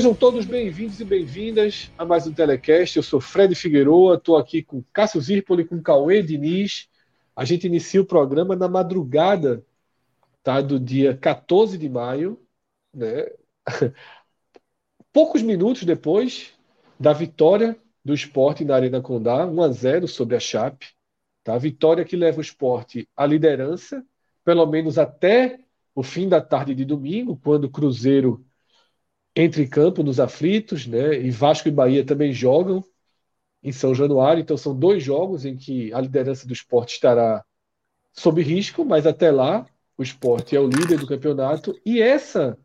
Sejam todos bem-vindos e bem-vindas a mais um Telecast. Eu sou Fred Figueroa, estou aqui com Cássio Zirpoli, com Cauê Diniz. A gente inicia o programa na madrugada tá, do dia 14 de maio, né? poucos minutos depois da vitória do esporte na Arena Condá, 1 a 0 sobre a Chape. Tá? Vitória que leva o esporte à liderança, pelo menos até o fim da tarde de domingo, quando o Cruzeiro entre campo nos aflitos, né? E Vasco e Bahia também jogam em São Januário, então são dois jogos em que a liderança do esporte estará sob risco, mas até lá o esporte é o líder do campeonato e essa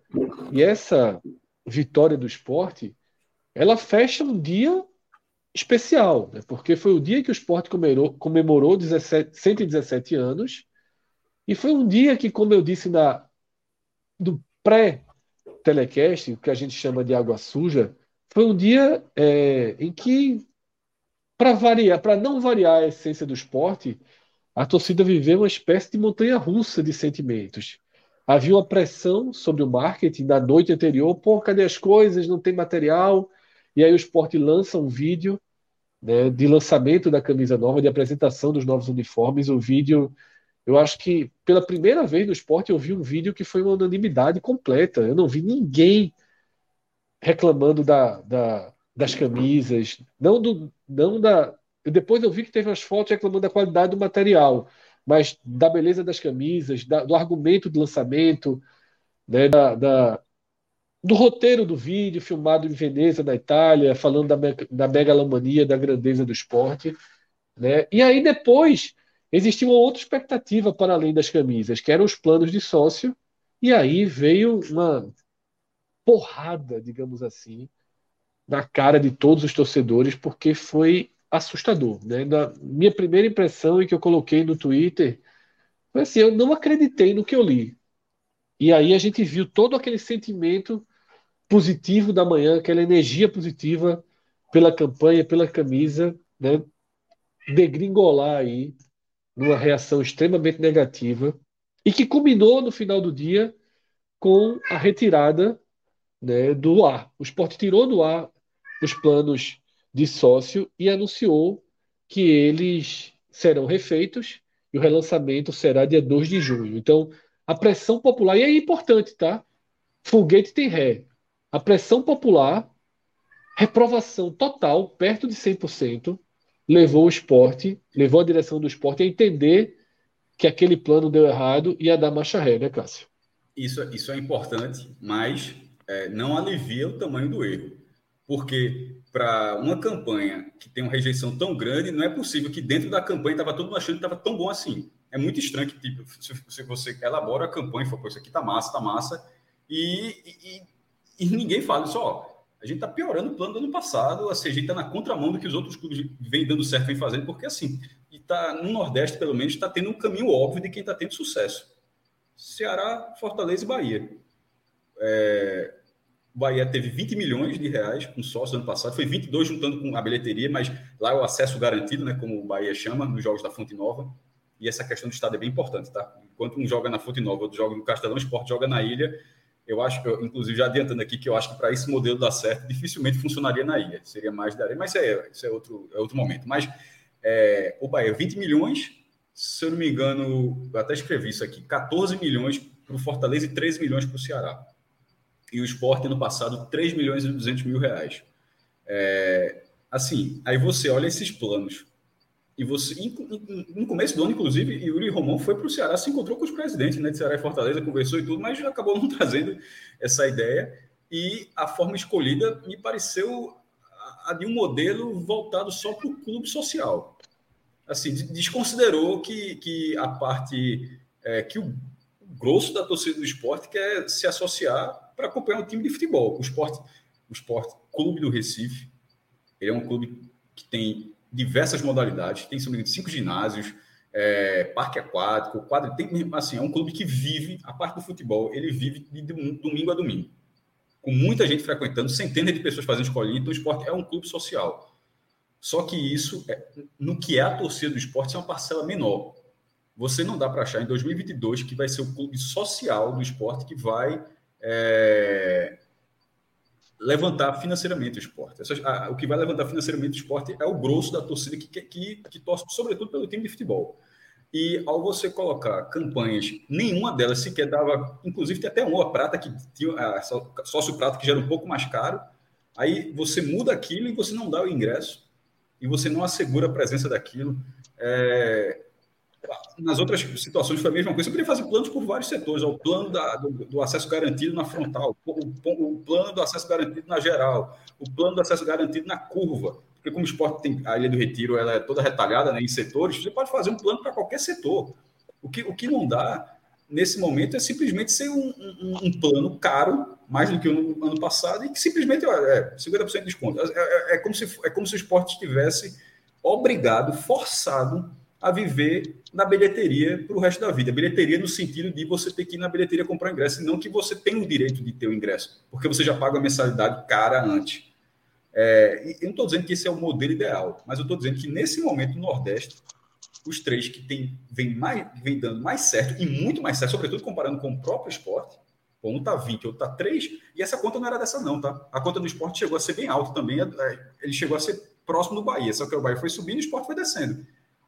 e essa vitória do esporte ela fecha um dia especial, né? porque foi o dia que o esporte comemorou, comemorou 17, 117 anos e foi um dia que, como eu disse na do pré telecast, o que a gente chama de água suja, foi um dia é, em que, para variar, para não variar a essência do esporte, a torcida viveu uma espécie de montanha russa de sentimentos. Havia uma pressão sobre o marketing na noite anterior, pô, cadê as coisas? Não tem material. E aí o esporte lança um vídeo né, de lançamento da camisa nova, de apresentação dos novos uniformes. O vídeo eu acho que pela primeira vez no esporte eu vi um vídeo que foi uma unanimidade completa. Eu não vi ninguém reclamando da, da, das camisas, não do, não da. Depois eu vi que teve umas fotos reclamando da qualidade do material, mas da beleza das camisas, da, do argumento do lançamento, né, da, da, do roteiro do vídeo filmado em Veneza, na Itália, falando da, da megalomania, da grandeza do esporte. Né? E aí depois existia uma outra expectativa para além das camisas, que eram os planos de sócio, e aí veio uma porrada, digamos assim, na cara de todos os torcedores, porque foi assustador. Né? Na minha primeira impressão e que eu coloquei no Twitter foi assim: eu não acreditei no que eu li. E aí a gente viu todo aquele sentimento positivo da manhã, aquela energia positiva pela campanha, pela camisa, né? degringolar aí numa reação extremamente negativa e que culminou no final do dia com a retirada né, do ar. O esporte tirou do ar os planos de sócio e anunciou que eles serão refeitos e o relançamento será dia 2 de junho. Então, a pressão popular, e é importante, tá? Foguete tem ré. A pressão popular, reprovação total, perto de 100%, levou o esporte, levou a direção do esporte a entender que aquele plano deu errado e a dar marcha ré, né, Cássio? Isso, isso é importante, mas é, não alivia o tamanho do erro. Porque para uma campanha que tem uma rejeição tão grande, não é possível que dentro da campanha estava todo mundo achando que estava tão bom assim. É muito estranho que tipo, se você elabora a campanha e fala, isso aqui tá massa, tá massa, e, e, e ninguém fala isso, ó, a gente está piorando o plano do ano passado, a gente está na contramão do que os outros clubes vêm dando certo, vêm fazendo, porque assim, e tá, no Nordeste, pelo menos, está tendo um caminho óbvio de quem está tendo sucesso. Ceará, Fortaleza e Bahia. É, Bahia teve 20 milhões de reais com sócio ano passado, foi 22 juntando com a bilheteria, mas lá é o acesso garantido, né, como o Bahia chama, nos jogos da Fonte Nova. E essa questão do estado é bem importante, tá? Enquanto um joga na Fonte Nova, outro joga no Castelão, o esporte joga na ilha, eu acho, eu, inclusive, já adiantando aqui, que eu acho que para esse modelo dar certo, dificilmente funcionaria na ilha. Seria mais da areia, mas isso é, isso é, outro, é outro momento. Mas é, o Bahia, 20 milhões, se eu não me engano, eu até escrevi isso aqui: 14 milhões para o Fortaleza e 13 milhões para o Ceará. E o esporte, ano passado, 3 milhões e 200 mil reais. É, assim, aí você olha esses planos. E você, no começo do ano, inclusive, Yuri Romão foi para o Ceará, se encontrou com os presidentes né, de Ceará e Fortaleza, conversou e tudo, mas acabou não trazendo essa ideia. E a forma escolhida me pareceu a de um modelo voltado só para o clube social. Assim, desconsiderou que, que a parte é, que o grosso da torcida do esporte quer se associar para acompanhar um time de futebol. O esporte, o esporte Clube do Recife, ele é um clube que tem diversas modalidades, tem de cinco ginásios, é, parque aquático, quadro, tem, assim, é um clube que vive, a parte do futebol, ele vive de domingo a domingo. Com muita gente frequentando, centenas de pessoas fazendo escolinha, então o esporte é um clube social. Só que isso, é, no que é a torcida do esporte, é uma parcela menor. Você não dá para achar em 2022 que vai ser o clube social do esporte que vai é, levantar financeiramente o esporte. a, o que vai levantar financeiramente o esporte é o grosso da torcida que, que, que torce, sobretudo, pelo time de futebol. E ao você colocar campanhas, nenhuma delas sequer dava, inclusive tem até uma prata que tinha a sócio prata que já era um pouco mais caro. Aí você muda aquilo e você não dá o ingresso e você não assegura a presença daquilo. É, nas outras situações foi a mesma coisa. Você poderia fazer planos por vários setores. O plano da, do, do, acesso garantido na frontal, o, o, plano do acesso garantido na geral, o plano do acesso garantido na curva. Porque como o esporte tem a Ilha do Retiro, ela é toda retalhada né, em setores, você pode fazer um plano para qualquer setor. O que, o que não dá, nesse momento, é simplesmente ser um, um, um plano caro, mais do que o ano passado, e que simplesmente é 50% de desconto. É, é, é, como se, é como se o esporte estivesse obrigado, forçado a viver na bilheteria para o resto da vida. Bilheteria no sentido de você ter que ir na bilheteria comprar ingresso, e não que você tem o direito de ter o ingresso, porque você já paga a mensalidade cara antes. É, eu não estou dizendo que esse é o modelo ideal, mas eu estou dizendo que nesse momento no Nordeste, os três que tem, vem, mais, vem dando mais certo, e muito mais certo, sobretudo comparando com o próprio esporte, um está 20, outro está 3, e essa conta não era dessa não, tá? A conta do esporte chegou a ser bem alta também, é, ele chegou a ser próximo do Bahia, só que o Bahia foi subindo e o esporte foi descendo.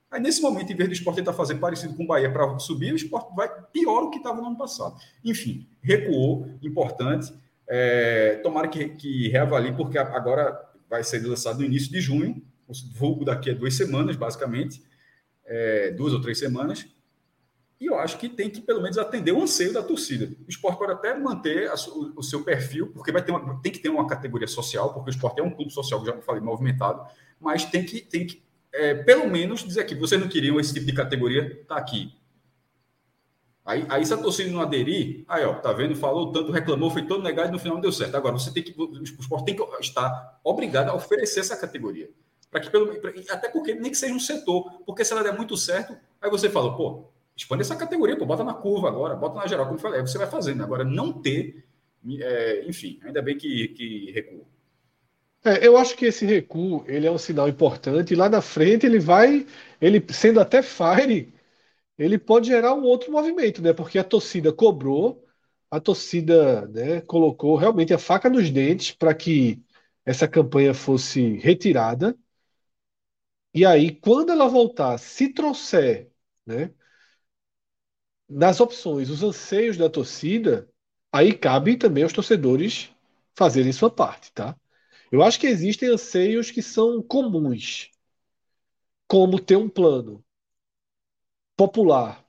Aí, nesse momento, em vez do esporte tentar fazer parecido com o Bahia para subir, o esporte vai pior do que estava no ano passado. Enfim, recuou, importante. É, tomara que, que reavalie, porque agora vai ser lançado no início de junho, o vulgo daqui a duas semanas, basicamente, é, duas ou três semanas. E eu acho que tem que, pelo menos, atender o anseio da torcida. O esporte pode até manter a, o, o, seu perfil, porque vai ter uma, tem que ter uma categoria social, porque o esporte é um clube social, já falei, movimentado, mas tem que, tem que é, pelo menos dizer aqui, vocês não queriam esse tipo de categoria, tá aqui. Aí, aí se a torcida não aderir, aí ó, tá vendo, falou tanto, reclamou, foi todo negado e no final não deu certo. Agora, você tem que, o esporte tem que estar obrigado a oferecer essa categoria. Para que pelo pra, até porque nem que seja um setor, porque se ela der muito certo, aí você fala, pô, expande essa categoria, pô, bota na curva agora, bota na geral, como eu falei, aí você vai fazendo. Agora, não ter, é, enfim, ainda bem que, que recua. É, eu acho que esse recuo ele é um sinal importante. Lá na frente ele vai, ele sendo até fire, ele pode gerar um outro movimento, né? Porque a torcida cobrou, a torcida, né, colocou realmente a faca nos dentes para que essa campanha fosse retirada. E aí, quando ela voltar, se trouxer, né, nas opções, os anseios da torcida, aí cabe também aos torcedores fazerem sua parte, tá? Eu acho que existem anseios que são comuns, como ter um plano popular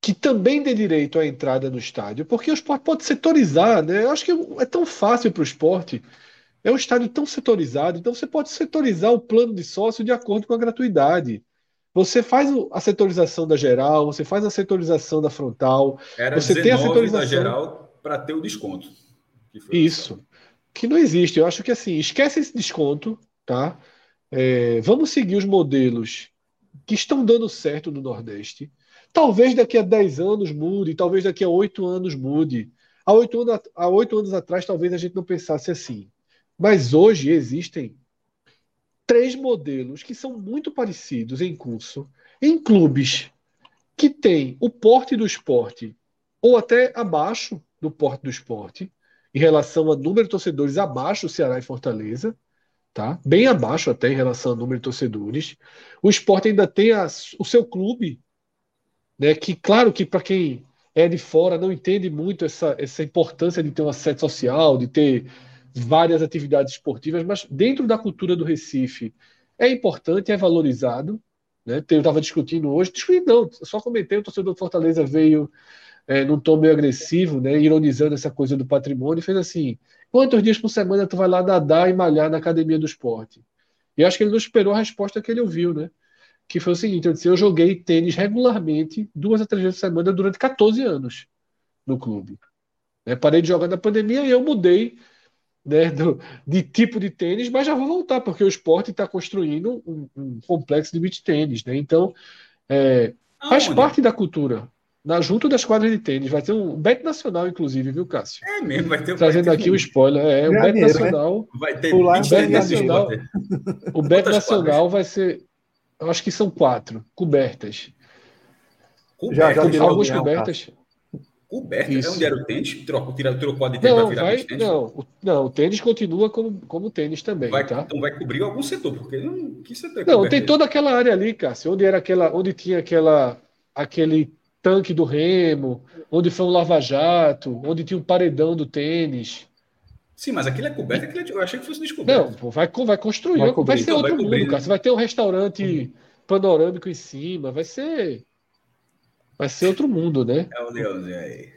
que também dê direito à entrada no estádio, porque o esporte pode setorizar, né? Eu acho que é tão fácil para o esporte. É um estádio tão setorizado, então você pode setorizar o plano de sócio de acordo com a gratuidade. Você faz a setorização da geral, você faz a setorização da frontal. Era você tem a setorização da geral para ter o desconto. Isso que não existe. Eu acho que assim, esquece esse desconto, tá? É, vamos seguir os modelos que estão dando certo no Nordeste. Talvez daqui a 10 anos mude, talvez daqui a 8 anos mude. Há 8 anos, há 8 anos atrás, talvez a gente não pensasse assim. Mas hoje existem três modelos que são muito parecidos em curso, em clubes que têm o porte do esporte ou até abaixo do porte do esporte, em relação a número de torcedores abaixo do Ceará e Fortaleza, tá? Bem abaixo até em relação ao número de torcedores. O esporte ainda tem a, o seu clube, né? Que claro que para quem é de fora não entende muito essa, essa importância de ter uma sede social, de ter várias atividades esportivas, mas dentro da cultura do Recife é importante, é valorizado. Né? Eu estava discutindo hoje, discutindo não, só comentei, o torcedor do Fortaleza veio é, num tom meio agressivo, né, ironizando essa coisa do patrimônio, e fez assim: quantos dias por semana tu vai lá nadar e malhar na academia do esporte? E acho que ele não esperou a resposta que ele ouviu, né? Que foi o seguinte: eu disse, eu joguei tênis regularmente, duas a três vezes por semana, durante 14 anos no clube. Né? Parei de jogar na pandemia e eu mudei né, do, de tipo de tênis, mas já vou voltar, porque o esporte está construindo um, um, complexo de beach tênis. Né? Então, é, faz parte da cultura. Na junto das quadras de tênis. Vai ter um bet nacional, inclusive, viu, Cássio? É mesmo, vai ter Trazendo vai ter aqui o um spoiler. É, o bet né? nacional. Né? Vai ter o bet nacional. O bet nacional vai ser. Eu acho que são quatro cobertas. Cobertas. Já, já algumas cobertas. Coberta? Isso. É onde era o tênis? Trocou, tira, trocou de tênis para virar vai, tênis? Não, o, não, o tênis continua como, como tênis também. Vai, tá? Então vai cobrir algum setor, porque não, que setor é Não, tem toda aquela área ali, Cássio, onde era aquela, onde tinha aquela, aquele tanque do remo, onde foi um lava-jato, onde tinha um paredão do tênis. Sim, mas aquilo é coberto, aquilo é, eu achei que fosse descoberto. Não, vai, vai construir, vai, vai ser então, outro vai mundo, cara. Você vai ter um restaurante panorâmico em cima, vai ser. Vai ser outro mundo, né? É o leãozinho aí.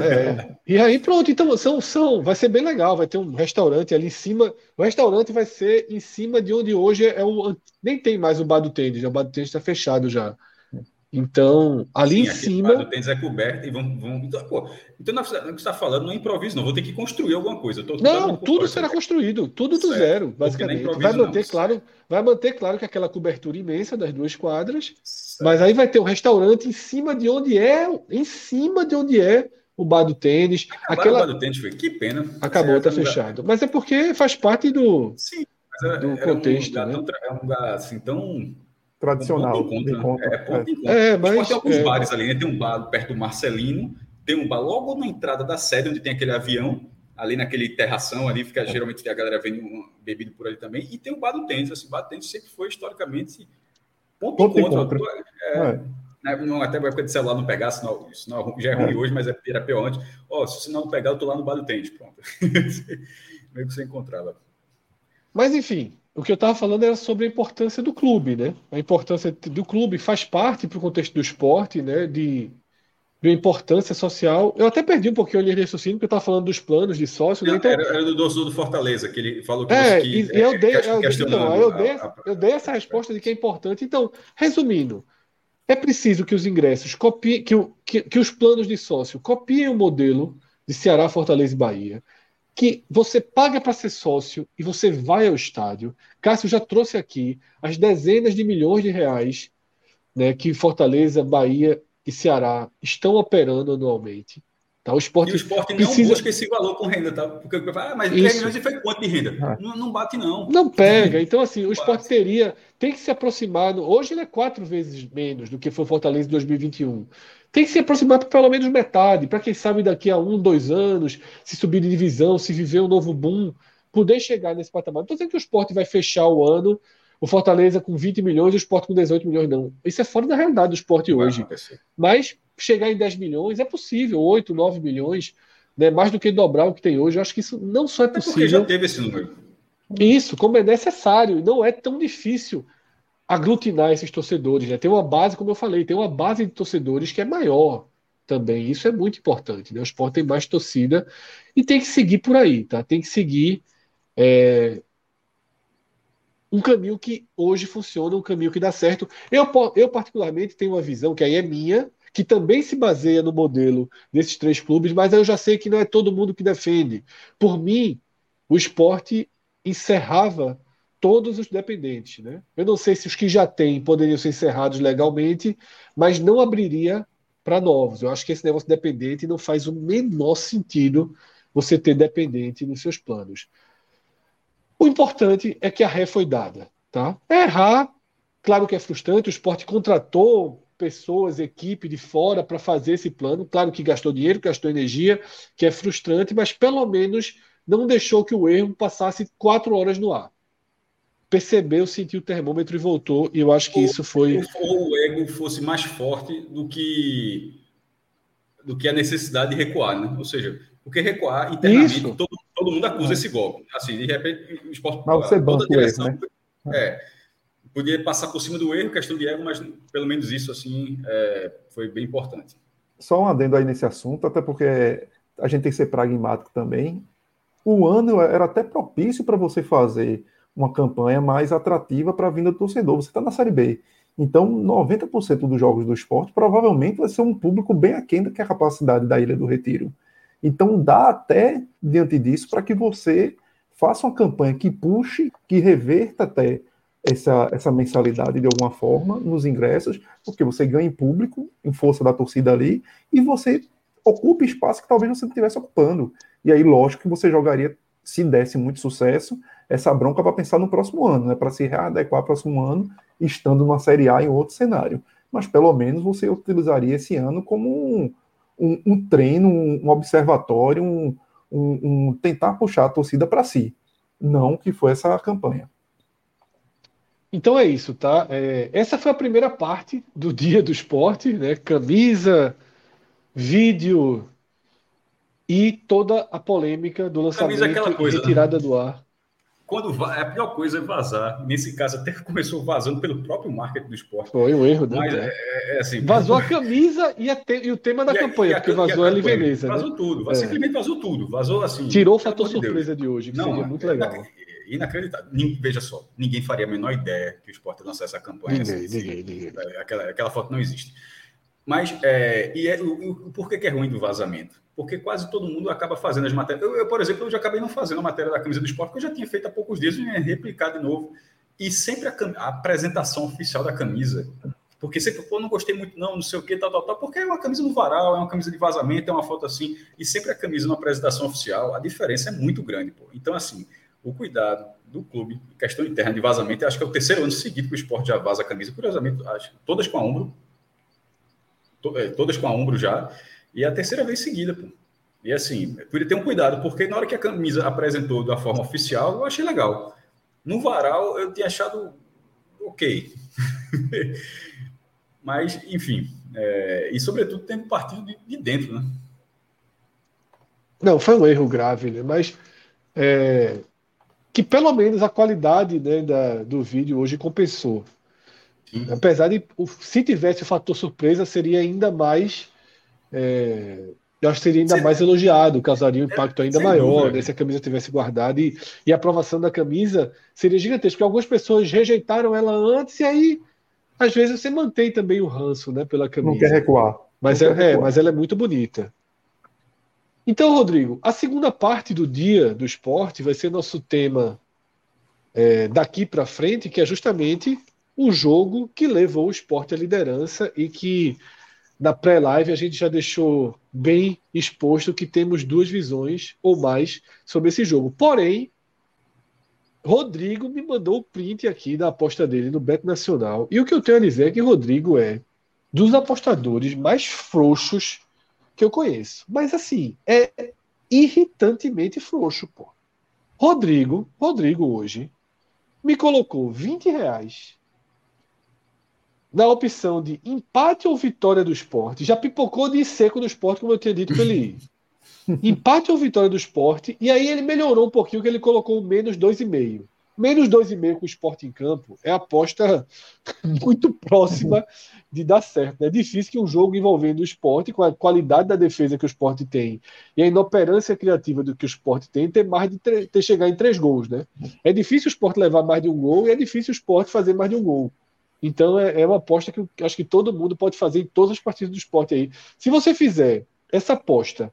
É. E aí, pronto, então são, são, vai ser bem legal. Vai ter um restaurante ali em cima. O restaurante vai ser em cima de onde hoje é o. Nem tem mais o bar do tênis, né? o bar do tênis está fechado já. Então, ali Sim, em cima. O tênis é coberto e vão. vão... Então, pô, então, o que você está falando não é improviso, não. Vou ter que construir alguma coisa. não, tudo será construído, tudo do certo. zero, basicamente. vai manter, não, claro, vai manter, claro, que aquela cobertura imensa das duas quadras, certo. mas aí vai ter um restaurante em cima de onde é, em cima de onde é o bar do tênis. Acabaram aquela... o bar do tênis, foi. Que pena. Acabou, está fechado. Mas é porque faz parte do, Sim, do contexto. Um né? tão, é um lugar assim tão tradicional. Um ponto é, ponto é, mas, tem alguns é... bares ali, né? Tem um bar perto do Marcelino, tem um bar logo na entrada da sede, onde tem aquele avião, ali naquele terração ali, fica geralmente tem a galera vendo um bebido por ali também, e tem o bar do tênis, assim, o bar do tênis sempre foi historicamente ponto, ponto encontro. É, é. Né, não, até a época de celular não pegar, senão, senão já é ruim é. hoje, mas é, era pior antes. Ó, oh, se o sinal não pegar, eu tô lá no bar do tênis, pronto. Meio que você encontrava. Mas enfim, o que eu estava falando era sobre a importância do clube, né? A importância do clube faz parte para o contexto do esporte, né? De, de importância social. Eu até perdi um pouquinho a linha de raciocínio, porque eu estava falando dos planos de sócio. Né? Então... Era, era, do doce do Fortaleza, que ele falou que, é, que e, eu dei, eu, não, eu, dei, eu dei essa resposta de que é importante. Então, resumindo, é preciso que os ingressos copiem, que, que, que os planos de sócio copiem o modelo de Ceará, Fortaleza e Bahia que você paga para ser sócio e você vai ao estádio. Cássio já trouxe aqui as dezenas de milhões de reais né, que Fortaleza, Bahia e Ceará estão operando anualmente. Tá? O esporte, e o esporte precisa... não busca esse valor com renda, tá? Porque ah, mas 10 milhões e foi quanto de renda? Ah. Não, não, bate, não. Não pega. Então, assim, o esporte teria, tem que se aproximar. Hoje ele é quatro vezes menos do que foi Fortaleza em 2021 tem que se aproximar para pelo menos metade, para quem sabe daqui a um, dois anos, se subir de divisão, se viver um novo boom, poder chegar nesse patamar. Não estou dizendo que o esporte vai fechar o ano, o Fortaleza com 20 milhões e o esporte com 18 milhões, não. Isso é fora da realidade do esporte hoje. Mas chegar em 10 milhões é possível, 8, 9 milhões, né, mais do que dobrar o que tem hoje. Eu acho que isso não só é possível. É porque já teve esse número. Isso, como é necessário, não é tão difícil aglutinar esses torcedores. Né? Tem uma base, como eu falei, tem uma base de torcedores que é maior também. Isso é muito importante. Né? O esporte tem mais torcida e tem que seguir por aí, tá? Tem que seguir é, um caminho que hoje funciona, um caminho que dá certo. Eu, eu, particularmente, tenho uma visão que aí é minha, que também se baseia no modelo desses três clubes, mas eu já sei que não é todo mundo que defende. Por mim, o esporte encerrava todos os dependentes. Né? Eu não sei se os que já têm poderiam ser encerrados legalmente, mas não abriria para novos. Eu acho que esse negócio dependente não faz o menor sentido você ter dependente nos seus planos. O importante é que a ré foi dada. Tá? Errar, claro que é frustrante, o esporte contratou pessoas, equipe de fora para fazer esse plano. Claro que gastou dinheiro, gastou energia, que é frustrante, mas pelo menos não deixou que o erro passasse quatro horas no ar percebeu, sentiu o termômetro e voltou. E eu acho que ou, isso foi. Ou o ego fosse mais forte do que do que a necessidade de recuar, né? Ou seja, porque recuar internamente todo, todo mundo acusa é. esse golpe. Assim, de repente, o esporte. Mas você banca o erro, né? É. podia passar por cima do erro, questão de ego, mas pelo menos isso assim é, foi bem importante. Só um adendo aí nesse assunto, até porque a gente tem que ser pragmático também. O ano era até propício para você fazer uma campanha mais atrativa para a vinda do torcedor. Você está na Série B. Então, 90% dos jogos do esporte provavelmente vai ser um público bem aquém da a capacidade da Ilha do Retiro. Então, dá até, diante disso, para que você faça uma campanha que puxe, que reverta até essa, essa mensalidade de alguma forma nos ingressos, porque você ganha em público, em força da torcida ali, e você ocupa espaço que talvez você não estivesse ocupando. E aí, lógico que você jogaria, se desse muito sucesso, essa bronca para pensar no próximo ano, né? para se readequar ao próximo ano, estando numa Série A em outro cenário. Mas pelo menos você utilizaria esse ano como um, um, um treino, um, um observatório, um, um, tentar puxar a torcida para si. Não que foi essa campanha. Então é isso, tá? É, essa foi a primeira parte do dia do esporte, né? Camisa, vídeo e toda a polêmica do lançamento é coisa, e retirada né? do ar quando a pior coisa é vazar. Nesse caso, até começou vazando pelo próprio marketing do esporte. Foi um erro, né? Mas é, é, é assim. Vazou a camisa e, a te, e o tema da e campanha, a, porque vazou a, a Veneza. Né? Vazou né? tudo, é. simplesmente vazou tudo. Vazou assim. Tirou o fator surpresa de, de hoje, que Não, seria muito é legal. Inacreditável. Veja só, ninguém faria a menor ideia que o esporte lançasse essa campanha. Ninguém, assim, ninguém, ninguém. Aquela, aquela foto não existe. Mas é, e é, o, o, por que, que é ruim do vazamento? Porque quase todo mundo acaba fazendo as matérias. Eu, eu, por exemplo, eu já acabei não fazendo a matéria da camisa do esporte, porque eu já tinha feito há poucos dias e replicar de novo. E sempre a, a, apresentação oficial da camisa. Porque sempre, pô, não gostei muito, não, não sei o que, tal, tal, tal, porque é uma camisa no varal, é uma camisa de vazamento, é uma foto assim, e sempre a camisa na apresentação oficial, a diferença é muito grande, pô. Então, assim, o cuidado do clube, questão interna de vazamento, acho que é o terceiro ano seguido que o esporte já vaza a camisa, curiosamente, acho, todas com a ombro, é, todas com a ombro já, e é a terceira vez seguida, pô. E assim, podia ter um cuidado, porque na hora que a camisa apresentou da forma oficial, eu achei legal. No varal, eu tinha achado ok. Mas, enfim, é, e sobretudo tendo partido de, de, dentro, né? Não, foi um erro grave, né? Mas é, que pelo menos a qualidade né, da, do vídeo hoje compensou. Apesar de, se tivesse o fator surpresa, seria ainda mais. É, eu acho que seria ainda Sim. mais elogiado, causaria um impacto ainda Sem maior né, se a camisa tivesse guardado. E, e a aprovação da camisa seria gigantesca, porque algumas pessoas rejeitaram ela antes, e aí, às vezes, você mantém também o ranço né, pela camisa. Não quer recuar. Mas, é, quer recuar. é, mas ela é muito bonita. Então, Rodrigo, a segunda parte do dia do esporte vai ser nosso tema é, daqui para frente, que é justamente um jogo que levou o esporte à liderança e que na pré-live a gente já deixou bem exposto que temos duas visões ou mais sobre esse jogo. Porém, Rodrigo me mandou o print aqui da aposta dele no Bet Nacional. E o que eu tenho a dizer é que Rodrigo é dos apostadores mais frouxos que eu conheço. Mas assim, é irritantemente frouxo, pô. Rodrigo, Rodrigo hoje me colocou 20 reais na opção de empate ou vitória do esporte. Já pipocou de seco no esporte, como eu tinha dito para ele ir. empate ou vitória do esporte. E aí ele melhorou um pouquinho, que ele colocou menos 2,5. Menos 2,5 com o esporte em campo é aposta muito próxima de dar certo. É difícil que um jogo envolvendo o esporte, com a qualidade da defesa que o esporte tem e a inoperância criativa do que o esporte tem, ter mais de ter chegar em três gols. Né? É difícil o esporte levar mais de um gol e é difícil o esporte fazer mais de um gol. Então é, é uma aposta que eu acho que todo mundo pode fazer em todas as partidas do esporte aí. Se você fizer essa aposta,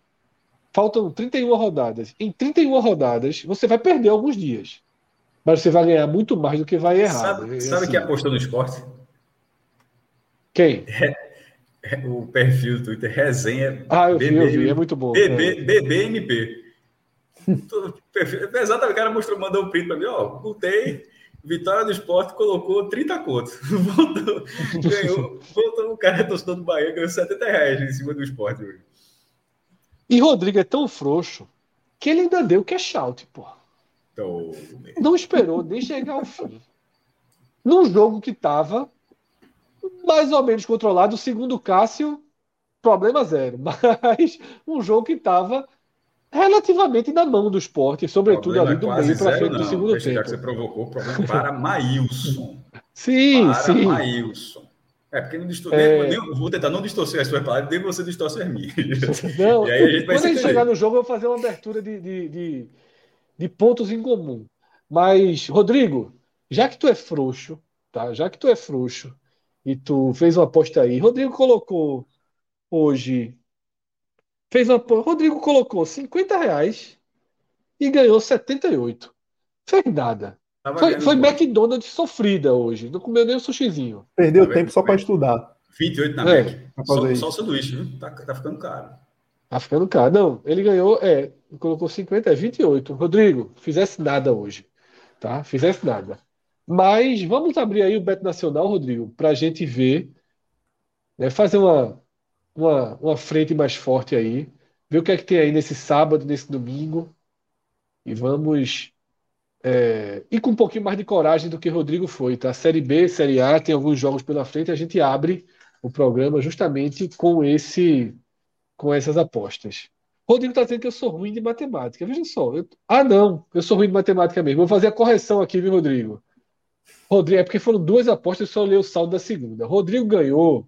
faltam 31 rodadas. Em 31 rodadas, você vai perder alguns dias. Mas você vai ganhar muito mais do que vai errar. Sabe, né? sabe assim. quem apostou no esporte? Quem? É, é o perfil do Twitter, resenha. Ah, eu vi, BB, eu vi, é muito bom. BB, é. BBMP. Exatamente, o cara mostrou, mandou um print para mim, ó, botei Vitória do Esporte colocou 30 contos. Voltou, ganhou, voltou o cara torcedor do Bahia, ganhou 70 reais em cima do esporte. E Rodrigo é tão frouxo que ele ainda deu cash out, pô. Não esperou nem chegar ao fim. Num jogo que estava mais ou menos controlado, segundo o Cássio, problema zero. Mas um jogo que estava relativamente na mão do esporte, sobretudo ali do meio para frente não. do segundo Deixa tempo. Já que você provocou o problema para Maílson. Sim, sim. Maílson. É, porque não distor... é... Vou tentar não distorcer as suas palavras, nem você distorcer as minhas. Não, e aí a gente vai quando a gente chegar no jogo, eu vou fazer uma abertura de, de, de, de, pontos em comum. Mas, Rodrigo, já que tu é frouxo, tá? Já que tu é frouxo e tu fez uma aposta aí, Rodrigo colocou hoje. Fez uma. Rodrigo colocou 50 reais e ganhou 78. Fez nada. Tava foi foi McDonald's sofrida hoje. Não comeu nem um sushizinho. Perdeu tá tempo só para estudar. 28 na é, Mac. Só, só o sanduíche, viu? Tá, tá ficando caro. Tá ficando caro. Não, ele ganhou, é, colocou 50, é 28. Rodrigo, fizesse nada hoje. Tá? Fizesse nada. Mas vamos abrir aí o Beto Nacional, Rodrigo, para a gente ver, né, fazer uma, uma, uma frente mais forte aí, ver o que é que tem aí nesse sábado, nesse domingo, e vamos é, ir com um pouquinho mais de coragem do que Rodrigo foi, tá? Série B, Série A, tem alguns jogos pela frente, a gente abre o programa justamente com esse, com essas apostas. Rodrigo está dizendo que eu sou ruim de matemática. Veja só. Eu... Ah, não, eu sou ruim de matemática mesmo. Vou fazer a correção aqui, viu, Rodrigo? Rodrigo, é porque foram duas apostas, só ler o saldo da segunda. Rodrigo ganhou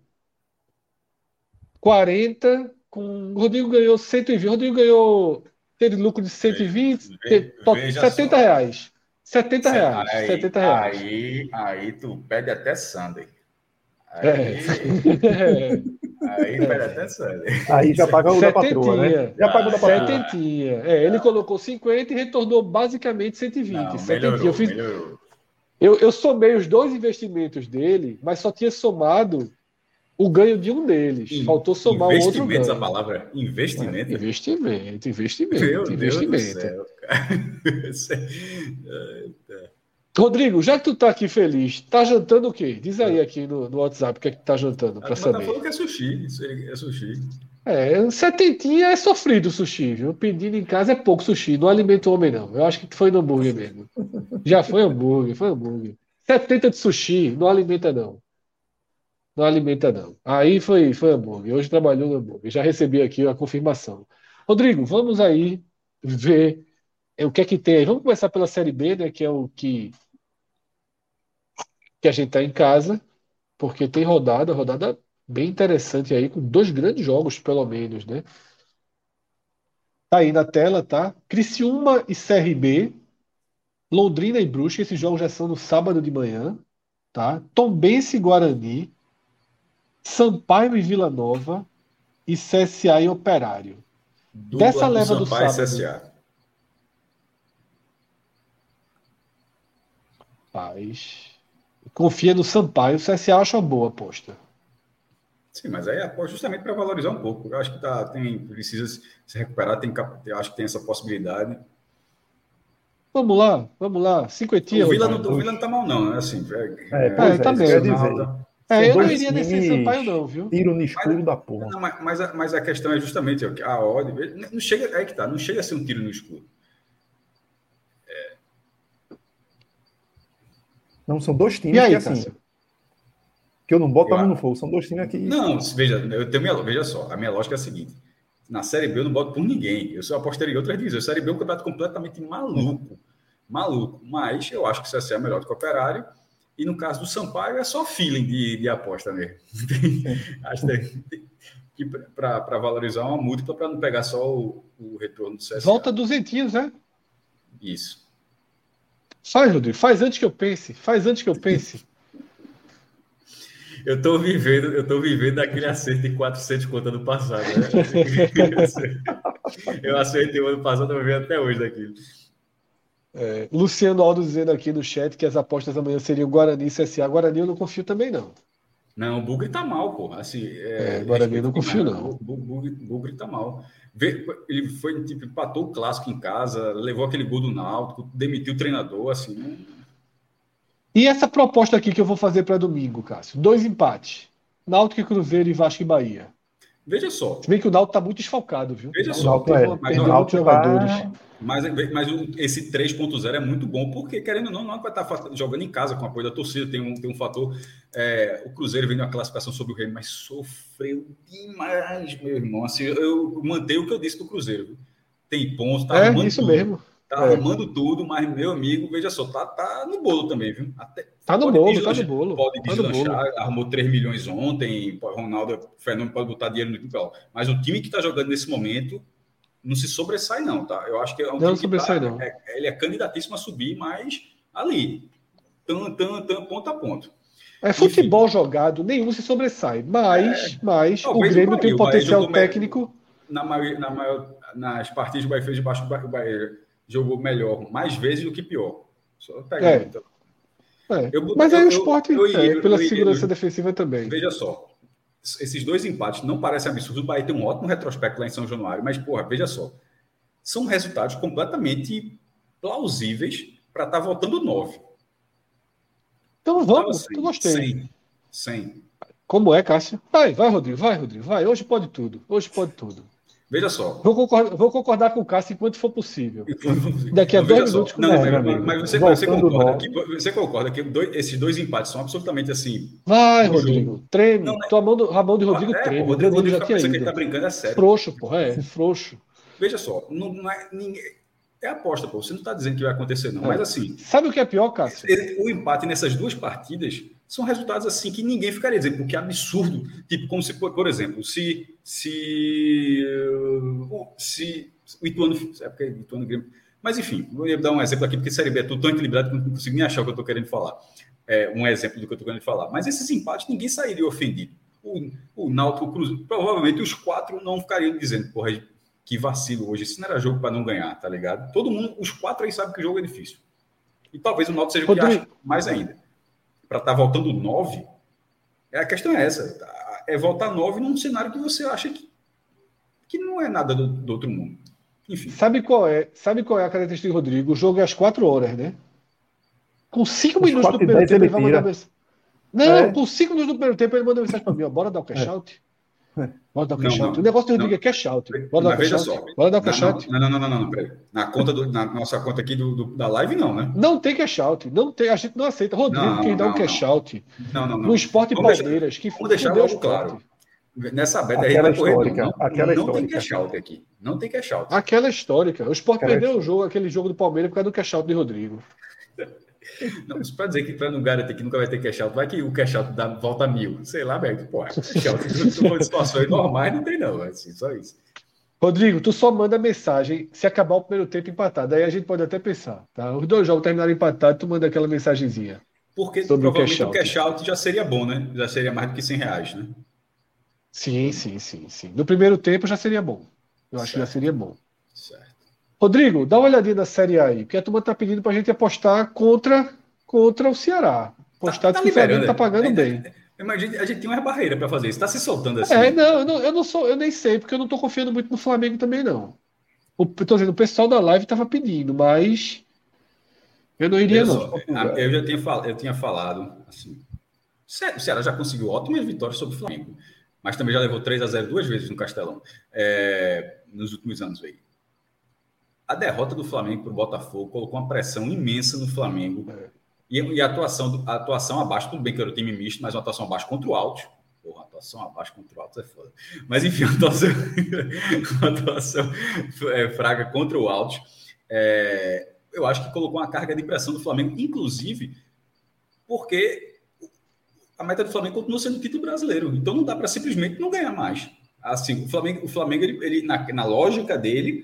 40 com. Rodrigo ganhou 120. Rodrigo ganhou. Teve lucro de 120, veja, veja 70 só. reais. 70 reais. Aí, 70 reais. Aí, aí tu pede até Sunday. Aí, é. aí pede até Sunday. Aí já paga o da patroa, né? Já paga o da patroa. Setentinha. É, ele colocou 50 e retornou basicamente 120. Não, melhorou, eu fiz, melhorou. Eu, eu somei os dois investimentos dele, mas só tinha somado o ganho de um deles. In, Faltou somar o outro ganho. a palavra investimento? É, investimento, investimento, Meu investimento. Deus céu, Rodrigo, já que tu tá aqui feliz, tá jantando o quê? Diz aí aqui no, no WhatsApp o que é que tu tá jantando, para saber. Tá falando que é sushi, é sushi. É, setentinha é sofrido o sushi, viu? Pedindo em casa é pouco sushi, não alimenta o homem, não. Eu acho que foi no hambúrguer mesmo. Já foi hambúrguer, foi hambúrguer. 70 de sushi, não alimenta, não. Não alimenta, não. Aí foi, foi hambúrguer. Hoje trabalhou no hambúrguer. Já recebi aqui a confirmação. Rodrigo, vamos aí ver o que é que tem aí. Vamos começar pela Série B, né? Que é o que, que a gente tá em casa, porque tem rodada, rodada bem interessante aí, com dois grandes jogos, pelo menos, né? Tá aí na tela, tá? Criciúma e CRB, Londrina e Brusque, esses jogos já são no sábado de manhã, tá? Tombense e Guarani, Sampaio e Vila Nova e CSA e Operário. Dupla Dessa leva do Sampaio sábado. E CSA. Paz. Confia no Sampaio, o CSA acha uma boa aposta. Sim, mas aí é justamente para valorizar um pouco. Eu acho que tá, tem, precisa se recuperar, tem, eu acho que tem essa possibilidade. Vamos lá, vamos lá. Cinquentinha. O Vila, não, o Vila não tá mal, não. É assim. É, é, é, tá bem. É, eu não iria nesse Sampaio, não, viu? Tiro no escuro mas, da porra. Não, mas, mas, a, mas, a, questão é justamente a ordem. Não chega, é que tá, não chega a ser um tiro no escuro. É... Não, são dois times aí, que assim que eu não boto a mão no fogo. São dois times aqui. Não, veja, eu tenho minha, veja só, a minha lógica é a seguinte: na Série B eu não boto por ninguém. Eu sou apostaria em outras divisões. A Série B é um campeonato completamente maluco. Maluco. Mas eu acho que o CSA é melhor do que o Operário. E no caso do Sampaio é só feeling de, de aposta mesmo. acho que para valorizar uma múltipla para não pegar só o, o retorno do CSA. Volta duzentinhos, né? Isso. Faz, Rodrigo. Faz antes que eu pense. Faz antes que eu pense. Eu estou vivendo, eu tô vivendo aquele acerto de 400 conta do passado. Né? eu acertei o ano passado, eu venho até hoje daquilo. É, Luciano Aldo dizendo aqui no chat que as apostas amanhã seriam Guarani e CSA. Guarani eu não confio também, não. Não, o Bugre tá mal, pô. Assim, é, é, Guarani eu não confio, não. O Bugre, Bugre tá mal. Ele foi, tipo, empatou o clássico em casa, levou aquele gol do Náutico, demitiu o treinador, assim, não e essa proposta aqui que eu vou fazer para domingo, Cássio? Dois empates. Náutico e Cruzeiro e Vasco e Bahia. Veja só. Se bem que o Náutico está muito desfalcado, viu? Veja só. Teve, é, mas o Náutico jogadores. Mas, mas esse 3.0 é muito bom, porque, querendo ou não, não vai estar tá jogando em casa com apoio da torcida. Tem um, tem um fator. É, o Cruzeiro vem uma classificação sobre o Rei, mas sofreu demais, meu irmão. Assim, eu mantenho o que eu disse do Cruzeiro. Tem pontos, tá É, isso tudo. mesmo. tá é. arrumando tudo, mas, meu amigo, veja só, tá, tá no bolo também, viu? Até, tá no bolo, tá no bolo. Pode tá deslanchar, arrumou 3 milhões ontem, Ronaldo, Fernando pode botar dinheiro no time, mas o time que tá jogando nesse momento não se sobressai, não, tá? Eu acho que é um não time sobressai, tá, não. É, ele é candidatíssimo a subir, mas ali, tan, tan, tan, ponto a ponto. É futebol Enfim, jogado, nenhum se sobressai, mas, é, mas o Grêmio tem um potencial técnico. Na maior, na maior, nas partidas do Bahia fez de baixo, o Bahia jogou melhor mais vezes do que pior. Só pegar, é. então. É. Eu, mas aí o esporte, eu, eu, pela segurança defensiva também. Veja só, esses dois empates não parecem absurdos. O Bahia tem um ótimo retrospecto lá em São Januário, mas, porra, veja só. São resultados completamente plausíveis para estar tá voltando nove. Então vamos, então, eu gostei. 100, 100. Como é, Cássio? Vai, vai, Rodrigo, vai, Rodrigo, vai. Hoje pode tudo, hoje pode tudo. Veja só. Vou concordar, vou concordar com o Cássio enquanto for possível. Daqui a dois minutos com não, não, mas, mas você, você, concorda que, você concorda que dois, esses dois empates são absolutamente assim. Vai, Rodrigo. Jogo. Treme. Não, Tua mão do, a mão de Rodrigo é, treme. o Rodrigo, Rodrigo já tinha ido. que ele tá brincando é sério. Frouxo, porra, é, frouxo. Veja só, não, não é ninguém. É aposta, pô. Você não está dizendo que vai acontecer, não. É. Mas assim. Sabe o que é pior, Cássio? O empate nessas duas partidas são resultados assim que ninguém ficaria dizendo, porque é absurdo. Tipo, como se, por exemplo, se se se o Ituano, é porque Ituano Grêmio, mas enfim, vou dar um exemplo aqui porque Série B é tudo tão equilibrado que não consigo nem achar o que eu estou querendo falar. É um exemplo do que eu estou querendo falar. Mas esses empates ninguém sairia ofendido. O, o Náutico, Cruzeiro, provavelmente os quatro não ficariam dizendo, porra, que vacilo hoje. Isso não era jogo para não ganhar, tá ligado? Todo mundo, os quatro aí sabem que o jogo é difícil. E talvez o Náutico seja o que acha mais ainda para estar tá voltando nove, é, a questão é essa. É voltar nove num cenário que você acha que, que não é nada do, do outro mundo. Enfim. Sabe qual é? Sabe qual é a característica do Rodrigo? O jogo é às quatro horas, né? Com cinco Os minutos do primeiro tempo, ele vai mandar mensagem. Não, é. com cinco minutos do primeiro tempo, ele manda mensagem para mim: ó, bora dar o cash out. Bora dar o cash out. O negócio do Rodrigo é cash out. Bora dar o cash out. Bora dar o cash out. Não, não, não, não, não, peraí. Na, conta do, na nossa conta aqui do, do, da live, não, né? Não tem cash out. Não tem, a gente não aceita. Rodrigo, não, quem dá um cash out. Não, não, não. No esporte Palmeiras, que Vamos deixar logo claro. Nessa beta aí vai correr. Não, aquela não tem cash out aqui. Não tem cash out. Aquela histórica. O esporte perdeu o jogo, aquele jogo do Palmeiras por causa do cash out de Rodrigo. Não, isso para dizer que para não garantir que nunca vai ter cash out, vai que o cash out dá, volta mil. Sei lá, velho. Pô, cash out em situações normais não tem, não. Assim, só isso. Rodrigo, tu só manda mensagem se acabar o primeiro tempo empatado. Aí a gente pode até pensar, tá? Os dois jogos terminaram empatados, tu manda aquela mensagenzinha. Porque sobre provavelmente o cash, o cash out já seria bom, né? Já seria mais do que 100 reais, né? Sim, sim, sim, sim. No primeiro tempo já seria bom. Eu certo. acho que já seria bom. Certo. Rodrigo, dá uma olhadinha na Série A aí, porque a turma está pedindo para a gente apostar contra, contra o Ceará. Apostar tá, tá que o Flamengo está pagando é, bem. Imagina, a gente tem uma barreira para fazer isso. Está se soltando assim. É, não, eu não, eu não sou, eu nem sei, porque eu não estou confiando muito no Flamengo também, não. O, tô dizendo, o pessoal da live estava pedindo, mas eu não iria, eu não. Só, eu já tinha, eu tinha falado assim. O Ceará já conseguiu ótimas vitórias sobre o Flamengo, mas também já levou 3 a 0 duas vezes no Castelão é, nos últimos anos aí a derrota do Flamengo para o Botafogo colocou uma pressão imensa no Flamengo. É. E, e, a, atuação, a atuação abaixo, tudo bem que era o time misto, mas uma atuação abaixo contra o Alto. Porra, atuação abaixo contra o Alto é foda. Mas enfim, a atuação, a atuação é, fraca contra o Alto. É, eu acho que colocou uma carga de pressão do Flamengo, inclusive porque a meta do Flamengo continua sendo título brasileiro. Então não dá para simplesmente não ganhar mais. Assim, o Flamengo, o Flamengo ele, ele na, na lógica dele,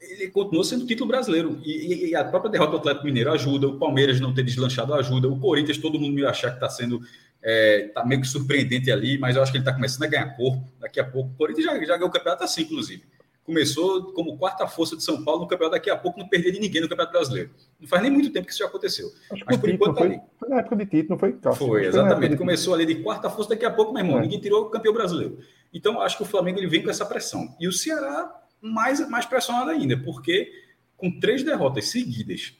ele continuou sendo título brasileiro. E, e, a própria derrota do Atlético Mineiro ajuda, o Palmeiras não ter deslanchado ajuda, o Corinthians, todo mundo me achar que está sendo. É, tá meio que surpreendente ali, mas eu acho que ele está começando a ganhar corpo. Daqui a pouco, o Corinthians já, já ganhou o campeonato assim, inclusive. Começou como quarta força de São Paulo no campeonato, daqui a pouco não perder de ninguém no Campeonato Brasileiro. Não faz nem muito tempo que isso já aconteceu. Acho mas por enquanto foi, ali. Foi na época de título, não foi? foi, exatamente. Começou ali de quarta força, daqui a pouco, meu irmão, é. ninguém tirou o campeão brasileiro. Então, acho que o Flamengo ele vem com essa pressão. E o Ceará mais, mais pressionado ainda, porque com três derrotas seguidas,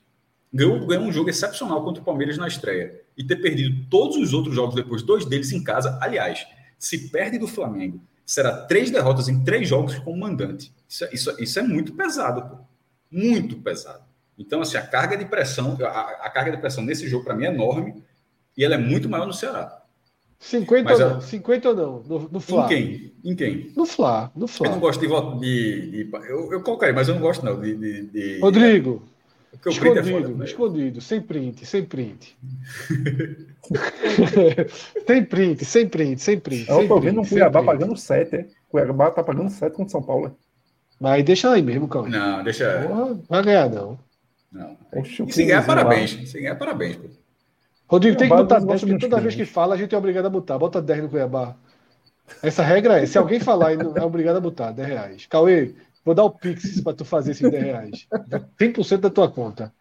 ganhou, ganhou um jogo excepcional contra o Palmeiras na estreia e ter perdido todos os outros jogos depois, dois deles em casa. Aliás, se perde do Flamengo, será três derrotas em três jogos como mandante. Isso, é, isso, isso é muito pesado, pô. muito pesado. Então, assim, a carga de pressão, a, a carga de pressão nesse jogo para mim é enorme e ela é muito maior no Ceará. 50 Mas, ou não, 50 ou não, no, no Fla. Em quem? Em quem? No Fla, no Fla. Eu não gosto de voto de, de, eu, eu colocaria, mas eu não gosto não de... de, de Rodrigo, é, escondido, é foda, escondido, sem print, sem print. sem print, sem print, sem print. Eu tô vendo o Cuiabá pagando 7, é? Cuiabá tá pagando 7 contra São Paulo, é? Mas deixa aí mesmo, calma. Não, deixa. Porra, vai ganhar, não. Não. e se ganhar, parabéns. Se ganhar, parabéns, pô. Rodrigo, tem que botar 10, porque toda vez que fala, a gente é obrigado a botar. Bota 10 no Cuiabá. Essa regra é: se alguém falar, é obrigado a botar 10 reais. Cauê, vou dar o Pix para tu fazer esses 10 reais. 100% da tua conta.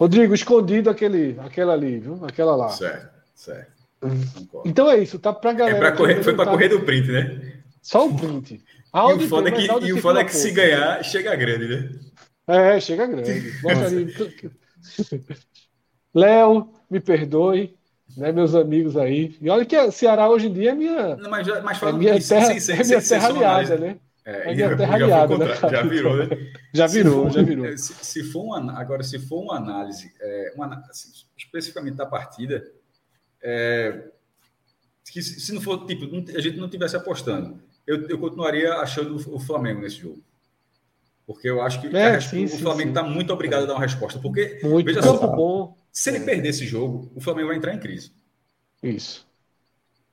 Rodrigo, escondido aquele, aquela ali, viu? Aquela lá. Certo, certo. Então é isso, tá pra galera. É pra correr, foi para correr do print, né? Só o print. e o foda, é que, e o foda é que se ganhar, chega grande, né? É, chega grande. Bota ali. Léo, me perdoe, né, meus amigos aí. E olha que Ceará hoje em dia é minha. Não, mas, mas é minha terra, é minha terra aliada, né? É, é minha terra aliada, né? Já virou, né? Já virou, já virou. Se, se, for uma, agora, se for uma análise, é, uma, assim, especificamente da partida, é, que se, se, não for, tipo, a gente não tivesse apostando, eu, eu continuaria achando o Flamengo nesse jogo. Porque eu acho que é, sim, o Flamengo está muito obrigado a dar uma resposta. Porque, muito veja só, bom. Se ele perder esse jogo, o Flamengo vai entrar em crise. Isso.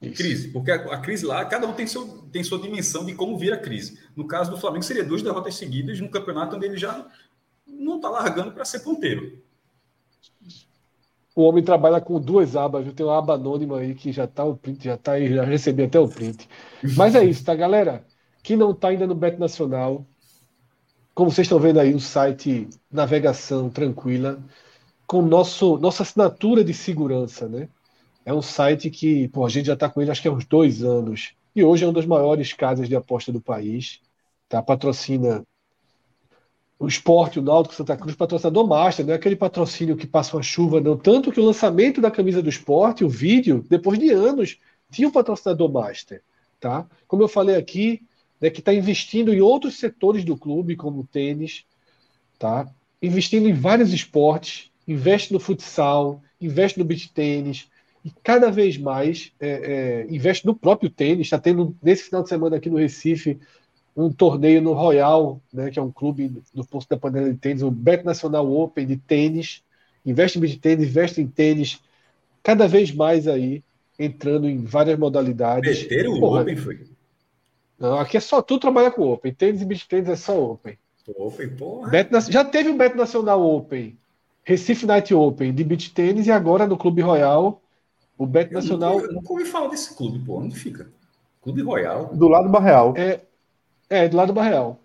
Isso. Crise, porque a, a, crise lá, cada um tem, seu, tem sua dimensão de como vir a crise. No caso do Flamengo, seria duas derrotas seguidas no campeonato onde ele já não está largando para ser ponteiro. O homem trabalha com duas abas, viu? tem uma aba anônima aí que já está o print, já está aí, já recebi até o print. Mas é isso, tá, galera? Quem não está ainda no Bet Nacional, como vocês estão vendo aí, o site navegação tranquila, com nosso, nossa assinatura de segurança, né? É um site que pô, a gente já está com ele acho que há uns dois anos. E hoje é uma das maiores casas de aposta do país. Tá? Patrocina o esporte, o Náutico Santa Cruz, patrocinador master, não é aquele patrocínio que passa uma chuva, não. Tanto que o lançamento da camisa do esporte, o vídeo, depois de anos, tinha um patrocinador master. Tá? Como eu falei aqui, né, que está investindo em outros setores do clube, como tênis, tá? investindo em vários esportes, investe no futsal, investe no beach tênis, e cada vez mais é, é, investe no próprio tênis. Está tendo, nesse final de semana aqui no Recife, um torneio no Royal, né, que é um clube do Poço da Panela de Tênis, o Bet Nacional Open de tênis. Investe em beach tênis, investe em tênis, cada vez mais aí, entrando em várias modalidades. Meteram o Open, foi? Não, aqui é só tu trabalha com Open. Tênis e beach tênis é só Open. Open, porra. Bet, já teve o Bet Nacional Open, Recife Night Open de beach tênis e agora no Clube Royal, o Bet Nacional. Eu nunca, eu nunca ouvi falar desse clube, pô. Onde fica? Clube Royal. Do lado do Barreal. É, é do lado do Barreal.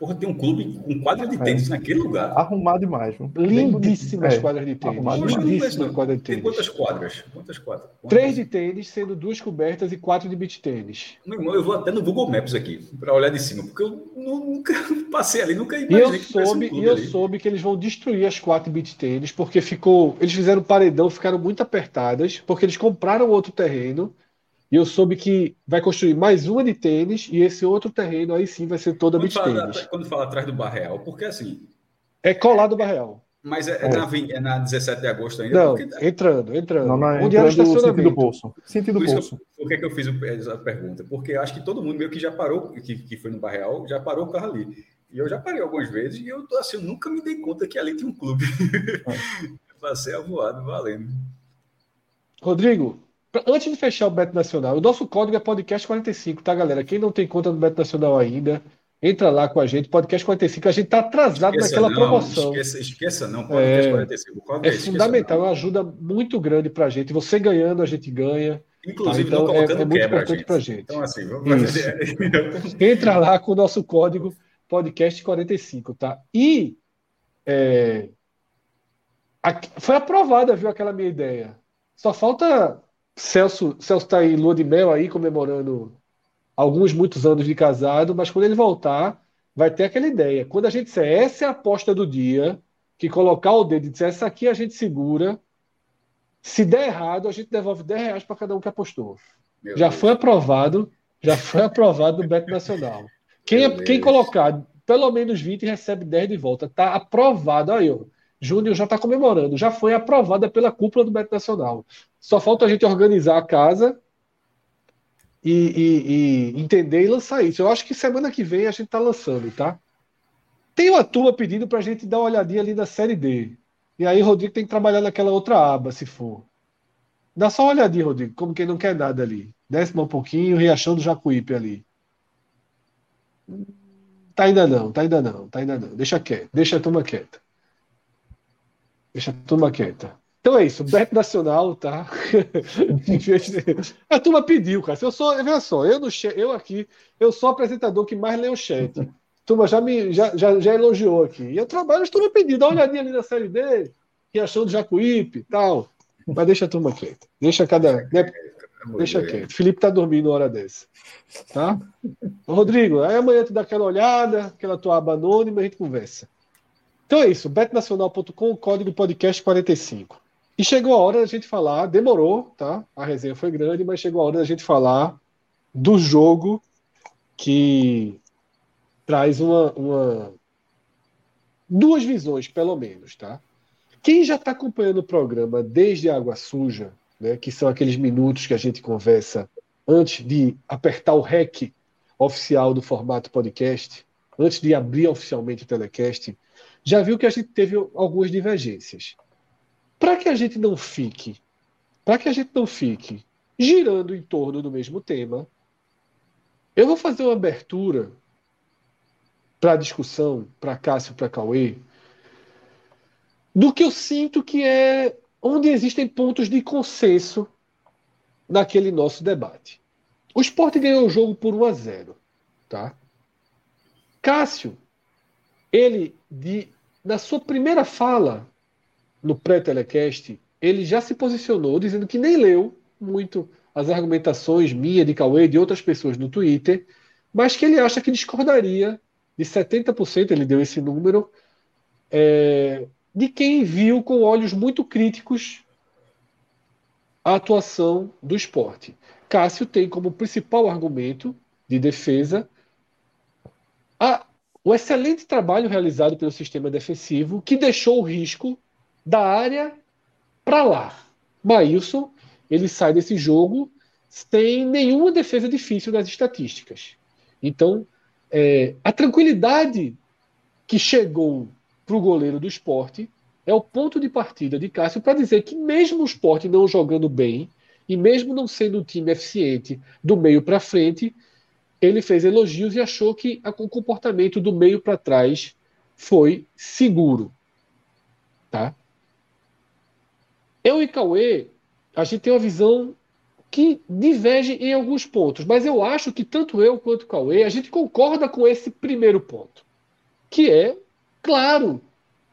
Porra, tem um clube com quadra de tênis é. naquele lugar. Arrumado demais. Viu? Lindíssimas é. quadras de tênis. Lindíssimas quadras de tênis. Tem quantas quadras? Quantas quadras? Quantas? Três de tênis, sendo duas cobertas e quatro de beach tênis. Meu irmão, eu vou até no Google Maps aqui para olhar de cima, porque eu nunca passei ali, nunca imaginei e eu que soube, um E eu ali. soube que eles vão destruir as quatro beach tênis, porque ficou. Eles fizeram paredão, ficaram muito apertadas, porque eles compraram outro terreno e eu soube que vai construir mais uma de tênis e esse outro terreno aí sim vai ser toda quando beach fala, tênis. Quando fala atrás do Barreal, porque assim. É colado do Barreal. Mas é, é, Na, é, Na, 17 de agosto ainda? Não, porque... entrando, entrando. Não, não, Onde era o estacionamento? Sentido bolso. Sentido por bolso. por que, que eu fiz a pergunta? Porque acho que todo mundo meio que já parou, que, que foi no Barreal, já parou o carro ali. E eu já parei algumas vezes e eu, assim, eu nunca me dei conta que ali tinha um clube. É. Passei a voado, valendo. Rodrigo, Antes de fechar o Beto Nacional, o nosso código é podcast 45, tá, galera? Quem não tem conta no Beto Nacional ainda, entra lá com a gente, podcast 45. A gente tá atrasado esqueça naquela não, promoção. Esqueça, esqueça não, podcast é, 45. é, é fundamental, é uma ajuda muito grande pra gente. Você ganhando, a gente ganha. Inclusive, tá? então, é, é, muito importante gente. pra gente. Então, assim, vamos fazer. entra lá com o nosso código podcast 45, tá? E é, foi aprovada, viu, aquela minha ideia. Só falta Celso Celso está em lua de mel aí, comemorando alguns, muitos anos de casado, mas quando ele voltar, vai ter aquela ideia. Quando a gente disser essa é a aposta do dia, que colocar o dedo e dizer essa aqui a gente segura, se der errado, a gente devolve 10 reais para cada um que apostou. Meu já Deus. foi aprovado, já foi aprovado no Beto Nacional. Quem, quem colocar pelo menos 20 recebe 10 de volta. Tá aprovado. Aí, ó. Júnior já está comemorando, já foi aprovada pela cúpula do Beto Nacional. Só falta a gente organizar a casa e, e, e entender e lançar isso. Eu acho que semana que vem a gente está lançando, tá? Tem uma turma pedindo para a gente dar uma olhadinha ali na série D. E aí, Rodrigo tem que trabalhar naquela outra aba, se for. Dá só uma olhadinha, Rodrigo, como quem não quer nada ali. Desce um pouquinho, Riachão do Jacuípe ali. Tá ainda não, tá ainda não, tá ainda não. Deixa quieto, deixa a turma quieta. Deixa a turma quieta. Então é isso, Bet Nacional, tá? a turma pediu, cara. Eu sou, veja só, eu, no, eu aqui, eu sou o apresentador que mais lê o chat. A turma já me já, já, já elogiou aqui. E eu trabalho, a turma pediu, dá uma olhadinha ali na série D, que achou do Jacuípe e tal. Mas deixa a turma quieta. Deixa cada. Né? Deixa quieto. Felipe tá dormindo hora dessa. Tá? Rodrigo, aí amanhã tu dá aquela olhada, aquela tua aba anônima, a gente conversa. Então é isso, betnacional.com, código podcast 45. E chegou a hora da gente falar, demorou, tá? A resenha foi grande, mas chegou a hora da gente falar do jogo que traz uma, uma duas visões, pelo menos, tá? Quem já está acompanhando o programa desde Água Suja, né, que são aqueles minutos que a gente conversa antes de apertar o REC oficial do formato podcast, antes de abrir oficialmente o telecast, já viu que a gente teve algumas divergências. Para que a gente não fique, para que a gente não fique girando em torno do mesmo tema, eu vou fazer uma abertura para discussão, para Cássio, para Cauê, do que eu sinto que é onde existem pontos de consenso naquele nosso debate. O esporte ganhou o jogo por 1 a 0. Tá? Cássio, ele, de, na sua primeira fala no pré-telecast, ele já se posicionou dizendo que nem leu muito as argumentações minha, de Cauê, de outras pessoas no Twitter, mas que ele acha que discordaria de 70%, ele deu esse número, é, de quem viu com olhos muito críticos a atuação do esporte. Cássio tem como principal argumento de defesa a, o excelente trabalho realizado pelo sistema defensivo, que deixou o risco da área para lá. Maílson, ele sai desse jogo sem nenhuma defesa difícil nas estatísticas. Então, é, a tranquilidade que chegou para o goleiro do esporte é o ponto de partida de Cássio para dizer que, mesmo o esporte não jogando bem, e mesmo não sendo um time eficiente do meio para frente, ele fez elogios e achou que o comportamento do meio para trás foi seguro. Tá? Eu e Cauê, a gente tem uma visão que diverge em alguns pontos, mas eu acho que tanto eu quanto Cauê, a gente concorda com esse primeiro ponto, que é Claro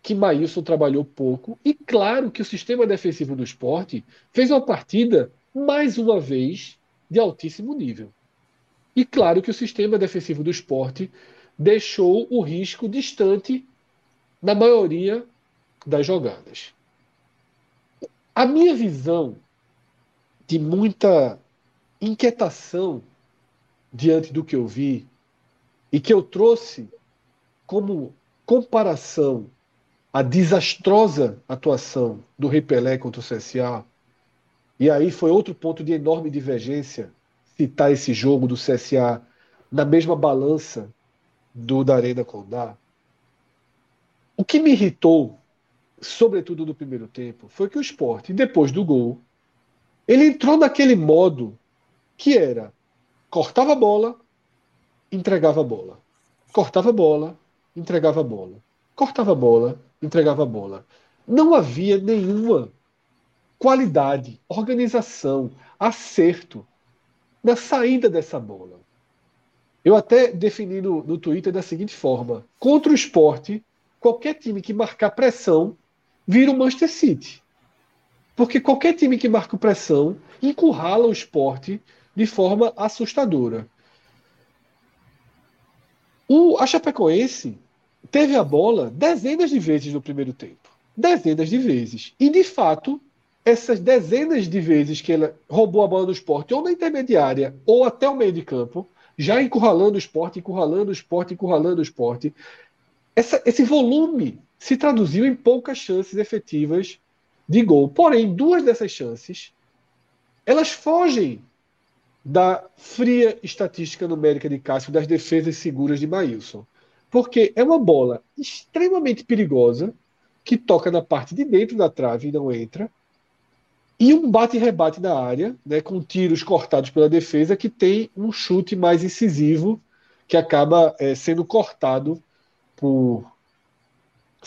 que Maílson trabalhou pouco e claro que o sistema defensivo do esporte fez uma partida, mais uma vez, de altíssimo nível. E claro que o sistema defensivo do esporte deixou o risco distante na maioria das jogadas. A minha visão de muita inquietação diante do que eu vi e que eu trouxe como comparação à desastrosa atuação do Rei Pelé contra o CSA, e aí foi outro ponto de enorme divergência citar esse jogo do CSA na mesma balança do da Arena Condá. O que me irritou, sobretudo no primeiro tempo, foi que o esporte, depois do gol, ele entrou naquele modo que era cortava a bola, entregava a bola. Cortava a bola, entregava a bola. Cortava a bola, entregava a bola. Não havia nenhuma qualidade, organização, acerto na saída dessa bola. Eu até defini no, no Twitter da seguinte forma: contra o esporte, qualquer time que marcar pressão vira o Manchester City. Porque qualquer time que marca pressão encurrala o esporte de forma assustadora. O, a Chapecoense teve a bola dezenas de vezes no primeiro tempo. Dezenas de vezes. E, de fato, essas dezenas de vezes que ela roubou a bola do esporte, ou na intermediária, ou até o meio de campo, já encurralando o esporte, encurralando o esporte, encurralando o esporte. Essa, esse volume se traduziu em poucas chances efetivas de gol. Porém, duas dessas chances, elas fogem da fria estatística numérica de Cássio das defesas seguras de Maílson. Porque é uma bola extremamente perigosa, que toca na parte de dentro da trave e não entra, e um bate-rebate na área, né, com tiros cortados pela defesa, que tem um chute mais incisivo, que acaba é, sendo cortado por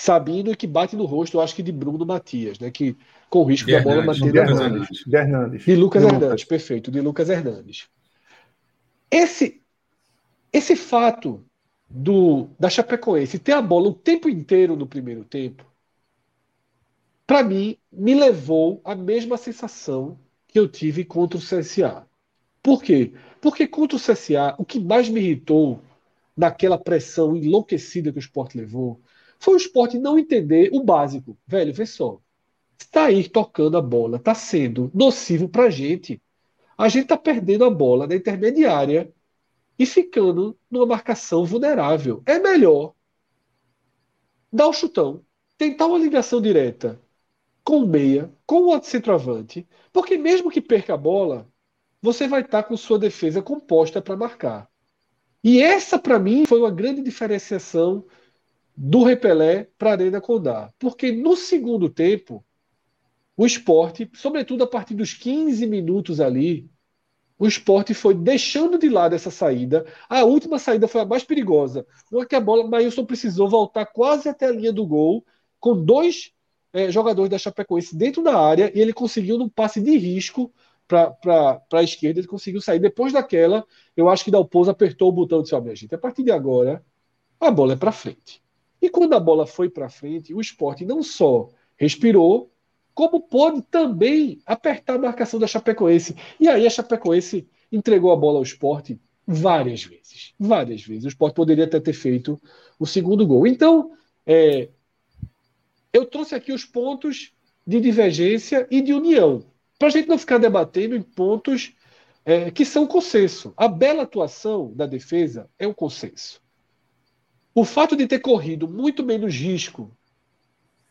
Sabino e que bate no rosto, eu acho que de Bruno Matias, né, que com risco de da bola bater de Hernandes. De Hernandes. De Lucas de Hernandes, perfeito, de Lucas Hernandes. Esse, esse fato do da Chapecoense ter a bola o tempo inteiro no primeiro tempo, para mim, me levou à mesma sensação que eu tive contra o CSA. Por quê? Porque contra o CSA, o que mais me irritou naquela pressão enlouquecida que o esporte levou foi o esporte não entender o básico. Velho, vê só. Está aí tocando a bola, está sendo nocivo para a gente. A gente está perdendo a bola na intermediária e ficando numa marcação vulnerável. É melhor dar o chutão, tentar uma ligação direta com o meia, com o centroavante, porque mesmo que perca a bola, você vai estar com sua defesa composta para marcar. E essa, para mim, foi uma grande diferenciação do Repelé para a Arena Condá. Porque no segundo tempo, o esporte, sobretudo a partir dos 15 minutos ali, o esporte foi deixando de lado essa saída. A última saída foi a mais perigosa. Uma que a bola, Maílson precisou voltar quase até a linha do gol, com dois é, jogadores da Chapecoense dentro da área e ele conseguiu num passe de risco para a esquerda, ele conseguiu sair. Depois daquela, eu acho que Dalpozo apertou o botão e disse: Ó, oh, minha gente, a partir de agora, a bola é para frente. E quando a bola foi para frente, o esporte não só respirou, como pôde também apertar a marcação da Chapecoense. E aí a Chapecoense entregou a bola ao esporte várias vezes. Várias vezes. O esporte poderia até ter feito o segundo gol. Então, é, eu trouxe aqui os pontos de divergência e de união, para a gente não ficar debatendo em pontos é, que são consenso. A bela atuação da defesa é um consenso. O fato de ter corrido muito menos risco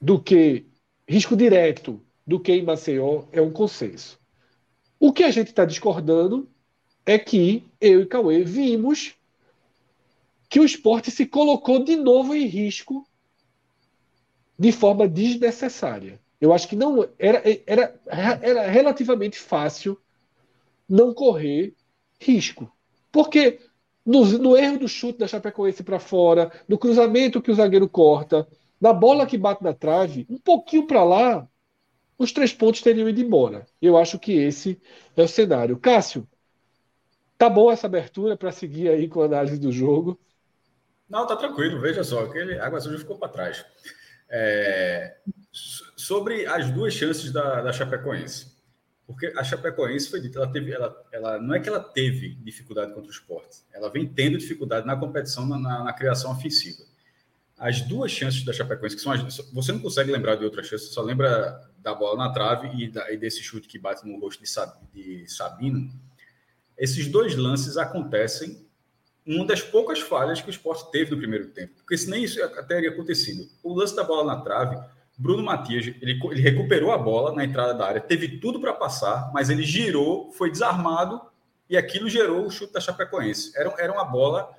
do que risco direto do que em Maceió é um consenso. O que a gente está discordando é que eu e Cauê vimos que o esporte se colocou de novo em risco de forma desnecessária. Eu acho que não era, era, era relativamente fácil não correr risco. Porque no, erro do chute da Chapecoense para fora, no cruzamento que o zagueiro corta, na bola que bate na trave, um pouquinho para lá, os três pontos teriam ido embora. Eu acho que esse é o cenário. Cássio, tá bom essa abertura para seguir aí com a análise do jogo? Não, tá tranquilo. Veja só, aquele Água Suja ficou para trás. É, sobre as duas chances da, da Chapecoense. Porque a Chapecoense foi dita, ela teve, ela, ela, não é que ela teve dificuldade contra o esporte, ela vem tendo dificuldade na competição, na, na, na criação ofensiva. As duas chances da Chapecoense, que são as, você não consegue lembrar de outras chances, só lembra da bola na trave e, da, e desse chute que bate no rosto de, de Sabino. Esses dois lances acontecem uma das poucas falhas que o esporte teve no primeiro tempo. Porque se nem isso teria acontecido. O lance da bola na trave, Bruno Matias, ele, ele recuperou a bola na entrada da área, teve tudo para passar, mas ele girou, foi desarmado e aquilo gerou o chute da Chapecoense. Era, era uma bola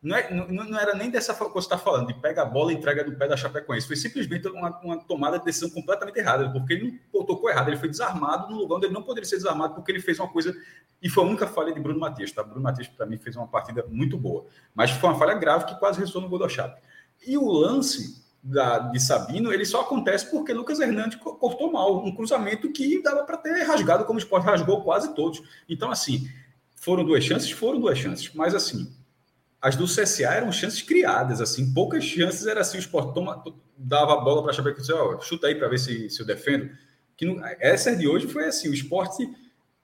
não, é, não, não, era nem dessa coisa que você está falando, de pega a bola e entrega no pé da Chapecoense. Foi simplesmente uma, uma, tomada de decisão completamente errada, porque ele não tocou errado, ele foi desarmado no lugar onde ele não poderia ser desarmado, porque ele fez uma coisa. E foi a única falha de Bruno Matias, tá? Bruno Matias, para mim, fez uma partida muito boa. Mas foi uma falha grave que quase resultou no gol da Chape. E o lance da, de Sabino, ele só acontece porque Lucas Hernandes cortou mal. Um cruzamento que dava para ter rasgado, como o Sport rasgou quase todos. Então, assim, foram duas chances? Foram duas chances. Mas, assim, as do CSA eram chances criadas, assim, poucas chances era assim, o Sport toma, dava a bola para a Chapecoense, ó, chuta aí para ver se, se eu defendo. Que não, essa de hoje foi assim, o esporte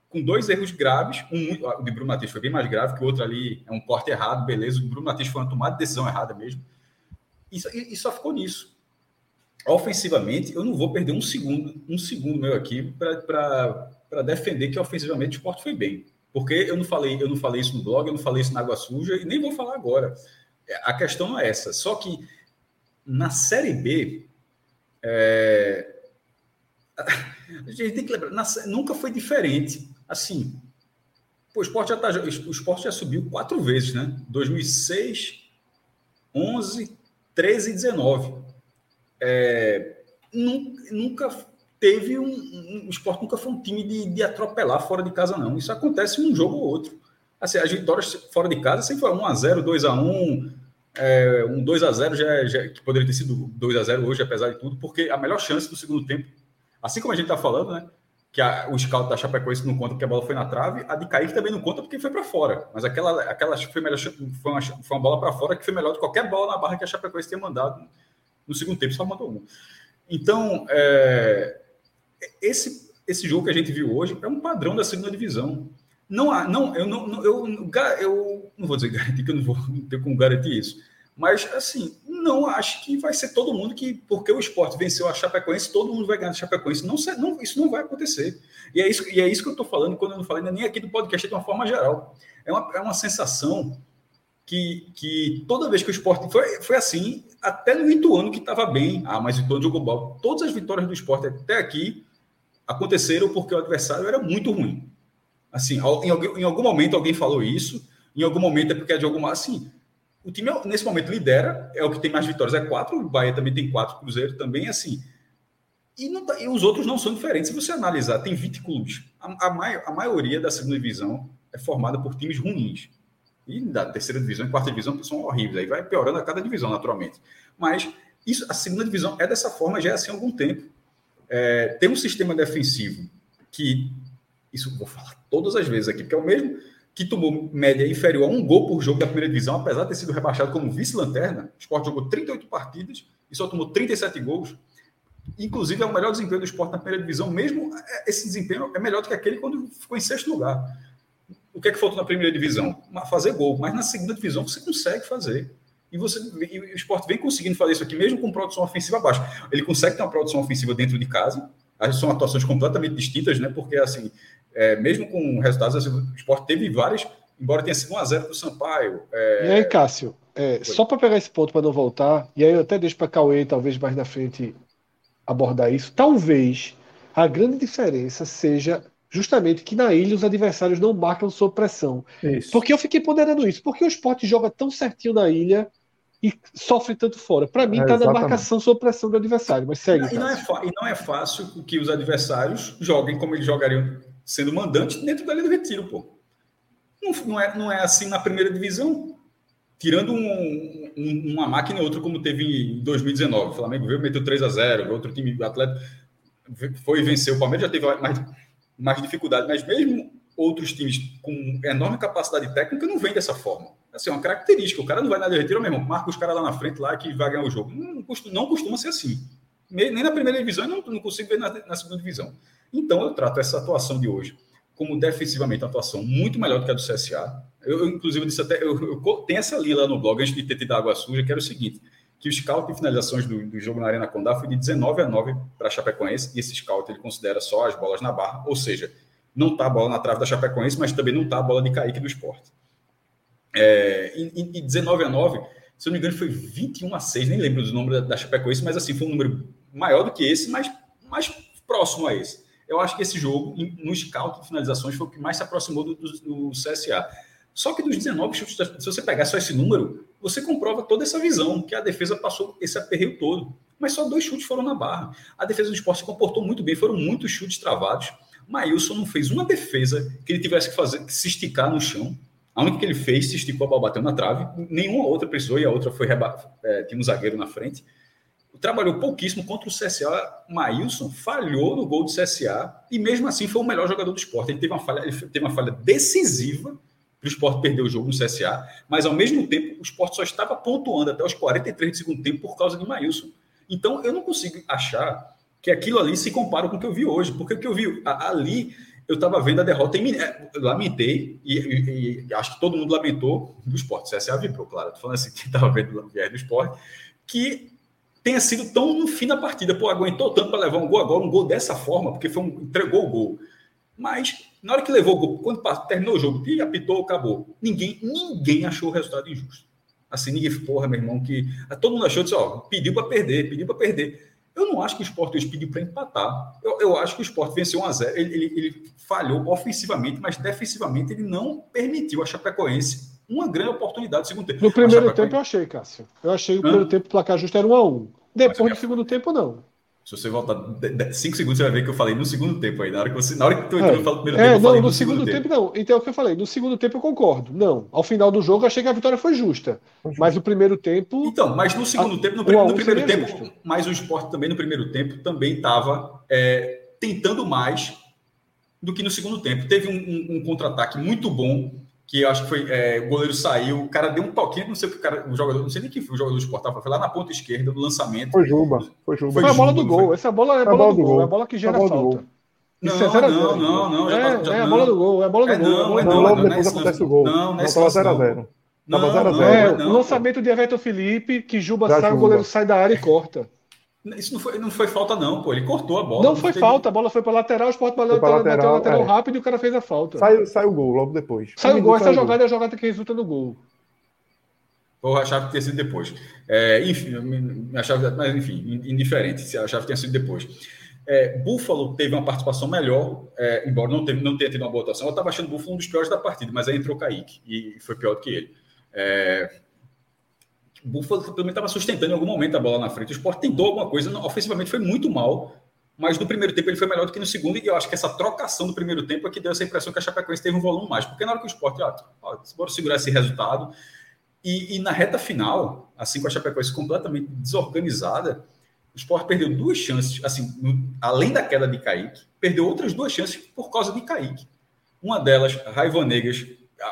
com dois erros graves, um, o de Bruno Matias foi bem mais grave, que o outro ali é um corte errado, beleza, o Bruno Matias foi uma tomada de decisão errada mesmo, e, e, só ficou nisso. Ofensivamente, eu não vou perder um segundo, um segundo meu aqui para defender que ofensivamente o esporte foi bem. Porque eu não falei, eu não falei isso no blog, eu não falei isso na Água Suja e nem vou falar agora. A questão é essa. Só que na Série B, é... a gente tem que lembrar, na... nunca foi diferente. Assim, o esporte já, tá, o esporte já subiu quatro vezes, né? 2006, 11, 13 e 19. É... Nunca teve um, um, O esporte nunca foi um time de, de atropelar fora de casa, não. Isso acontece um jogo ou outro. Assim, as vitórias fora de casa sempre foi 1x0, 2x1, é, um 2 a 0 já, já, que poderia ter sido 2 a 0 hoje, apesar de tudo, porque a melhor chance do segundo tempo, assim como a gente está falando, né? Que a, o scout da Chapecoense não conta porque a bola foi na trave, a de Kaique também não conta porque foi para fora. Mas aquela, aquela foi, melhor, foi, uma, foi uma bola para fora que foi melhor do que qualquer bola na barra que a Chapecoense tinha mandado no segundo tempo, só mandou um. Então, é, esse, esse jogo que a gente viu hoje é um padrão da segunda divisão. Não há, não, eu não, eu, eu não vou dizer garantir que eu não vou ter como garantir isso, mas assim, não acho que vai ser todo mundo que, porque o esporte venceu a Chapecoense, todo mundo vai ganhar a Chapecoense. Não, não, isso não vai acontecer. E é isso, e é isso que eu estou falando quando eu não falei nem aqui do podcast de uma forma geral. É uma, é uma sensação que, que toda vez que o esporte foi, foi assim, até no Ituano que estava bem, ah, mas o Ituano jogou bola. Todas as vitórias do esporte até aqui aconteceram porque o adversário era muito ruim. Assim, em, em algum momento alguém falou isso, em algum momento é porque é de alguma. Assim, o time nesse momento lidera, é o que tem mais vitórias, é quatro, o Bahia também tem quatro, Cruzeiro também, assim. E, não, tá, e os outros não são diferentes. Se você analisar, tem 20 clubes. A, a, mai, a maioria da segunda divisão é formada por times ruins. E da terceira divisão e quarta divisão são horríveis. Aí vai piorando a cada divisão, naturalmente. Mas isso, a segunda divisão é dessa forma já é assim há algum tempo. É, tem um sistema defensivo que isso vou falar todas as vezes aqui, porque é o mesmo que tomou média inferior a um gol por jogo da primeira divisão, apesar de ter sido rebaixado como vice-lanterna. O Sport jogou 38 partidas e só tomou 37 gols. Inclusive, é o melhor desempenho do esporte na primeira divisão, mesmo é, esse desempenho é melhor do que aquele quando ficou em sexto lugar. O que é que faltou na primeira divisão? Fazer gol, mas na segunda divisão você consegue fazer. E, você, e o esporte vem conseguindo fazer isso aqui, mesmo com produção ofensiva baixa. Ele consegue ter uma produção ofensiva dentro de casa, são atuações completamente distintas, né? Porque assim, é, mesmo com resultados, assim, o esporte teve vários, embora tenha sido 1x0 para o Sampaio. É... E aí, Cássio, é, só para pegar esse ponto para não voltar, e aí eu até deixo para Cauê, talvez mais na frente, abordar isso. Talvez a grande diferença seja justamente que na ilha os adversários não marcam sob pressão. Isso. Porque eu fiquei ponderando isso. Porque o esporte joga tão certinho na ilha e sofre tanto fora. Para mim, está é, na marcação sob pressão do adversário. Mas segue. E não, é e não é fácil que os adversários joguem como eles jogariam sendo mandante dentro da linha do retiro, pô. Não, não, é, não é assim na primeira divisão. Tirando um, um, uma máquina e outra, como teve em 2019. O Flamengo veio, meteu 3 a 0 outro time, Atlético foi vencer. O Palmeiras já teve mais, mais dificuldade, mas mesmo outros times com enorme capacidade técnica não vêm dessa forma. Assim, é uma característica. O cara não vai na retiro mesmo, marca os caras lá na frente lá que vai ganhar o jogo. Não, costuma, não costuma ser assim. Nem na primeira divisão, não, não consigo ver na, na segunda divisão. Então, eu trato essa atuação de hoje como defensivamente uma atuação muito melhor do que a do CSA. Eu, eu inclusive, disse até, eu, eu, tenho essa linha lá no blog, antes de ter tido água suja, que era o seguinte, que o scout de finalizações do, do jogo na Arena Condá foi de 19 a 9 para a Chapecoense, e esse scout ele considera só as bolas na barra, ou seja, não está a bola na trave da Chapecoense, mas também não está a bola de Kaique do esporte. É, e, e 19 a 9, se eu não me engano, foi 21 a 6, nem lembro do número da, da Chapecoense, mas assim, foi um número maior do que esse, mas mais próximo a esse eu acho que esse jogo, no scout de finalizações, foi o que mais se aproximou do, do, do CSA. Só que dos 19 chutes, se você pegar só esse número, você comprova toda essa visão, que a defesa passou esse aperreio todo. Mas só dois chutes foram na barra. A defesa do esporte se comportou muito bem, foram muitos chutes travados. Maílson não fez uma defesa que ele tivesse que fazer, que se esticar no chão. A única que ele fez, se esticou, a bola bateu na trave. Nenhuma outra precisou e a outra foi é, tinha um zagueiro na frente trabalhou pouquíssimo contra o CSA. Maílson falhou no gol do CSA e mesmo assim foi o melhor jogador do esporte. Ele teve uma falha, teve uma falha decisiva para o esporte perder o jogo no CSA, mas ao mesmo tempo o esporte só estava pontuando até os 43 do segundo tempo por causa de Maílson. Então eu não consigo achar que aquilo ali se compara com o que eu vi hoje, porque o que eu vi ali eu estava vendo a derrota em é, lamentei e, e, e, acho que todo mundo lamentou do esporte. O CSA vibrou, claro. Estou falando assim que estava vendo o do esporte que tenha sido tão no fim da partida. Pô, aguentou tanto para levar um gol agora, um gol dessa forma, porque foi um, entregou o gol. Mas na hora que levou o gol, quando terminou o jogo, e apitou, acabou. Ninguém, ninguém achou o resultado injusto. Assim, ninguém, porra, meu irmão, que. Todo mundo achou, disse, ó, pediu para perder, pediu para perder. Eu não acho que o esporte hoje pediu para empatar. Eu, eu, acho que o esporte venceu 1x0. Ele, ele, ele, falhou ofensivamente, mas defensivamente ele não permitiu a Chapecoense uma grande oportunidade no segundo tempo. No primeiro tempo eu achei, Cássio. Eu achei que o primeiro tempo o placar justo era 1x1. Depois do segundo tempo, não. Se você voltar 5 segundos, você vai ver que eu falei no segundo tempo aí. Na hora que, você, na hora que tu entrou é. no primeiro é, tempo, não, no, no segundo, segundo tempo, tempo, não. Então é o que eu falei. No segundo tempo eu concordo. Não. Ao final do jogo, eu achei que a vitória foi justa. Mas no primeiro tempo. Então, mas no segundo a, tempo, no, no primeiro tempo, justo. mas o esporte também no primeiro tempo também estava é, tentando mais do que no segundo tempo. Teve um, um, um contra-ataque muito bom que eu acho que foi é, o goleiro saiu, o cara deu um toquinho, não sei o que o cara, o jogador, não sei nem quem foi o jogador do Sport, foi lá na ponta esquerda do lançamento. Foi Juba, foi Juba. Foi, foi a bola do gol, foi... essa bola é a bola, bola do, gol, gol, é a bola que gera falta. Não, não, não, não, não, é, tá, já, é a bola do gol, é a bola do é, gol. Não, é não, logo depois acontece o gol. Não, não, tava 0x0. Tava 0x0. É, o lançamento de Everton Felipe, que Juba sai, o goleiro sai da área e corta. Isso não foi, não foi falta, não, pô. Ele cortou a bola. Não, não foi teve... falta, a bola foi para lateral, o Sport bateu lateral, lateral é. rápido e o cara fez a falta. Saiu, saiu o gol logo depois. Saiu o gol, essa jogada é a jogada que resulta no gol. Eu achava que tinha sido depois. É, enfim, achava, mas enfim, indiferente, se achava que tinha sido depois. É, Buffalo teve uma participação melhor, é, embora não, teve, não tenha tido uma boa atuação. Eu estava achando o Buffalo um dos piores da partida, mas aí entrou o Kaique e foi pior do que ele. É, o Buffalo também estava sustentando em algum momento a bola na frente. O Sport tentou alguma coisa, ofensivamente foi muito mal, mas no primeiro tempo ele foi melhor do que no segundo, e eu acho que essa trocação do primeiro tempo é que deu essa impressão que a Chapecoense teve um volume mais, porque na hora que o Sport, ah, ó, bora segurar esse resultado, e, e, na reta final, assim com a Chapecoense completamente desorganizada, o Sport perdeu duas chances, assim, no, além da queda de Kaique, perdeu outras duas chances por causa de Kaique. Uma delas, Raivanegas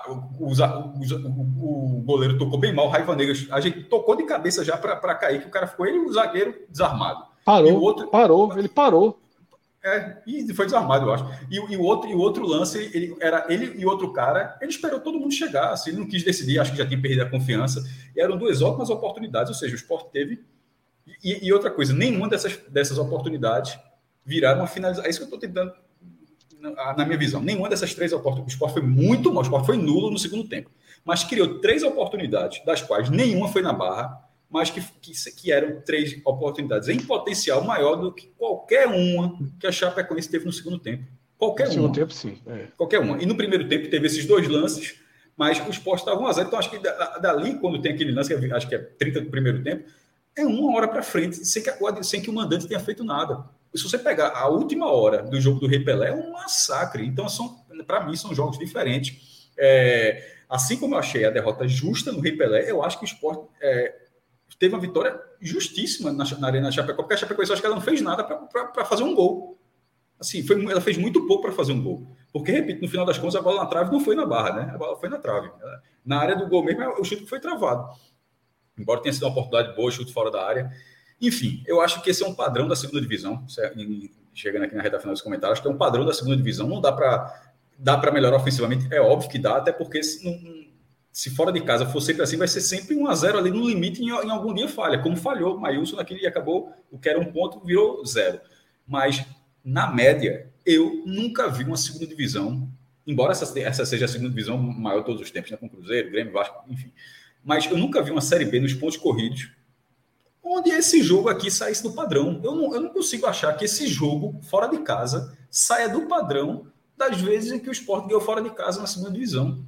o, o, o, goleiro tocou bem mal, Raiva Negas, a gente tocou de cabeça já para cair, que o cara ficou ele e o zagueiro desarmado. Parou, outro, parou, ele parou. É, e foi desarmado, eu acho. E, e, o, outro, e o outro lance, ele, era ele e outro cara, ele esperou todo mundo chegar, assim, ele não quis decidir, acho que já tinha perdido a confiança. E eram duas ótimas oportunidades, ou seja, o esporte teve. E, e outra coisa, nenhuma dessas, dessas oportunidades viraram uma finalização. É isso que eu estou tentando na minha visão, nenhuma dessas três oportunidades. O esporte foi muito mal, o esporte foi nulo no segundo tempo. Mas criou três oportunidades, das quais nenhuma foi na barra, mas que, que, que eram três oportunidades em potencial maior do que qualquer uma que a Chapecoense teve no segundo tempo. Qualquer no uma. segundo tempo, sim. É. Qualquer uma. E no primeiro tempo teve esses dois lances, mas o esporte estava 1 a 0 Então acho que dali, quando tem aquele lance, acho que é 30 do primeiro tempo, é uma hora para frente, sem que, sem que o mandante tenha feito nada se você pegar a última hora do jogo do Rei Pelé, é um massacre. Então, para mim, são jogos diferentes. É, assim como eu achei a derrota justa no Rei Pelé, eu acho que o esporte é, teve uma vitória justíssima na, na Arena Chapecó, porque a Chapecoense acho que ela não fez nada para fazer um gol. Assim, foi, ela fez muito pouco para fazer um gol. Porque, repito, no final das contas, a bola na trave não foi na barra, né? A bola foi na trave. Na área do gol mesmo, o chute foi travado. Embora tenha sido uma oportunidade boa, chute fora da área. Enfim, eu acho que esse é um padrão da segunda divisão. É, chegando aqui na reta final dos comentários, acho que é um padrão da segunda divisão. Não dá para dá para melhorar ofensivamente, é óbvio que dá, até porque se, não, se fora de casa for sempre assim, vai ser sempre 1 a 0 ali no limite em, em algum dia falha, como falhou o Maílson naquele acabou, o que era um ponto virou zero. Mas na média, eu nunca vi uma segunda divisão, embora essa, essa seja a segunda divisão maior de todos os tempos, né, com Cruzeiro, Grêmio, Vasco, enfim. Mas eu nunca vi uma série B nos pontos corridos onde esse jogo aqui saísse do padrão. Eu não, eu não consigo achar que esse jogo, fora de casa, saia do padrão das vezes em que o esporte ganhou fora de casa na segunda divisão.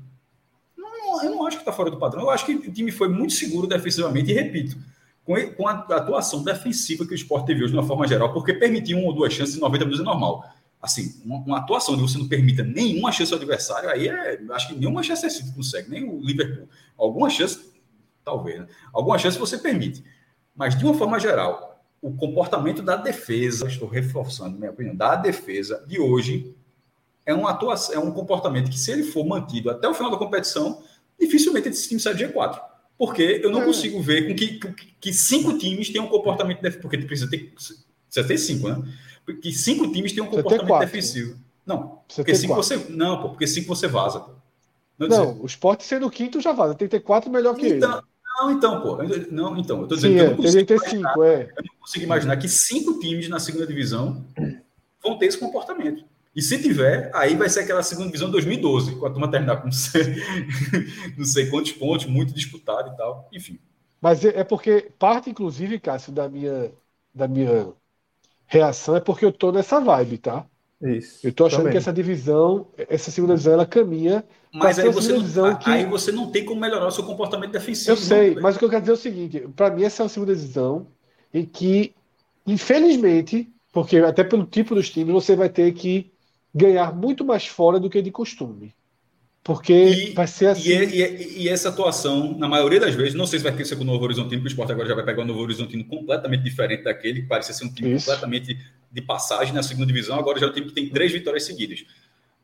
Não, eu não acho que está fora do padrão. Eu acho que o time foi muito seguro defensivamente, e repito, com, a atuação defensiva que o esporte teve hoje, de uma forma geral, porque permitiu uma ou duas chances em 90 minutos é normal. Assim, uma, uma, atuação onde você não permita nenhuma chance ao adversário, aí é, acho que nenhuma chance City consegue, nem o Liverpool. Alguma chance, talvez, né? Alguma chance você permite. Mas, de uma forma geral, o comportamento da defesa, estou reforçando minha opinião, da defesa de hoje é, uma atuação, é um comportamento que, se ele for mantido até o final da competição, dificilmente esse time sai de G4. Porque eu não é. consigo ver com que, que, que, cinco times tenham um comportamento defensivo. Porque precisa ter, precisa ter cinco, né? Que cinco times tenham um comportamento defensivo. Não, porque cinco você. Não, pô, porque cinco você vaza. Não, não o esporte sendo quinto já vaza. Tem que ter quatro melhor que então, ele. Não, então, pô. Não, então. Eu tô dizendo Sim, que eu não consigo ter imaginar, cinco, é. Eu não consigo imaginar que cinco times na segunda divisão vão ter esse comportamento. E se tiver, aí vai ser aquela segunda divisão 2012, com a turma terminar com não sei, não sei quantos pontos, muito disputado e tal. Enfim. Mas é, é porque parte, inclusive, Cássio, da minha, da minha reação é porque eu tô nessa vibe, tá? Isso. Eu tô achando também. que essa divisão, essa segunda divisão, ela caminha. Mas aí você, não, divisão que- aí você não tem como melhorar o seu comportamento defensivo. Eu sei, não, mas o que eu quero dizer é o seguinte: para mim, essa é uma segunda divisão em que, infelizmente, porque até pelo tipo dos times, você vai ter que ganhar muito mais fora do que de costume. Porque E, vai ser assim. e, e- e essa atuação, na maioria das vezes, não sei se vai ser com o Novo Horizontino, porque o Sport agora já vai pegar um Novo Horizontino completamente diferente daquele, que parecia ser um time Isso. completamente de passagem na segunda divisão, agora já é um time que tem três vitórias seguidas.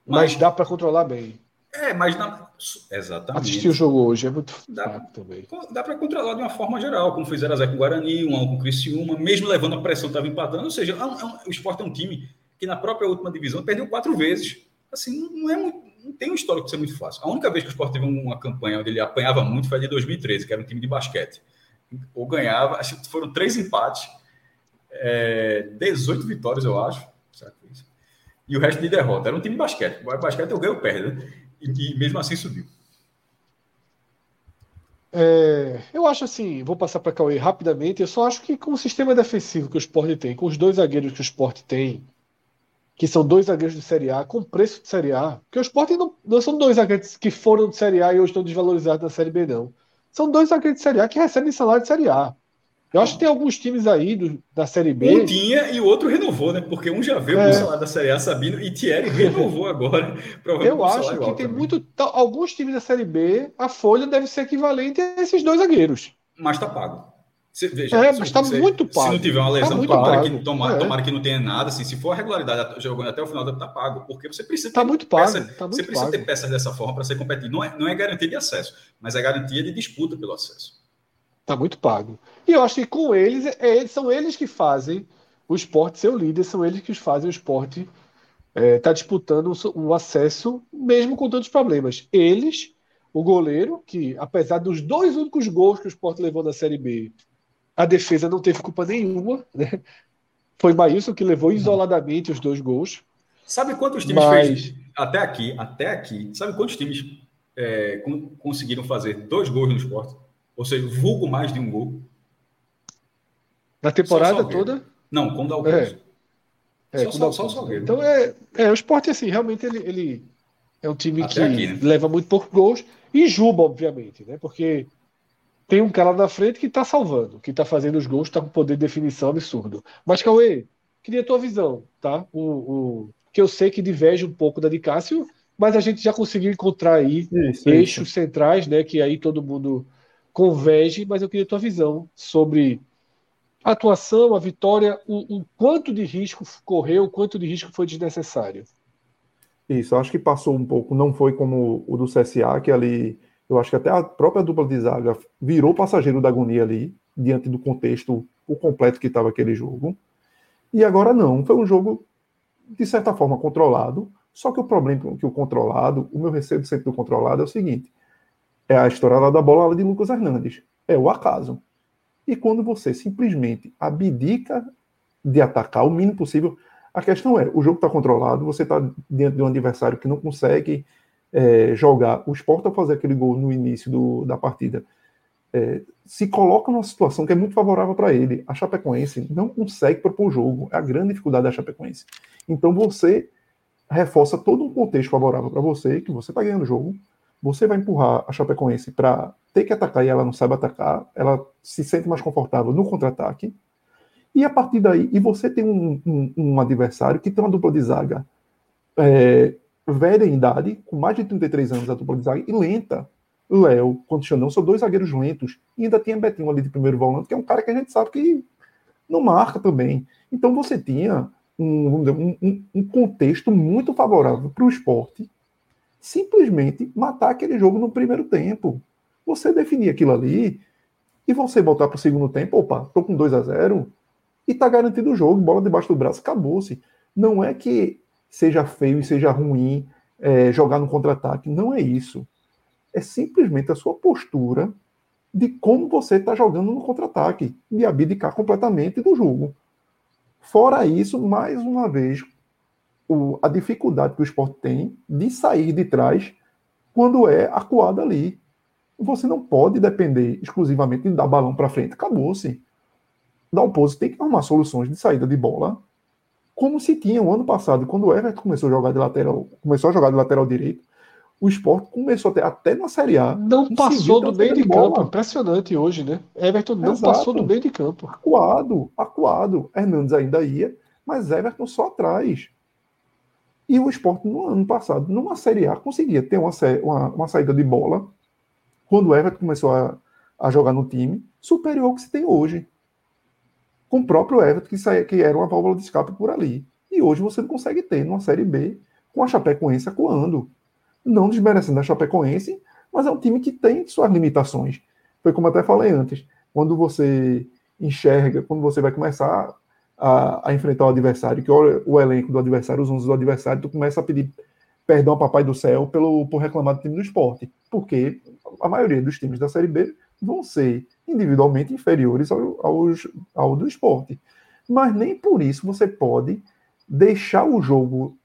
mas Mas, dá para controlar bem. é, mas na, exatamente. Assistir o jogo hoje é muito Dá. também. Dá para controlar de uma forma geral, como fez 0x0 com o Guarani, 1x1 com o Criciúma, mesmo levando a pressão, estava empatando. Ou seja, é um- é um- o Sport é um time que na própria última divisão perdeu quatro vezes. Assim, não- não, é muito, não tem um histórico de ser muito fácil. A única vez que o Sport teve uma campanha onde ele apanhava muito foi a de 2013, que era um time de basquete. Ou ganhava, acho que foram três empates, é, 18 vitórias, eu acho. E o resto de derrota. Era um time de basquete. O basquete eu ganho ou perde, né? E, e mesmo assim subiu. É, eu acho assim, vou passar para Cauê rapidamente. Eu só acho que com o sistema defensivo que o Sport tem, com os dois zagueiros que o Sport tem, que são dois zagueiros de Série A, com preço de Série A, porque o Sport não, não são dois zagueiros que foram de Série A e hoje estão desvalorizados na Série B, não. São dois zagueiros de Série A que recebem salário de Série A. Eu acho que tem alguns times aí do- da Série B. Um tinha e o outro renovou, né? Porque um já veio É. com o salário da Série A, Sabino, e Thierry renovou agora. Eu acho que tem muito. Alguns times da Série B, a folha deve ser equivalente a esses dois zagueiros. Mas tá pago. Você, veja, É, se mas tá você- muito Se pago. não tiver uma Tá lesão, muito tomara, pago. que, tomara, É. tomara que não tenha nada. Assim, se for a regularidade jogando até o final, tá pago. Porque você precisa Tá ter muito pago, peças- tá muito você precisa pago. ter peças dessa forma para ser competitivo. Não é, não é garantia de acesso, mas é garantia de disputa pelo acesso. Tá muito pago. E eu acho que com eles, é, eles são eles que fazem o esporte ser o líder, são eles que fazem o esporte estar disputando o, o acesso, mesmo com tantos problemas. Eles, o goleiro, que apesar dos dois únicos gols que o esporte levou na Série B, a defesa não teve culpa nenhuma, né? Foi Maílson que levou isoladamente os dois gols. Sabe quantos times Mas- fez até aqui? Até aqui. Sabe quantos times é, con- conseguiram fazer dois gols no esporte? Ou seja, vulgo mais de um gol? Na temporada toda, Não, com o Dalpozo. É, Só- com só- o só o Dalpozo. Salgueiro. Então é, é o esporte assim, realmente ele, ele é um time Até que aqui, né? leva muito poucos gols e Juba, obviamente, né? Porque tem um cara na frente que tá salvando, que tá fazendo os gols, tá com poder de definição absurdo. Mas Cauê, queria a tua visão, tá? O, o- que eu sei que diverge um pouco da de Cássio, mas a gente já conseguiu encontrar aí Isso, eixos isso. centrais, né? Que aí todo mundo converge, mas eu queria a tua visão sobre a atuação, a vitória, o, o quanto de risco correu, o quanto de risco foi desnecessário. Isso, acho que passou um pouco, não foi como o do CSA, que ali, eu acho que até a própria dupla de zaga virou passageiro da agonia ali, diante do contexto o completo que estava aquele jogo. E agora não, foi um jogo, de certa forma, controlado, só que o problema que o controlado, o meu receio sempre do controlado é o seguinte, é a lá da bola de Lucas Hernandes, é o acaso. E quando você simplesmente abdica de atacar o mínimo possível, a questão é, o jogo está controlado, você está diante de um adversário que não consegue é, jogar. O Sport, ao fazer aquele gol no início do- da partida, é, se coloca numa situação que é muito favorável para ele. A Chapecoense não consegue propor o jogo. É a grande dificuldade da Chapecoense. Então você reforça todo um contexto favorável para você, que você está ganhando o jogo. Você vai empurrar a Chapecoense para ter que atacar e ela não sabe atacar. Ela se sente mais confortável no contra-ataque. E a partir daí, e você tem um, um- um adversário que tem uma dupla de zaga é, velha em idade, com mais de 33 anos a dupla de zaga, e lenta. Léo, Xandão, são dois zagueiros lentos. E ainda tinha Betinho ali de primeiro volante, que é um cara que a gente sabe que não marca também. Então você tinha um- um- um contexto muito favorável para o esporte simplesmente matar aquele jogo no primeiro tempo. Você definir aquilo ali e você voltar para o segundo tempo, opa, tô com 2 a 0 e tá garantido o jogo, bola debaixo do braço, acabou-se. Não é que seja feio e seja ruim é, jogar no contra-ataque, não é isso. É simplesmente a sua postura de como você está jogando no contra-ataque, de abdicar completamente do jogo. Fora isso, mais uma vez, o, a dificuldade que o esporte tem de sair de trás quando é acuado ali. Você não pode depender exclusivamente de dar balão para frente. Acabou-se. Dalpozo tem que arrumar soluções de saída de bola, como se tinha o ano passado, quando o Everton começou a jogar de lateral, começou a jogar de lateral direito, o esporte começou a ter, até na Série A. Não passou do meio de, de campo. Impressionante hoje, né? Everton não Exato. passou do meio de campo. Acuado, acuado. Hernandes ainda ia, mas Everton só atrás. E o esporte, no ano passado, numa Série A, conseguia ter uma, uma, uma saída de bola, quando o Everton começou a, a jogar no time, superior ao que se tem hoje. Com o próprio Everton, que, saía, que era uma válvula de escape por ali. E hoje você não consegue ter numa Série B, com a Chapecoense acuando não desmerecendo a Chapecoense, mas é um time que tem suas limitações. Foi como até falei antes, quando você enxerga, quando você vai começar a, a enfrentar o adversário, que olha o elenco do adversário, os 11 do adversário, tu começa a pedir perdão ao Papai do Céu pelo, por reclamar do time do esporte, porque a maioria dos times da Série B vão ser individualmente inferiores ao, ao do esporte. Mas nem por isso você pode deixar o jogo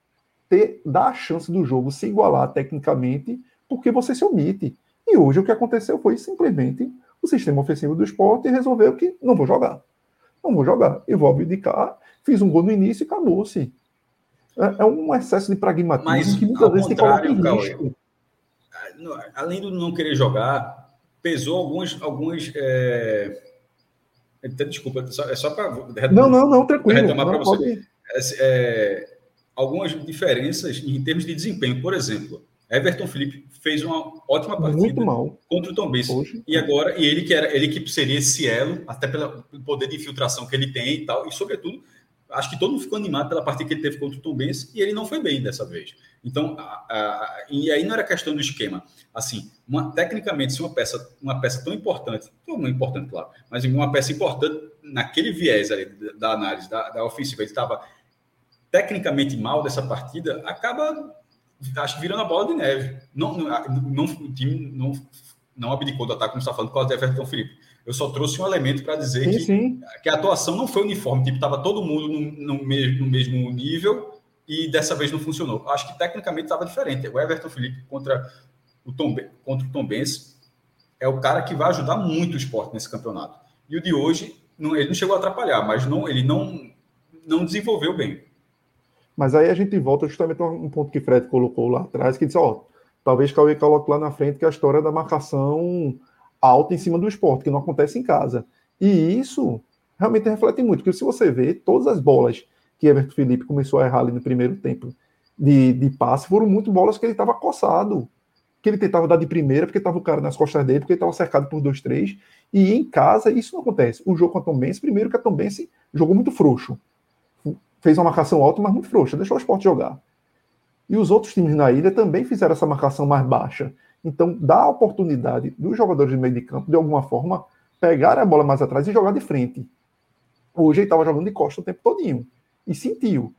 ter, dar a chance do jogo se igualar tecnicamente, porque você se omite. E hoje o que aconteceu foi simplesmente o sistema ofensivo do esporte resolveu que não vou jogar. Não vou jogar. Eu vou abdicar, fiz um gol no início e acabou-se. É, é, um excesso de pragmatismo Mas, que muitas vezes tem coloca em risco. Além do não querer jogar, pesou algumas. algumas é... Desculpa, é só para. Não, não, não, tranquilo. Retomar para você. É, é algumas diferenças em termos de desempenho. Por exemplo, Everton Felipe fez uma ótima partida contra o Tom Benz. E agora, e ele que era ele que seria esse elo, até pelo poder de infiltração que ele tem e tal, e sobretudo, acho que todo mundo ficou animado pela partida que ele teve contra o Tom Benz, e ele não foi bem dessa vez. Então, a, a, e aí não era questão do esquema. Assim, uma, tecnicamente, se uma peça, uma peça tão importante, tão importante, claro, mas uma peça importante naquele viés ali da, da análise da, da ofensiva, ele estava tecnicamente mal dessa partida, acaba, acho virando a bola de neve. Não, não, não o time não, não abdicou do ataque, como está falando, por causa do Everton Felipe. Eu só trouxe um elemento para dizer sim, que, sim. que a atuação não foi uniforme, tipo, estava todo mundo no, no, mesmo, no mesmo nível e dessa vez não funcionou. Acho que tecnicamente estava diferente. O Everton Felipe contra o Tom, contra o Tom Benz é o cara que vai ajudar muito o esporte nesse campeonato. E o de hoje, não, ele não chegou a atrapalhar, mas não, ele não, não desenvolveu bem. Mas aí a gente volta justamente a um ponto que Fred colocou lá atrás, que disse, ó, talvez Cauê coloque lá na frente que é a história da marcação alta em cima do esporte, que não acontece em casa. E isso realmente reflete muito, porque se você vê, todas as bolas que Everton Felipe começou a errar ali no primeiro tempo de, de passe foram muito bolas que ele estava coçado, que ele tentava dar de primeira, porque estava o cara nas costas dele, porque ele estava cercado por dois, três, e em casa isso não acontece. O jogo com a Tom Benz, primeiro que a Tom Benz jogou muito frouxo fez uma marcação alta, mas muito frouxa, deixou o esporte jogar. E os outros times na ilha também fizeram essa marcação mais baixa. Então, dá a oportunidade dos jogadores de meio de campo, de alguma forma, pegar a bola mais atrás e jogar de frente. Hoje ele estava jogando de costa o tempo todinho. E sentiu.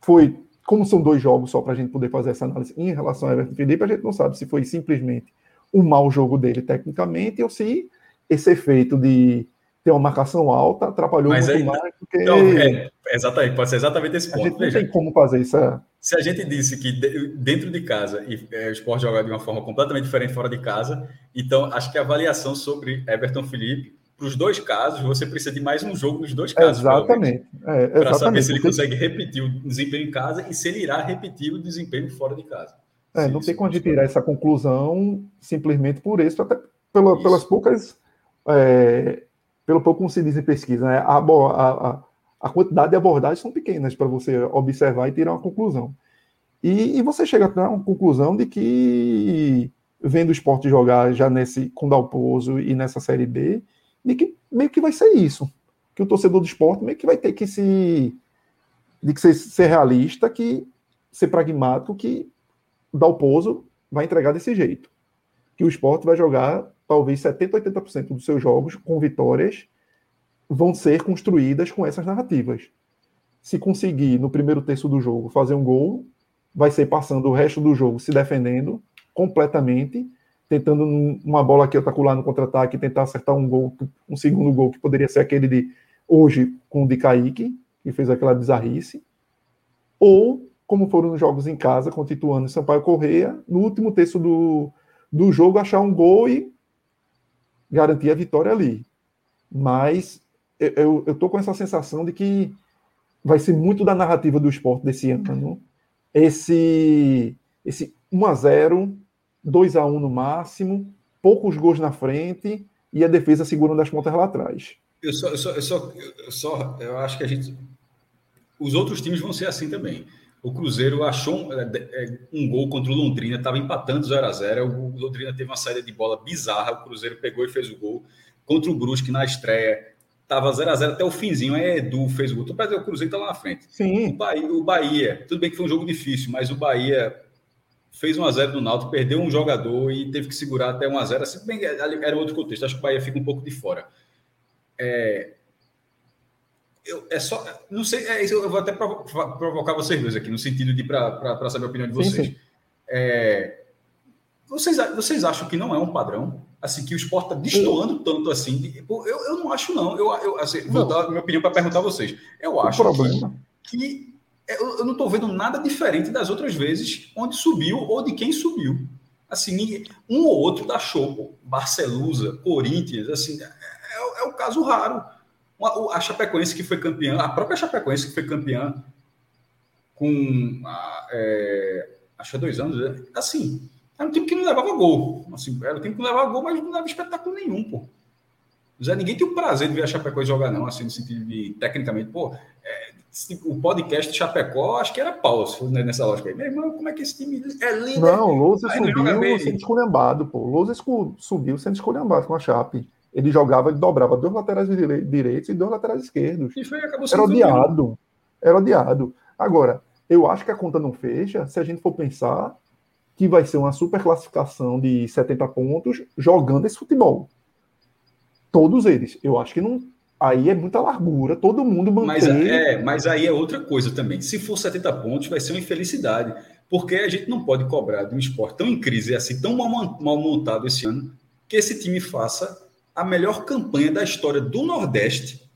Foi, como são dois jogos só para a gente poder fazer essa análise em relação a Everton Felipe, a gente não sabe se foi simplesmente um mau jogo dele tecnicamente ou se esse efeito de ter uma marcação alta atrapalhou Mas muito aí, mais do que. Não, é, exatamente, pode ser exatamente esse ponto. A gente não tem como fazer isso. É... Se a gente disse que dentro de casa e é, o esporte joga de uma forma completamente diferente fora de casa, então acho que a avaliação sobre Everton Felipe, para os dois casos, você precisa de mais um jogo nos dois casos. Exatamente. É, para saber se ele consegue repetir o desempenho em casa e se ele irá repetir o desempenho fora de casa. É, não tem como a gente tirar essa conclusão simplesmente por isso, até pela, isso. pelas poucas. É, pelo pouco se diz em pesquisa, né? a, a, a, quantidade de abordagens são pequenas para você observar e tirar uma conclusão. E, e, você chega a uma conclusão de que, vendo o esporte jogar já nesse com Dalpozo e nessa Série B, de que meio que vai ser isso. Que o torcedor do esporte meio que vai ter que se. de que ser, ser realista, que ser pragmático, que Dalpozo vai entregar desse jeito. Que o esporte vai jogar talvez 70%, 80% dos seus jogos com vitórias vão ser construídas com essas narrativas. Se conseguir, no primeiro terço do jogo, fazer um gol, vai ser passando o resto do jogo se defendendo completamente, tentando uma bola aqui atacular no contra-ataque, tentar acertar um gol, um segundo gol, que poderia ser aquele de hoje com o de Kaique, que fez aquela bizarrice, ou como foram nos jogos em casa, com Tituano e Sampaio Correia, no último terço do, do jogo achar um gol e garantir a vitória ali. Mas eu, tô com essa sensação de que vai ser muito da narrativa do esporte desse ano. Esse, esse 1 a 0 2 a 1 no máximo, poucos gols na frente e a defesa segurando as pontas lá atrás. Eu só, eu só, eu só, eu só, eu acho que a gente, os outros times vão ser assim também. O Cruzeiro achou um, é, é, um gol contra o Londrina, estava empatando 0 a 0 O Londrina teve uma saída de bola bizarra, o Cruzeiro pegou e fez o gol. Contra o Brusque na estreia, estava 0 a 0 até o finzinho. Aí Edu fez o gol. Então, o Cruzeiro está lá na frente. Sim. O Bahia, o Bahia, tudo bem que foi um jogo difícil, mas o Bahia fez 1 a 0 no Náutico, perdeu um jogador e teve que segurar até 1 a 0 assim, bem, era outro contexto. Acho que o Bahia fica um pouco de fora. É, eu, é só, não sei, é, eu vou até provocar vocês dois aqui, no sentido de para saber a opinião de vocês. Sim, sim. É, vocês. Vocês acham que não é um padrão? Assim, que o esporte está destoando tanto assim? De, eu, eu não acho, não. Eu, eu assim, vou dar minha opinião para perguntar a vocês. Eu acho que, que eu, eu não estou vendo nada diferente das outras vezes onde subiu ou de quem subiu. Assim, um ou outro da show, Barcelusa, Corinthians, assim, é, é, é o caso raro a Chapecoense que foi campeã, a própria Chapecoense que foi campeã com é, acho que há dois anos, né? assim, era um time que não levava gol. Assim, era um time que não levava gol, mas não dava espetáculo nenhum, pô. Zé, ninguém tem o prazer de ver a Chapecoense jogar, não, assim, no sentido de, tecnicamente, pô, é, o podcast de Chapecó, acho que era pau, né, nessa lógica aí. Meu irmão, como é que esse time é lindo? Não, o Lousa subiu sendo esculhambado, pô. O Lousa subiu sendo esculhambado com a Chape. Ele jogava, ele dobrava dois laterais direitos e dois laterais esquerdos. E foi, Era odiado. Era odiado. Agora, eu acho que a conta não fecha se a gente for pensar que vai ser uma super classificação de 70 pontos jogando esse futebol. Todos eles. Eu acho que não. Aí é muita largura, todo mundo mantém. Mas, é, mas aí é outra coisa também. Se for 70 pontos, vai ser uma infelicidade. Porque a gente não pode cobrar de um esporte tão em crise, assim, tão mal, mal montado esse ano, que esse time faça a melhor campanha da história do Nordeste,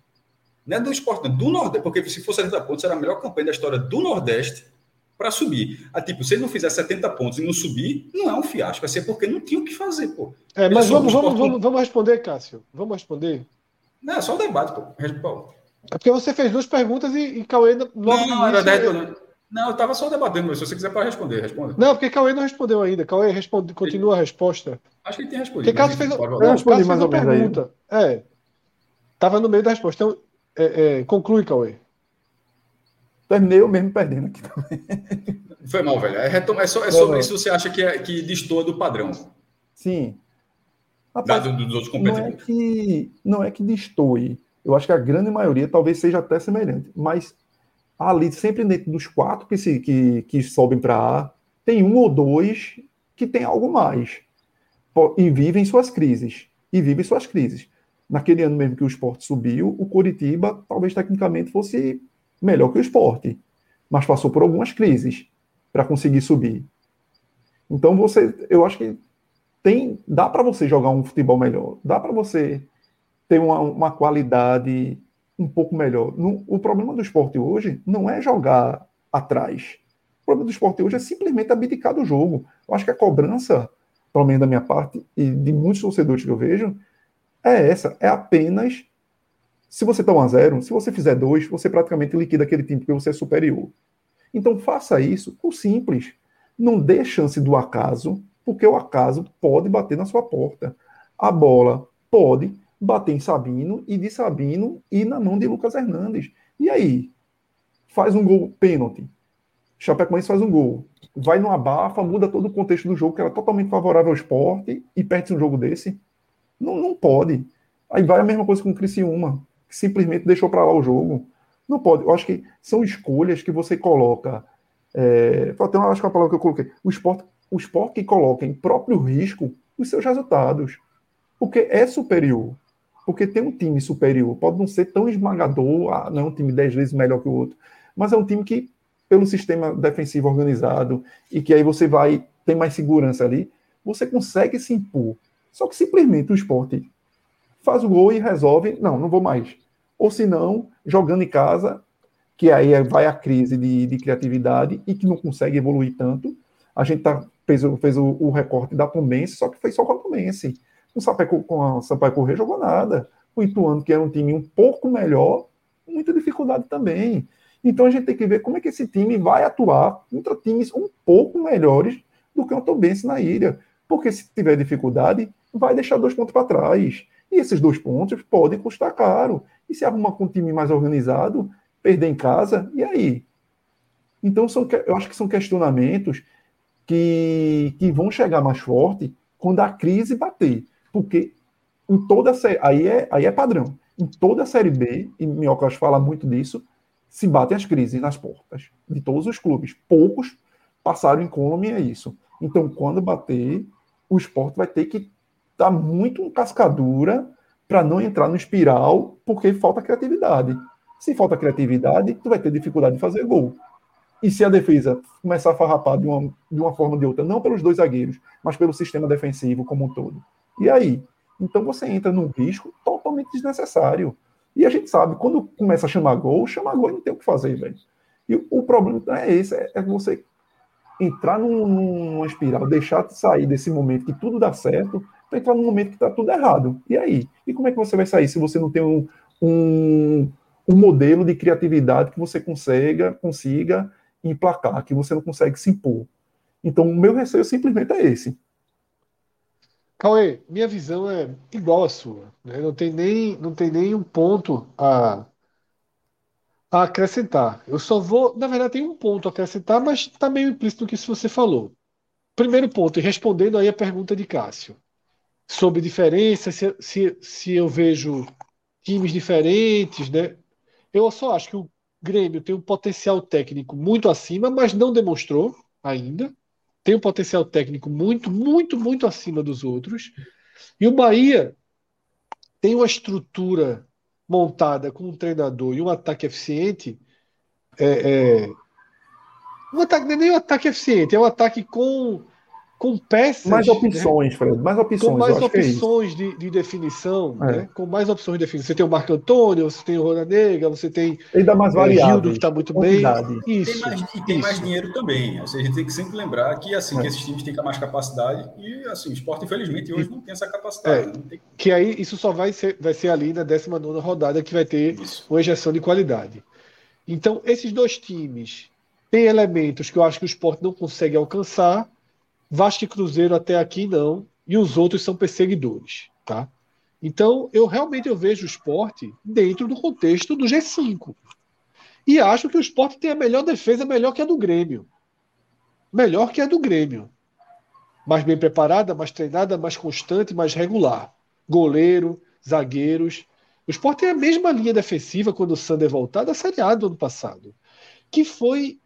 não é do esporte, do Nordeste, porque se fosse 70 pontos, era a melhor campanha da história do Nordeste para subir. Ah, tipo, se ele não fizer 70 pontos e não subir, não é um fiasco, vai ser porque não tinha o que fazer, pô. É, mas vamos, vamos, vamos, vamos responder, Cássio. Vamos responder. Não, é só o debate, pô. É porque você fez duas perguntas e, e Cauê logo não, não, era 10, eu... Não, eu estava só debatendo, mas se você quiser para responder, responda. Não, porque Cauê não respondeu ainda. Cauê responde, continua a resposta. Acho que ele tem respondido. Porque Cássio fez, eu respondi mais ou menos pergunta. Aí. É. Estava no meio da resposta. Então, é, é, conclui, Cauê. Terminei eu mesmo perdendo aqui também. Foi mal, velho. É, é, só, é sobre isso você acha que, é, que destoa do padrão. Sim. Rapaz, Dado dos outros competidores. Não é que, não é que destoe. Eu acho que a grande maioria talvez seja até semelhante. Mas ali, sempre dentro dos quatro que, se, que, que sobem para A, tem um ou dois que tem algo mais. E vivem suas crises. E vivem suas crises. Naquele ano mesmo que o esporte subiu, o Coritiba talvez tecnicamente fosse melhor que o esporte. Mas passou por algumas crises para conseguir subir. Então você, eu acho que tem, dá para você jogar um futebol melhor, dá para você ter uma, uma qualidade um pouco melhor. No, o problema do esporte hoje não é jogar atrás. O problema do esporte hoje é simplesmente abdicar do jogo. Eu acho que a cobrança, pelo menos da minha parte, e de muitos torcedores que eu vejo, é essa. É apenas. Se você 1 a 0 se você fizer dois, você praticamente liquida aquele time porque você é superior. Então faça isso o simples. Não dê chance do acaso, porque o acaso pode bater na sua porta. A bola pode bater em Sabino e de Sabino ir na mão de Lucas Hernandes. E aí? Faz um gol pênalti. Chapecoense faz um gol. Vai no abafa, muda todo o contexto do jogo, que era totalmente favorável ao esporte, e perde um jogo desse. Não, não pode. Aí vai a mesma coisa com o Criciúma, que simplesmente deixou para lá o jogo. Não pode. Eu acho que são escolhas que você coloca. É, até acho que é a palavra que eu coloquei. O esporte, o esporte que coloca em próprio risco os seus resultados. Porque é superior. Porque tem um time superior, pode não ser tão esmagador, ah, não é um time dez vezes melhor que o outro, mas é um time que, pelo sistema defensivo organizado, e que aí você vai, tem mais segurança ali, você consegue se impor. Só que simplesmente o esporte faz o gol e resolve, não, não vou mais. Ou se não, jogando em casa, que aí vai a crise de, de criatividade e que não consegue evoluir tanto. A gente tá, fez, fez o, o recorte da Tombense, só que foi só com a Tombense. O Sampaio, com Sampaio Correia jogou nada. O Ituano, que era um time um pouco melhor, muita dificuldade também. Então a gente tem que ver como é que esse time vai atuar contra times um pouco melhores do que o Tombense na ilha. Porque se tiver dificuldade, vai deixar dois pontos para trás. E esses dois pontos podem custar caro. E se arrumar com um time mais organizado, perder em casa, e aí? Então, são, eu acho que são questionamentos que, que vão chegar mais forte quando a crise bater. Porque em toda a série, aí é, aí é padrão. Em toda a série B, e Minhocas fala muito disso, se batem as crises nas portas de todos os clubes. Poucos passaram em incólume é isso. Então, quando bater, o esporte vai ter que estar tá muito em cascadura para não entrar no espiral, porque falta criatividade. Se falta criatividade, tu vai ter dificuldade de fazer gol. E se a defesa começar a farrapar de uma, de uma forma ou de outra, não pelos dois zagueiros, mas pelo sistema defensivo como um todo. E aí? Então você entra num risco totalmente desnecessário. E a gente sabe, quando começa a chamar gol, chamar gol não tem o que fazer, velho. E o problema é esse, é, é você entrar num, numa espiral, deixar de sair desse momento que tudo dá certo, para entrar num momento que está tudo errado. E aí? E como é que você vai sair se você não tem um, um, um modelo de criatividade que você consiga, consiga emplacar, que você não consegue se impor. Então, o meu receio simplesmente é esse. Cauê, minha visão é igual à sua. Né? Não, tem nem, não tem nem um ponto a, a acrescentar. Eu só vou. Na verdade, tem um ponto a acrescentar, mas está meio implícito no que você falou. Primeiro ponto, e respondendo aí a pergunta de Cássio, sobre diferença, se, se, se eu vejo times diferentes, né? Eu só acho que o Grêmio tem um potencial técnico muito acima, mas não demonstrou ainda. Tem um potencial técnico muito, muito, muito acima dos outros. E o Bahia tem uma estrutura montada com um treinador e um ataque eficiente. É, é, um ataque, é nem um ataque eficiente, é um ataque com com peças. Mais né? opções, né? Fred, mais opções. Com mais é opções é de, de, definição, é. né? com mais opções de definição. Você tem o Marco Antônio, você tem o Rona Negra, você tem. Ele dá mais variáveis. Gildo, que está muito bem. Isso. Tem mais, e tem isso. mais dinheiro também. Ou seja, a gente tem que sempre lembrar que, assim, é. que esses times têm mais capacidade e, assim, o esporte, infelizmente, hoje não tem essa capacidade. É. Tem... Que aí isso só vai ser, vai ser ali na 19 rodada que vai ter isso. uma injeção de qualidade. Então, esses dois times têm elementos que eu acho que o esporte não consegue alcançar Vasco e Cruzeiro até aqui não, e os outros são perseguidores, tá? Então, eu realmente eu vejo o esporte dentro do contexto do G5. E acho que o esporte tem a melhor defesa, melhor que a do Grêmio. Melhor que a do Grêmio. Mais bem preparada, mais treinada, mais constante, mais regular. Goleiro, zagueiros. O esporte tem a mesma linha defensiva quando o Sander voltar da Série A do ano passado. Que foi.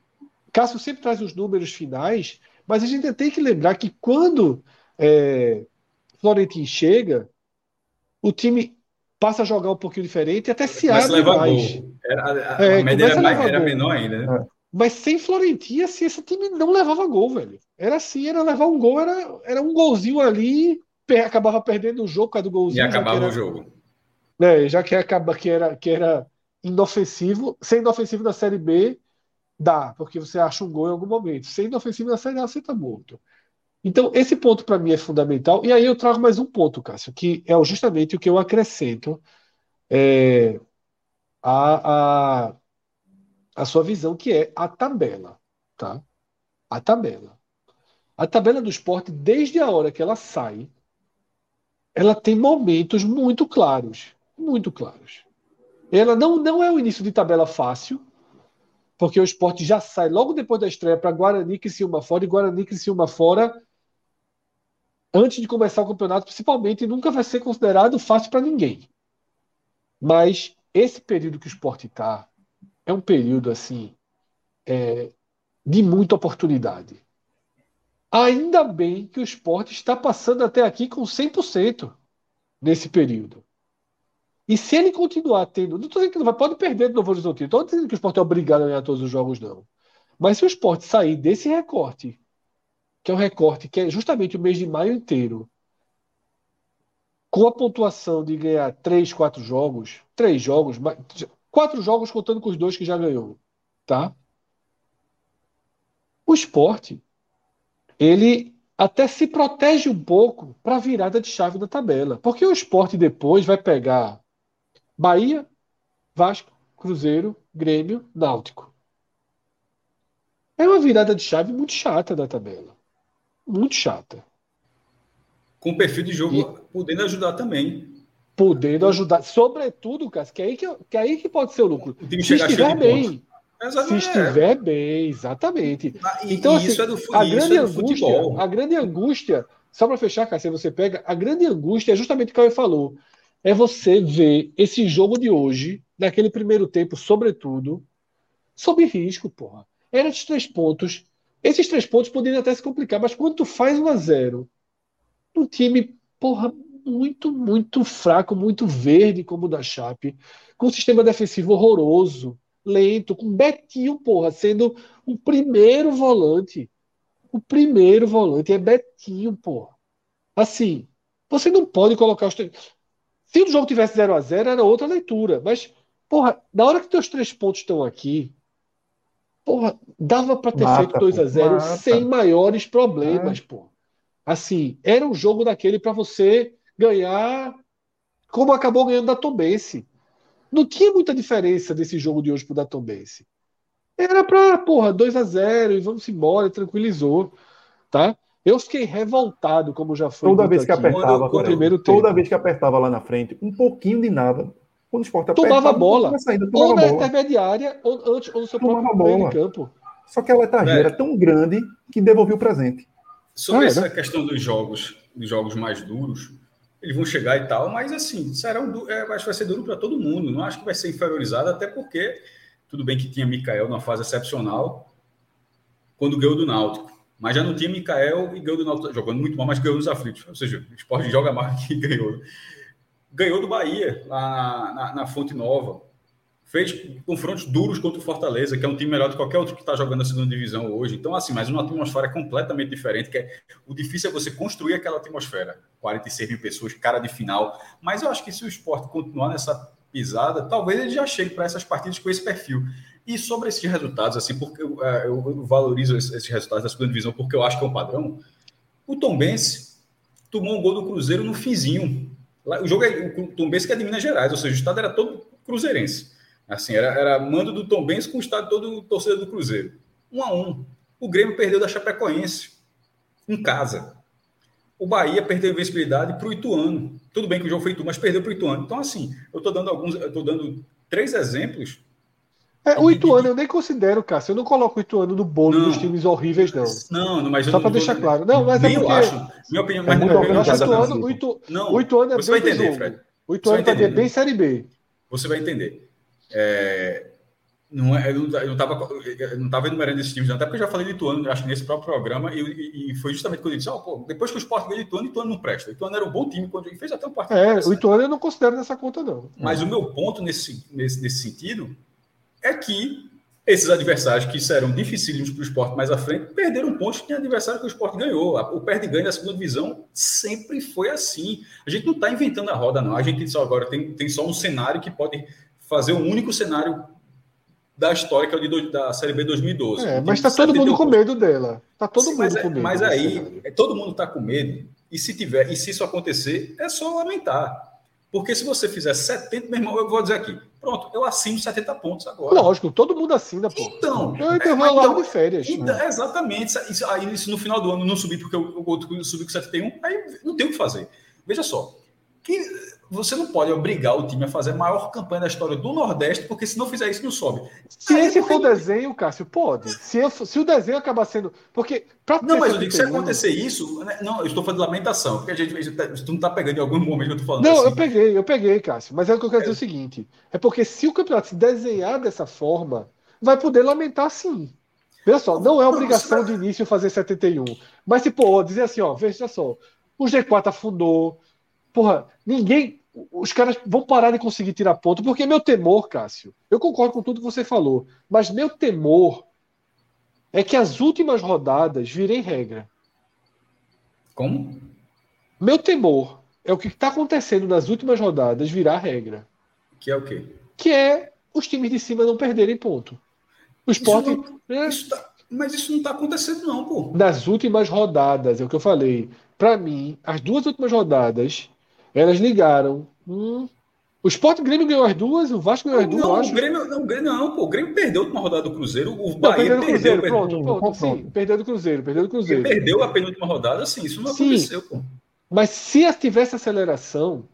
Cássio sempre traz os números finais, mas a gente tem que lembrar que quando é, Florentino chega, o time passa a jogar um pouquinho diferente e até se abre mais. Era, a, é, a média era, mais, era menor ainda, né? É. Mas sem Florentino, assim, esse time não levava gol, velho. Era assim, era levar um gol, era, era um golzinho ali, acabava perdendo o jogo por causa do golzinho. E acabava era, o jogo. Né, já que, acaba, que, era, que era inofensivo, sendo inofensivo na Série B, Dá, porque você acha um gol em algum momento. Sendo ofensivo na Série A, você está morto. Então, esse ponto para mim é fundamental. E aí eu trago mais um ponto, Cássio, que é justamente o que eu acrescento é, a, a, a sua visão, que é a tabela. Tá? A tabela. A tabela do esporte, desde a hora que ela sai, ela tem momentos muito claros. Muito claros. Ela não, não é o início de tabela fácil, porque o esporte já sai logo depois da estreia para Guarani que Silma fora e Guarani que Silma fora antes de começar o campeonato, principalmente, nunca vai ser considerado fácil para ninguém. Mas esse período que o esporte está é um período assim é, de muita oportunidade. Ainda bem que o esporte está passando até aqui com 100% nesse período. E se ele continuar tendo. Não estou dizendo que não vai, pode perder do Novo Horizonte. Não estou dizendo que o esporte é obrigado a ganhar todos os jogos, não. Mas se o esporte sair desse recorte, que é um recorte que é justamente o mês de maio inteiro, com a pontuação de ganhar três, quatro jogos, três jogos, quatro jogos contando com os dois que já ganhou, tá? O esporte, ele até se protege um pouco para a virada de chave da tabela. Porque o esporte depois vai pegar Bahia, Vasco, Cruzeiro, Grêmio, Náutico. É uma virada de chave muito chata da tabela. Muito chata. Com perfil de jogo e, podendo ajudar também. Podendo ajudar. Sobretudo, Cássio, que é aí que, que, é aí que pode ser o lucro. O Se estiver bem. Se estiver bem, exatamente. Ah, e, então, assim, é do, a grande é angústia, a grande angústia, só para fechar, Cássio, você pega, a grande angústia é justamente o que o falou. É você ver esse jogo de hoje, naquele primeiro tempo, sobretudo, sob risco, porra. Era de três pontos. Esses três pontos poderiam até se complicar, mas quando tu faz 1 a 0 um time, porra, muito, muito fraco, muito verde, como o da Chape, com um sistema defensivo horroroso, lento, com Betinho, porra, sendo o primeiro volante. O primeiro volante é Betinho, porra. Assim, você não pode colocar os. Se o jogo tivesse 0 a 0 era outra leitura. Mas, porra, na hora que teus três pontos estão aqui, porra, dava para ter mata, feito 2 a 0 sem maiores problemas, é. porra. Assim, era um jogo daquele para você ganhar como acabou ganhando da Tombense. Não tinha muita diferença desse jogo de hoje pro da Tombense. Era para, porra, 2 a 0 e vamos embora, tranquilizou, tá? Eu fiquei revoltado, como já foi. Toda vez que aqui, apertava, quando, primeiro tempo. toda vez que apertava lá na frente, um pouquinho de nada. Quando o esporte apertava, tomava bola. Saída, tomava ou na bola. intermediária, ou, antes, ou no seu tomava próprio bola. meio de campo. Só que a letargia é. era tão grande que devolveu o presente. Sobre ah, essa né? questão dos jogos, dos jogos mais duros, eles vão chegar e tal, mas assim, será um, é, acho que vai ser duro para todo mundo. Não acho que vai ser inferiorizado, até porque tudo bem que tinha Mikael numa fase excepcional quando ganhou do Náutico. Mas já não tinha Mikael e ganhou do Náutico, jogando muito mal, mas ganhou nos aflitos. Ou seja, o esporte joga mais que ganhou. Ganhou do Bahia, lá na, na, na Fonte Nova fez confrontos duros contra o Fortaleza, que é um time melhor do que qualquer outro que está jogando a segunda divisão hoje. Então, assim, mas uma atmosfera completamente diferente, que é o difícil é você construir aquela atmosfera. 46 mil pessoas, cara de final. Mas eu acho que se o esporte continuar nessa pisada, talvez ele já chegue para essas partidas com esse perfil. E sobre esses resultados, assim, porque eu, é, eu valorizo esses resultados da segunda divisão, porque eu acho que é um padrão. O Tom tomou um gol do Cruzeiro no finzinho. O jogo é o Tom que é de Minas Gerais, ou seja, o estado era todo cruzeirense. Assim, era, era mando do Tom com o estado todo torcedor do Cruzeiro. Um a um. O Grêmio perdeu da Chapecoense, em casa. O Bahia perdeu a invencibilidade para o Ituano. Tudo bem que o jogo foi Itu, mas perdeu para o Ituano. Então, assim, eu estou dando alguns, eu estou dando três exemplos. É, o Ituano eu nem considero, Cássio. Eu não coloco o Ituano no bolo não, dos times horríveis, não. Não, não mas Só para deixar claro. Não, mas é porque... eu acho. Minha opinião, é mas é muito o, Ituano, o, Itu, não, o Ituano é bem vai entender, Fred. O Ituano está bem Série B. Você vai entender. É, não, é, eu não estava não tava enumerando esses times, até porque eu já falei de Ituano, acho que nesse próprio programa, e, e foi justamente quando eu disse: oh, pô, depois que o Sport ganhou Ituano, Ituano não presta. Ituano era um bom time quando ele fez até um partido. É, o Ituano eu não considero nessa conta, não. Mas o meu ponto nesse, nesse, nesse sentido é que esses adversários que serão dificílimos para o esporte mais à frente perderam pontos que adversário que o esporte ganhou. O perde-ganho da segunda divisão sempre foi assim. A gente não está inventando a roda, não. A gente só agora tem, tem só um cenário que pode fazer o um único cenário da história, que é o de, da Série B 2012. É, mas está todo mundo com medo dela. Está todo Sim, mundo mas, é, com medo. Mas aí, é, todo mundo está com medo. E se tiver, e se isso acontecer, é só lamentar. Porque se você fizer 70, meu irmão, eu vou dizer aqui, pronto, eu assino 70 pontos agora. Lógico, todo mundo assina, pô. Então, eu intervalo é, então, de férias. Então, né? Exatamente. Isso, aí, isso no final do ano não subir porque o outro subiu com 71, aí não tem o que fazer. Veja só, que você não pode obrigar o time a fazer a maior campanha da história do Nordeste, porque se não fizer isso, não sobe. Se Aí, esse for o desenho, Cássio, pode. Se, eu, se o desenho acabar sendo. Porque. Não, mas eu digo, se acontecer isso. Né, não, eu estou falando de lamentação, porque a gente. Tu não está pegando em algum momento que eu estou falando. Não, assim. eu peguei, eu peguei, Cássio. Mas é o que eu quero é. dizer o seguinte: é porque se o campeonato se desenhar dessa forma, vai poder lamentar sim. Veja só, não é obrigação de início fazer 71. Mas se, pô, dizer assim, ó, veja só, o G4 afundou. Porra, ninguém os caras vão parar de conseguir tirar ponto, porque meu temor, Cássio, eu concordo com tudo que você falou, mas meu temor é que as últimas rodadas virem regra. Como? Meu temor é o que está acontecendo nas últimas rodadas virar regra. Que é o quê? Que é os times de cima não perderem ponto. O esporte. Isso não, é, isso tá- mas isso não está acontecendo, não, pô. nas últimas rodadas, é o que eu falei. Para mim, as duas últimas rodadas, elas ligaram. Hum, o Sport Grêmio ganhou as duas, o Vasco ganhou as duas, Não, o Grêmio, não, o Grêmio não, pô. O Grêmio perdeu a última rodada do Cruzeiro. O Não, Bahia perdeu do Cruzeiro, perdeu, pronto, perdeu, pronto, sim. Perdeu do Cruzeiro, perdeu do Cruzeiro. perdeu a penúltima rodada, assim. Isso não Sim. aconteceu, pô. Mas se tivesse aceleração,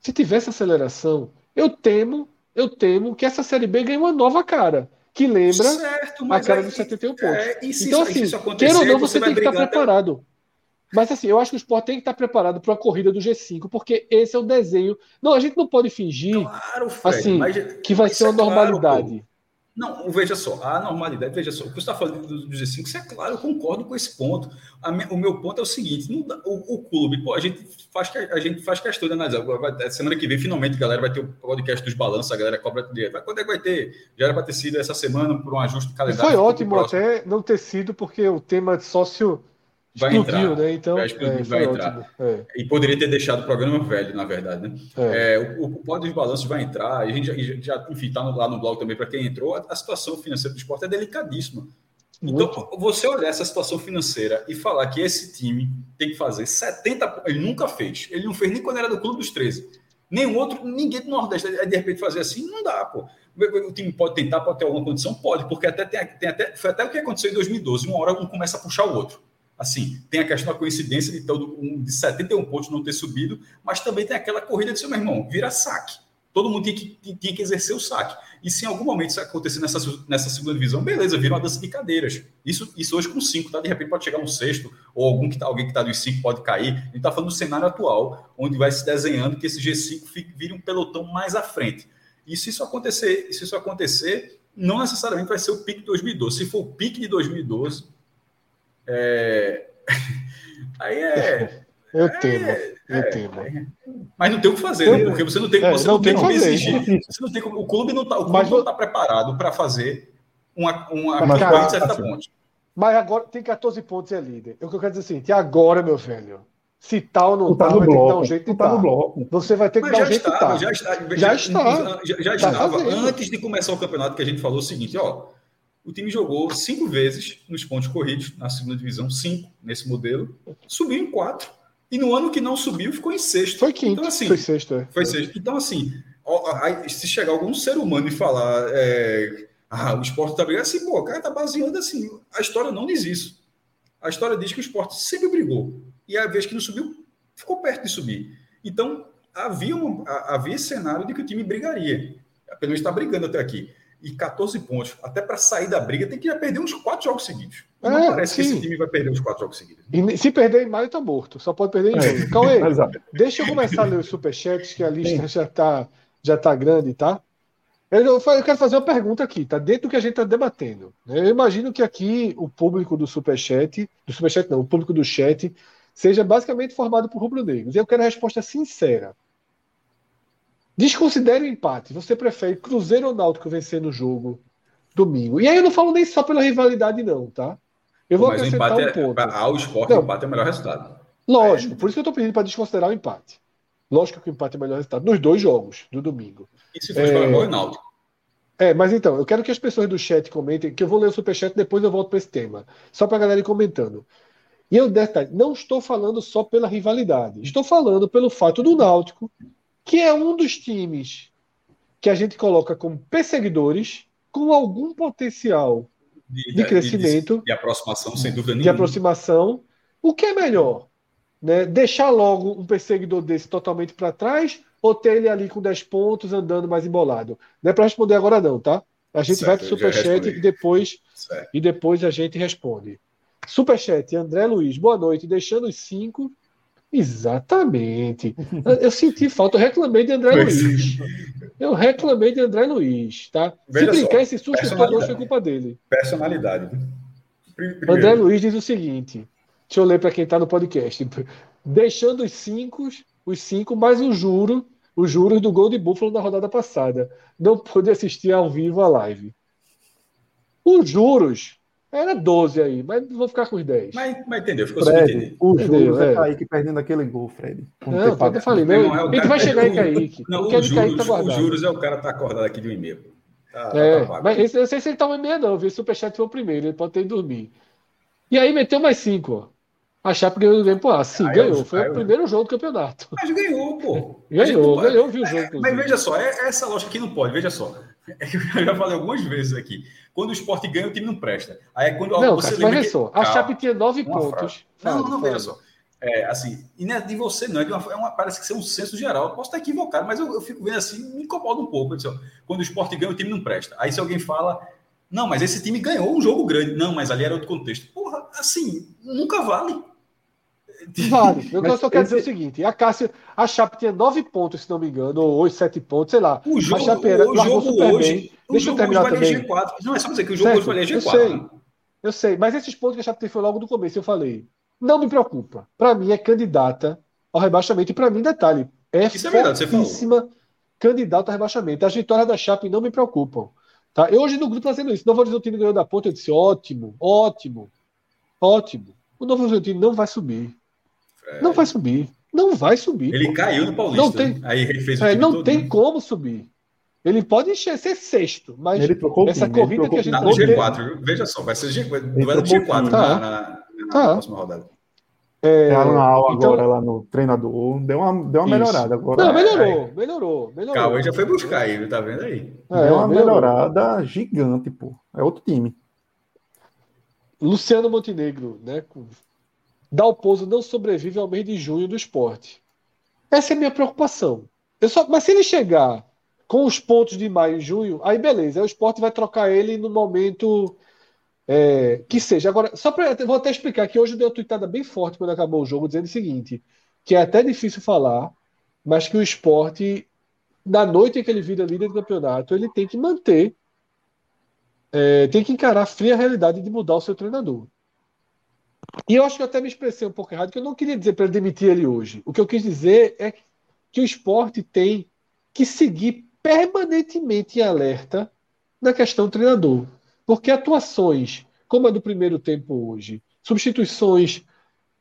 se tivesse aceleração, eu temo, eu temo que essa Série B ganhe uma nova cara, que lembra certo, a cara aí- dos 71 pontos. É, se então, isso, assim, isso acontecer, queira ou não, você vai tem que estar até- preparado. Mas assim, eu acho que o Sport tem que estar preparado para a corrida do G5, porque esse é o desenho. Não, a gente não pode fingir Claro, Fred, assim, mas- que vai ser uma é claro, normalidade. pô. Não, veja só, a normalidade, veja só, o que você está falando do, do G5, isso é claro, eu concordo com esse ponto. Me- o meu ponto é o seguinte: dá- o, o clube, pô, a gente faz, a gente faz questão de analisar. Vai- semana que vem, finalmente, galera, vai ter o podcast dos balanços, a galera cobra dinheiro. Mas quando é que vai ter? Já era para ter sido essa semana por um ajuste de E calendário. foi ficou pro ótimo até não ter sido, porque o tema de sócio Vai explodiu, entrar, né? Então, vai explodir, é, vai entrar. É, E poderia ter deixado o programa velho, na verdade, né? é. É, o, o pódio dos balanços vai entrar, e a gente já, já enfim, está lá no blog também para quem entrou. A, a situação financeira do esporte é delicadíssima. Então, Muito. você olhar essa situação financeira e falar que esse time tem que fazer 70. po- Ele nunca fez. Ele não fez nem quando era do Clube dos 13. Nenhum outro, ninguém do Nordeste, de repente fazer assim, não dá, pô. O time pode tentar, pode ter alguma condição? Pode, porque até tem, tem até, foi até o que aconteceu em 2012. Uma hora um começa a puxar o outro. Assim, tem a questão da coincidência de, todo, um, de 71 pontos não ter subido, mas também tem aquela corrida de seu irmão, vira saque. Todo mundo tinha que, tinha que exercer o saque. E se em algum momento isso acontecer nessa, nessa segunda divisão, beleza, vira uma dança de cadeiras. Isso, isso hoje com cinco, tá? De repente pode chegar um sexto, ou algum que tá, alguém que está dos cinco pode cair. A gente está falando do cenário atual, onde vai se desenhando que esse G5 fique, vire um pelotão mais à frente. E se isso acontecer, se isso acontecer, não necessariamente vai ser o pique de 2012. Se for o pique de 2012, é... aí é. Eu temo, eu temo. Mas não tem o que fazer, né? Porque você não tem, É, você não não tem tem como o que fazer. exigir. Você não tem como, o clube não está tá preparado para fazer uma, uma Mas, cara, de 70 assim, pontos. Mas agora tem 14 pontos e é líder. O que eu quero dizer é o seguinte: agora, meu velho? Se tal ou não tá tá, no vai ter que dar um bloco. jeito de tá no tá. bloco. Você vai ter que Mas dar já um jeito de estava, tá. já, está, Já está. Já, já Tá estava. fazendo. Antes de começar o campeonato, que a gente falou o seguinte: ó, o time jogou cinco vezes nos pontos corridos na segunda divisão, cinco nesse modelo, subiu em quatro. E no ano que não subiu, ficou em sexto. Foi quinto, Então, assim, foi sexto. É. Foi sexto. Então, assim, se chegar algum ser humano e falar é, ah, o esporte tá brigando, assim, pô, o cara tá baseando assim. A história não diz isso. A história diz que o esporte sempre brigou. E a vez que não subiu, ficou perto de subir. Então, havia, um, havia cenário de que o time brigaria. Pelo menos está brigando até aqui. E 14 pontos. Até para sair da briga, tem que já perder uns quatro jogos seguidos. E não É, parece que sim. esse time vai perder os quatro jogos seguidos. E se perder em maio, tá morto. Só pode perder em É. junho. Cauê, Exato. deixa eu começar a ler os superchats, que a lista Sim. já tá, já tá grande, tá? Eu, eu quero fazer uma pergunta aqui, tá? Dentro do que a gente tá debatendo. né? Eu imagino que aqui o público do superchat, do superchat não, o público do chat, seja basicamente formado por rubro-negros. E eu quero a resposta sincera. Desconsidere o empate. Você prefere Cruzeiro ou Náutico vencer no jogo domingo? E aí eu não falo nem só pela rivalidade, não, tá? Eu vou Mas o acrescentar empate um é, ponto. pra- ao esporte, Não. o empate é o melhor resultado. Lógico, por isso que eu tô pedindo para desconsiderar o empate. Lógico que o empate é o melhor resultado nos dois jogos do domingo. E se for É. é... o Náutico? É, mas então, eu quero que as pessoas do chat comentem, que eu vou ler o superchat depois eu volto para esse tema. Só para a galera ir comentando. E eu, detalhe, não estou falando só pela rivalidade. Estou falando pelo fato do Náutico, que é um dos times que a gente coloca como perseguidores, com algum potencial de crescimento. De, de aproximação, sem dúvida de nenhuma. aproximação. O que é melhor? Né? Deixar logo um perseguidor desse totalmente para trás ou ter ele ali com 10 pontos andando mais embolado? Não é para responder agora, não, tá? A gente Certo, vai para o superchat e depois, Certo. e depois a gente responde. Superchat, André Luiz, boa noite. Deixando os cinco. Exatamente. Eu- senti falta, eu reclamei de André Pois é. Luiz. Eu reclamei de André Luiz, tá? Veja Se só, brincar, esse susto foi culpa dele. Personalidade. Pri- Primeiro, André Luiz diz o seguinte: deixa eu ler para quem está no podcast. Deixando os cinco, os cinco mais o juro, os juros do gol de Buffalo na rodada passada. Não pude assistir ao vivo a live. Os juros era 12 aí, mas vou ficar com os 10. mas, mas entendeu, ficou Fred, o Juros é é. Kaique perdendo aquele gol, Fred. Não, eu falei, Meu não, irmão, é o a gente cara- vai chegar em o- Kaique. Não, o que é os de Kaique juros, tá guardado. juros é o cara tá acordado aqui de um e-mail. Tá, tá é, tá mas esse, eu sei se ele toma meia, não, viu? O Superchat foi o primeiro, ele pode ter ido dormir. E aí meteu mais cinco, ó. A Chape ganhou do Grêmio, pô, sim, ganhou. Eu, foi eu, o primeiro jogo do campeonato. Mas ganhou, pô. Ganhou, ganhou, viu o jogo. Mas veja só, é, essa lógica aqui não pode, veja só. Eu já falei algumas vezes aqui. Quando o esporte ganha, o time não presta. Aí é quando não, você cara, mas que... só, a Chape tinha nove pontos. Não, não, veja só. É, assim, e não é de você, não, é, de uma, é uma, parece que é um senso geral. Eu posso estar equivocado, mas eu, eu fico vendo assim, me incomoda um pouco. Disse, ó, quando o esporte ganha, o time não presta. Aí se alguém fala, não, mas esse time ganhou um jogo grande. Não, mas ali era outro contexto. Porra, assim, nunca vale. Vale. Eu só quero dizer o seguinte: a Cássio, a Chape tinha nove pontos, se não me engano, ou oito, sete pontos, sei lá. O jogo, a Chape era, o jogo super hoje, bem. Deixa eu terminar também. G4. Não, é só dizer que o jogo certo? hoje valia G4. Eu sei, né? eu sei, mas esses pontos que a Chape teve foi logo do começo, eu falei. Não me preocupa. Para mim é candidata ao rebaixamento. E para mim, detalhe, é Isso fortíssima é candidata ao rebaixamento. As vitórias da Chape não me preocupam. Tá? Eu hoje no grupo fazendo isso. Novo Horizontino ganhou da ponta. Eu disse: ótimo, ótimo, ótimo. O Novo Horizontino não vai subir. É. Não vai subir. Não vai subir. Ele pô. caiu no Paulista. Não tem, né? Aí ele fez o é, Não tem como subir. Ele pode ser sexto, mas ele trocou essa time, corrida que a gente. Tá no G4, veja só, vai ser G4, duelo G4 tá. na, na, na tá. próxima rodada. É, tá na aula então, agora lá no treinador, deu uma, deu uma melhorada agora. Não, melhorou, é, melhorou, melhorou. Cauê já foi buscar aí, tá vendo aí? É, deu uma melhorou. melhorada gigante, pô. É outro time. Luciano Montenegro, né? Dalpozo não sobrevive ao mês de junho do esporte. Essa é a minha preocupação. Eu só, mas se ele chegar com os pontos de maio e junho, aí beleza, aí o esporte vai trocar ele no momento é, que seja. Agora, só para. Vou até explicar que hoje deu uma tweetada bem forte quando acabou o jogo, dizendo o seguinte: que é até difícil falar, mas que o esporte, na noite em que ele vira líder do campeonato, ele tem que manter, é, tem que encarar a fria realidade de mudar o seu treinador. E eu acho que eu até me expressei um pouco errado, que eu não queria dizer para demitir ele hoje. O que eu quis dizer é que o esporte tem que seguir permanentemente em alerta na questão do treinador. Porque atuações, como a do primeiro tempo hoje, substituições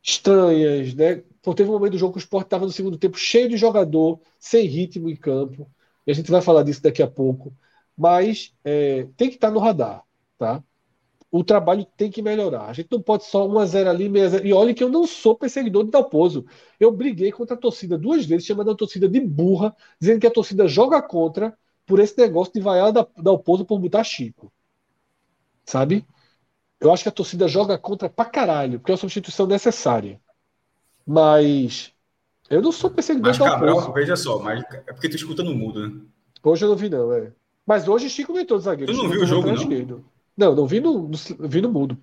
estranhas, né? Porque teve um momento do jogo que o Sport estava no segundo tempo cheio de jogador, sem ritmo em campo. E a gente vai falar disso daqui a pouco. Mas é, tem que estar no radar, tá? O trabalho tem que melhorar. A gente não pode só 1 a 0 ali, 6 a 0. E olha que eu não sou perseguidor de Dalpozo. Eu briguei contra a torcida duas vezes, chamando a torcida de burra, dizendo que a torcida joga contra por esse negócio de vaiar da Dalpozo por botar Chico sabe? Eu acho que a torcida joga contra pra caralho, porque é uma substituição necessária. Mas eu não sou perseguidor mas, Cabral, veja só, mas é porque tu escuta no mudo, né? Hoje eu não vi, não, é. Mas hoje Chico veio todos zagueiros. Tu não viu o jogo, não? Esquerdo. Não, não vi no, no, vi no mudo.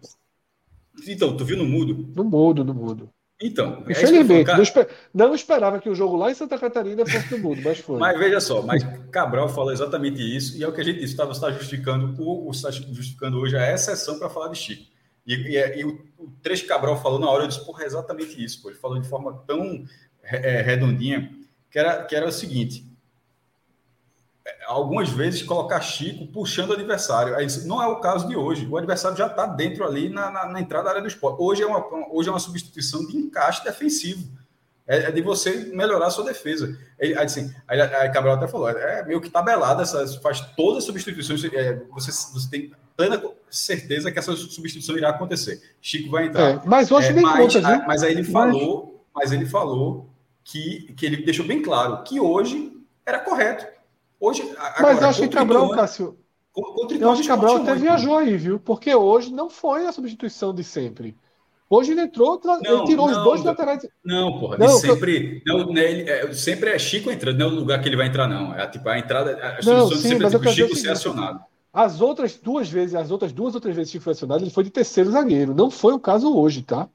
Então, tu viu no mudo? No mudo, no mudo. Então, é infelizmente, é não, esper... não, esperava que o jogo lá em Santa Catarina fosse do mundo, mas foi. mas veja só, mas Cabral falou exatamente isso, e é o que a gente disse, está, está justificando o, está justificando hoje a exceção para falar de Chico. E, e, é, e o, o, trecho que Cabral falou na hora, eu disse, porra, é exatamente isso, pô. ele falou de forma tão é, redondinha, que era, que era o seguinte, algumas vezes colocar Chico puxando o adversário. Não é o caso de hoje. O adversário já está dentro ali na, na, na, entrada da área do esporte. Hoje é uma, hoje é uma substituição de encaixe defensivo. É, é de você melhorar a sua defesa. Aí, assim, aí, aí Cabral até falou, é meio que tabelada, essa, faz todas as substituições, é, você, você tem plena certeza que essa substituição irá acontecer. Chico vai entrar. É, mas hoje é, nem mas? Mas aí ele falou, mas ele falou que, que ele deixou bem claro que hoje era correto Hoje, agora, Mas eu acho que Cabral, Cássio. Eu acho que Cabral até viajou aí, viu? Porque hoje não foi a substituição de sempre. Hoje ele entrou, não, ele tirou não, os dois não, laterais. Não, porra, não, sempre, não, né, ele, é, sempre é Chico entrando, não é o lugar que ele vai entrar, não. É tipo a entrada, a solução sim, sempre é tipo Chico ser acionado. As outras duas vezes, as outras duas ou três vezes que foi acionado, ele foi de terceiro zagueiro. Não foi o caso hoje, tá?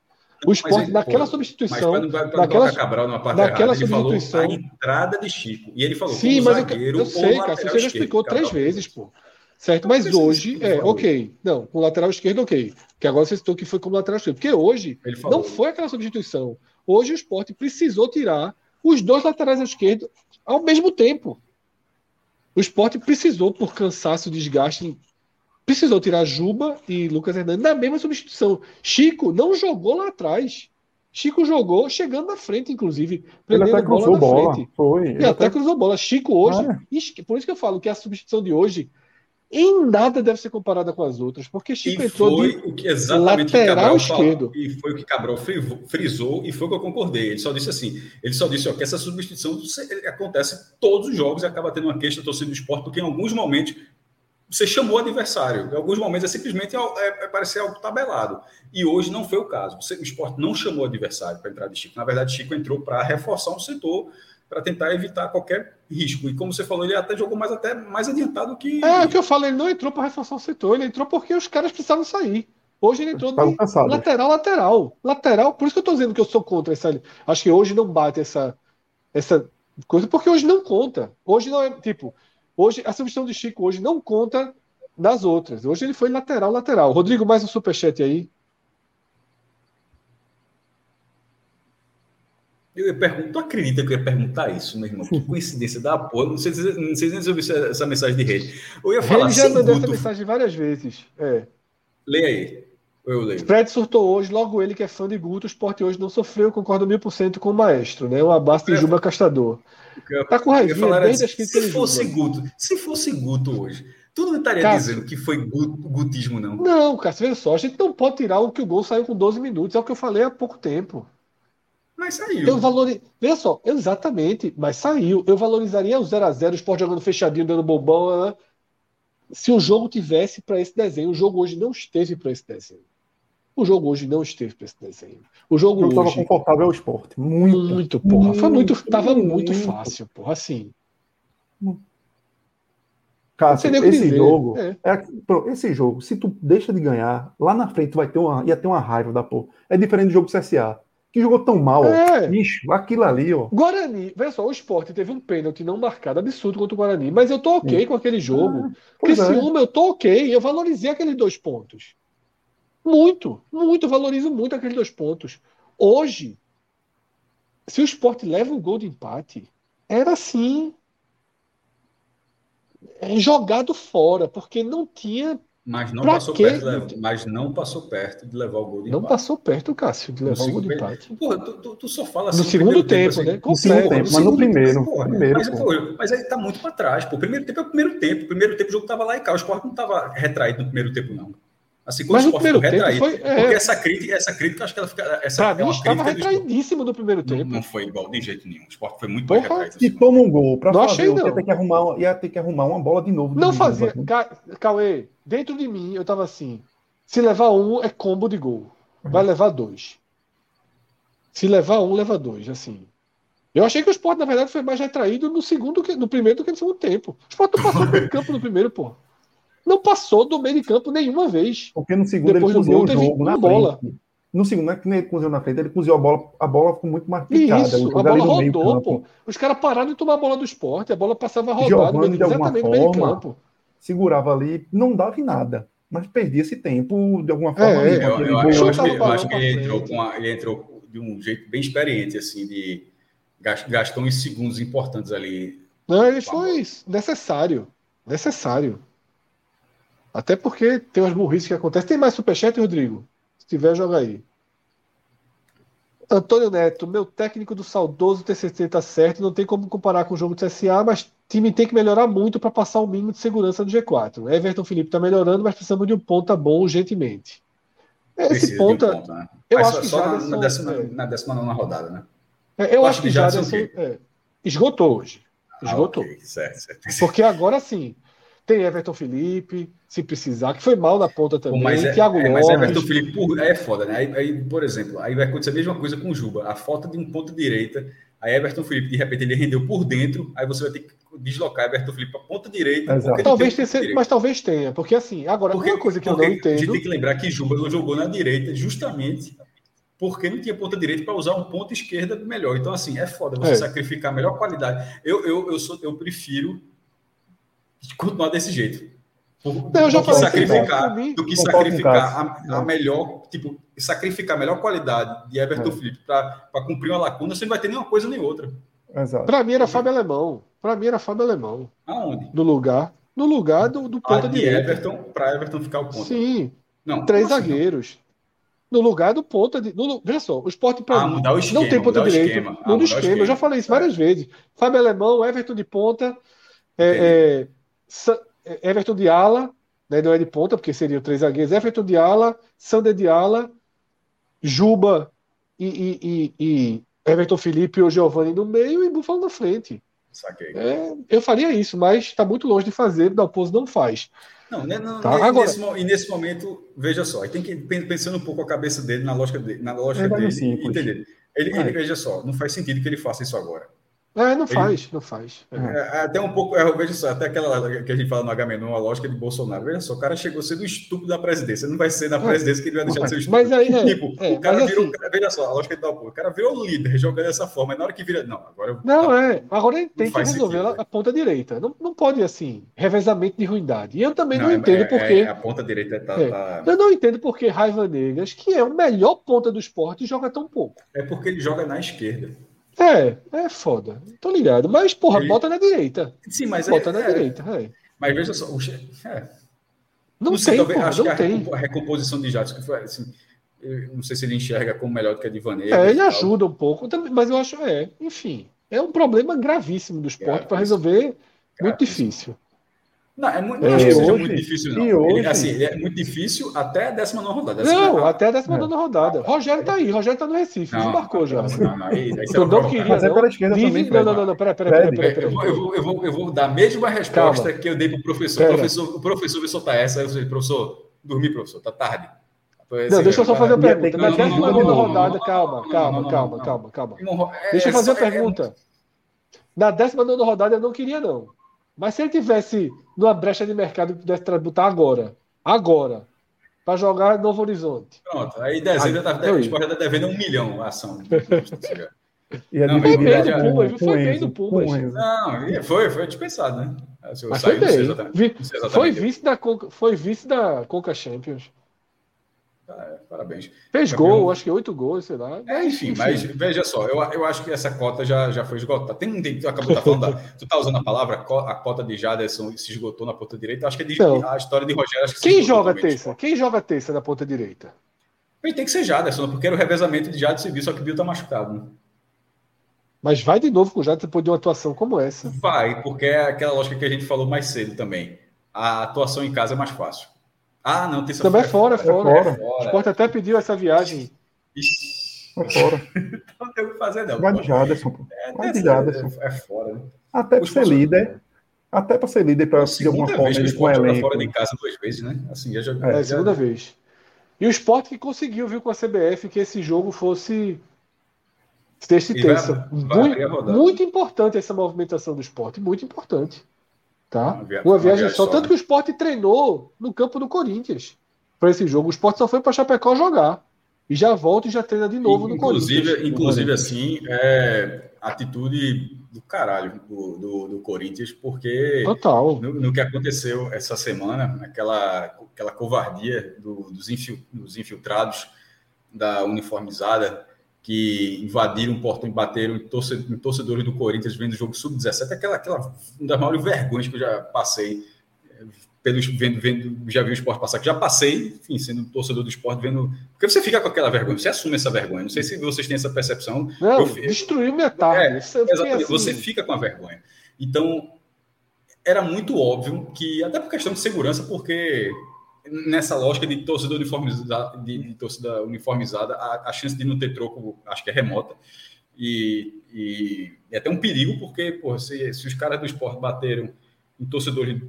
O esporte, naquela substituição. Mas não, naquela, Cabral numa parte naquela errada, substituição. a entrada de Chico. E ele falou: Sim, mas zagueiro, eu, eu sei, cara. Você já explicou três vezes, pô. Certo? Mas hoje, é, ok. Não, com lateral esquerdo, ok. Que agora você citou que foi como lateral esquerdo. Porque hoje não foi aquela substituição. Hoje o esporte precisou tirar os dois laterais esquerdos ao mesmo tempo. O esporte precisou, por cansaço, desgaste precisou tirar Juba e Lucas Hernandes na mesma substituição. Chico não jogou lá atrás. Chico jogou chegando na frente, inclusive. Ele até cruzou bola. bola. Foi. Ele, até, até cruzou bola. Chico hoje. Ah, é. Por isso que eu falo que a substituição de hoje em nada deve ser comparada com as outras, porque Chico e entrou foi de o que exatamente lateral o esquerdo. Falou, e foi o que Cabral frisou e foi o que eu concordei. Ele só disse assim: ele só disse ó, que essa substituição acontece todos os jogos e acaba tendo uma queixa da torcida do esporte, porque em alguns momentos você chamou o adversário. Em alguns momentos é simplesmente é, é, é parecer algo tabelado. E hoje não foi o caso. Você, o esporte não chamou o adversário para entrar de Chico. Na verdade, Chico entrou para reforçar um setor para tentar evitar qualquer risco. E como você falou, ele até jogou mais até mais adiantado que. É, o que eu falei, ele não entrou para reforçar o setor, ele entrou porque os caras precisavam sair. Hoje ele entrou no lateral, lateral. Lateral, por isso que eu estou dizendo que eu sou contra essa. Acho que hoje não bate essa, essa coisa, porque hoje não conta. Hoje não é, tipo, hoje a substituição de Chico hoje não conta nas outras. Hoje ele foi lateral, lateral. Rodrigo, mais um superchat aí. Eu ia perguntar, tu acredita que eu ia perguntar isso, meu irmão? Que coincidência da porra. Não sei, não sei se você ouviu essa mensagem de rede. Eu ia falar. Ele já mandou essa mensagem várias vezes. É. Leia aí. Eu leio. Fred surtou hoje, logo ele que é fã de Guto, o esporte hoje não sofreu, concordo mil por cento com o maestro, né? Um abraço de Juba Castador. Tá com raivinha desde as que Se fosse Guto, se fosse Guto hoje, tu não estaria Cássio, dizendo que foi gutismo, não? Não, Cássio, veja só, a gente não pode tirar o que o gol saiu com 12 minutos, é o que eu falei há pouco tempo. Mas saiu. Eu valori... Veja só, exatamente, mas saiu. Eu valorizaria o 0x0, o esporte jogando fechadinho, dando bobão. Né? Se o jogo tivesse para esse desenho. O jogo hoje não esteve para esse desenho. O jogo hoje não esteve para esse desenho. O jogo hoje. Estava confortável ao esporte. Muito. Muito, porra. Muito, Foi muito. Tava muito, muito fácil, porra. Assim. Cássio, esse dizer. jogo. É. É, esse jogo, se tu deixa de ganhar, lá na frente vai ter uma, ia ter uma raiva da porra. É diferente do jogo do CSA que jogou tão mal. É. Bicho, aquilo ali, ó. Guarani, veja só, o esporte teve um pênalti não marcado absurdo contra o Guarani, mas eu tô ok Sim. com aquele jogo. Ah, porque é. uma eu tô ok, eu valorizei aqueles dois pontos. Muito, muito, valorizo muito aqueles dois pontos. Hoje, se o esporte leva um gol de empate, era assim. É jogado fora, porque não tinha mas não, passou perto de, mas não passou perto de levar o gol de não empate. Não passou perto, Cássio, de levar o gol de empate. Porra, tu, tu, tu, só fala assim. No segundo tempo, tempo, né? No segundo tempo, mas no primeiro. Porra, primeiro mas, pô, mas aí tá muito para trás. Pô. O primeiro tempo é o primeiro tempo. O primeiro tempo o jogo tava lá e cá. O esporte não tava retraído no primeiro tempo, não. Assim, quando mas o esporte retraído. Foi, é... Porque essa crítica, essa crítica, acho que ela fica. Essa, pra é mim, estava retraidíssimo no primeiro tempo. Não, não, foi igual, de jeito nenhum. O esporte foi muito Porra, mais retraído. E assim. toma um gol. Pra não fazer, achei, não. Ia ter, que arrumar, ia ter que arrumar uma bola de novo. Não fazia. Cauê, dentro de mim, eu tava assim. Se levar um, é combo de gol. Vai uhum. levar dois. Se levar um, leva dois. Assim. Eu achei que o esporte, na verdade, foi mais retraído no segundo que no primeiro do que no segundo tempo. O esporte não passou do campo no primeiro, pô. Não passou do meio de campo nenhuma vez. Porque no segundo Depois ele cozinhou o jogo na bola. Frente. No segundo, não é que nem ele cozinhou na frente, ele cozinhou a bola, a bola ficou muito mais picada. Isso, a bola rodou, pô. Os caras pararam de tomar a bola do esporte, a bola passava rodada exatamente no meio de campo. Segurava ali, não dava em nada mas perdia esse tempo de alguma forma. É, eu, eu, eu, acho que, eu acho que ele entrou, com a, ele entrou de um jeito bem experiente, assim, de gastou uns segundos importantes ali. Não, ele foi necessário. Necessário. Até porque tem umas burrices que acontecem. Tem mais superchat, Rodrigo? Se tiver, joga aí. Antônio Neto, meu técnico do saudoso TCC tá certo, não tem como comparar com o jogo do CSA, mas time tem que melhorar muito para passar o mínimo de segurança do G4. Everton Felipe está melhorando, mas precisamos de um ponta bom urgentemente. Esse ponta, um ponto, né? eu mas acho que só Jaderson, na, décima, é, na décima nona rodada, né? É, eu, eu, acho, que, que Jaderson, é, esgotou hoje. Ah, esgotou. Ah, okay. certo, certo. Porque agora sim, tem Everton Felipe, se precisar, que foi mal na ponta também. Mas, é, Thiago é, mas Everton Felipe por, é foda, né? Aí, aí, por exemplo, aí vai acontecer a mesma coisa com o Juba. A falta de um ponto direita Aí Everton Felipe, de repente, ele rendeu por dentro, aí você vai ter que deslocar Everton Felipe para ponta direita. Talvez tenha, direita. mas talvez tenha, porque assim, agora, porque, uma coisa que eu não entendo. A gente tem que lembrar que Juba não jogou na direita justamente porque não tinha ponta direita para usar um ponto esquerda melhor. Então, assim, é foda você é. sacrificar a melhor qualidade. Eu, eu, eu, sou, eu prefiro continuar desse jeito. Por, não, eu já do, que sacrificar, do que sacrificar a, a, melhor, tipo, sacrificar a melhor qualidade de Everton é. Felipe para cumprir uma lacuna, você não vai ter nenhuma coisa nem outra. Para mim era Fábio Alemão. Para mim era Fábio Alemão. Aonde? No lugar. No lugar do, do ponta de Everton, para Everton ficar o ponto. Sim. Não, Três assim, zagueiros. Não? No lugar do ponta de. No, veja só, o esporte para ah, mim mudar o esquema, não tem ponta direito. Ah, no esquema. esquema. Eu já falei isso várias vezes. Fábio Alemão, Everton de ponta. É, é, Everton de ala, né, não é de ponta, porque seriam três zagueiros. Everton de ala, Sander de ala, Juba e, e, e, e Everton Felipe ou Giovanni no meio e Buffalo na frente. É, eu faria isso, mas está muito longe de fazer, o Dalpozo não faz. Não, né, não, não Agora, nesse, e nesse momento, veja só, tem que pensando um pouco a cabeça dele, na lógica dele, na lógica dele, entender. Ele, ele, veja só, não faz sentido que ele faça isso agora. É, não faz, ele, não faz. É. É, até um pouco, é, veja só, até aquela que a gente fala no H-Menon, a lógica de Bolsonaro. Veja só, o cara chegou sendo estúpido da presidência. Não vai ser na é. presidência que ele vai deixar de ser estúpido. Mas aí, é, tipo, é, o cara virou, assim, veja só, a lógica de o cara virou líder jogando dessa forma. E na hora que vira. Não, agora. Não, tá, é. Agora ele tem que resolver sentido, a, a, ponta direita. Não, não pode, assim, revezamento de ruindade. E eu também não, não entendo porque. a ponta direita tá, tá, Eu não entendo porque Raiva Negras, que é o melhor ponta do esporte, joga tão pouco. É porque ele joga na esquerda. É, é foda. Tô ligado. Mas, porra, Ele... bota na direita. Sim, mas bota é, na é. direita. É. Mas veja só, o... é. Não, não sei, tem, porra, acho que tem. a recomposição de Jadson, que foi assim, não sei se ele enxerga como melhor do que a de. É, ele ajuda um pouco, mas eu acho, é, enfim, é um problema gravíssimo do esporte para resolver, muito difícil. Não, é muito, não acho que seja muito difícil, não. Hoje, ele, assim, ele é muito difícil até a 19 rodada. Não, assim, até a 19 é. rodada. Rogério tá aí, Rogério tá no Recife, não, embarcou já. Não, não, aí, aí não, não queria. Mas é pela esquerda também. Não, não, não, não, peraí, peraí, peraí. Eu, vou, eu, vou, eu vou dar a mesma resposta Calma. que eu dei pro professor. O professor, o professor vai soltar essa. Aí eu falei, professor, dormi, professor, tá tarde. Não, deixa eu só fazer a pergunta. Na 19 rodada, calma, calma, calma, calma, calma. Deixa eu fazer a pergunta. Na 19 rodada eu não queria, não. Mas se ele tivesse numa brecha de mercado e pudesse botar agora, agora, para jogar Novo Horizonte. Pronto, aí dezembro tá, o Sport está devendo um milhão a ação. E a não, foi bem no Puma, viu? Foi bem no Puma. Não, foi, foi dispensado, né? Mas foi bem. Foi vice, da, foi vice da Coca Champions. É, parabéns. Fez Campeão... gol, acho que oito gols, sei lá. É, enfim, enfim, mas veja só, eu, eu acho que essa cota já, já foi esgotada. Tem um tu acabou de falando, da, tu tá usando a palavra, a cota de Jaderson se esgotou na ponta direita. Acho que é de, então, a história de Rogério. Acho que quem joga terça? Quem joga terça na ponta direita? Ele tem que ser Jaderson, porque era o revezamento de Jaderson e Bill, só que Bill tá machucado. Né? Mas vai de novo com o Jaderson depois de uma atuação como essa. Vai, porque é aquela lógica que a gente falou mais cedo também. A atuação em casa é mais fácil. Ah, não, tem Também é fora, é fora. É fora. O Sport até pediu essa viagem. É fora. não tem o que fazer, não. Vai de Jaderson. É, Vai de Jaderson. É, fora, né? Até para ser líder. Até para ser líder, para de alguma forma, ele com elenco. fora de casa duas vezes, né? Assim, já joguei. É, segunda vez. E o Sport que conseguiu, viu, com a CBF, que esse jogo fosse terça e terça. Muito, muito importante essa movimentação do esporte, muito importante. Tá? Uma, via uma viagem só. Tanto né? que o esporte treinou no campo do Corinthians para esse jogo. O esporte só foi para Chapecó jogar. E já volta e já treina de novo inclusive, no Corinthians. Inclusive, assim, é atitude do caralho do, do, do Corinthians, porque Total. No, no, que aconteceu essa semana, aquela, aquela covardia do, dos, infil, dos infiltrados da uniformizada que invadiram o portão e bateram em torcedores do Corinthians vendo o jogo sub-17, aquela, aquela uma das maiores vergonhas que eu já passei pelos vendo, vendo já vi o esporte passar, que já passei, enfim, sendo torcedor do esporte, vendo. Porque você fica com aquela vergonha, você assume essa vergonha. Não sei se vocês têm essa percepção. Não, eu, destruiu metade. É, exatamente, assim. Você fica com a vergonha. Então, era muito óbvio que, até por questão de segurança, porque nessa lógica de torcida uniformizada, de, de torcida uniformizada a, a, chance de não ter troco acho que é remota. E, e é até um perigo, porque pô, se, se os caras do esporte bateram em torcedores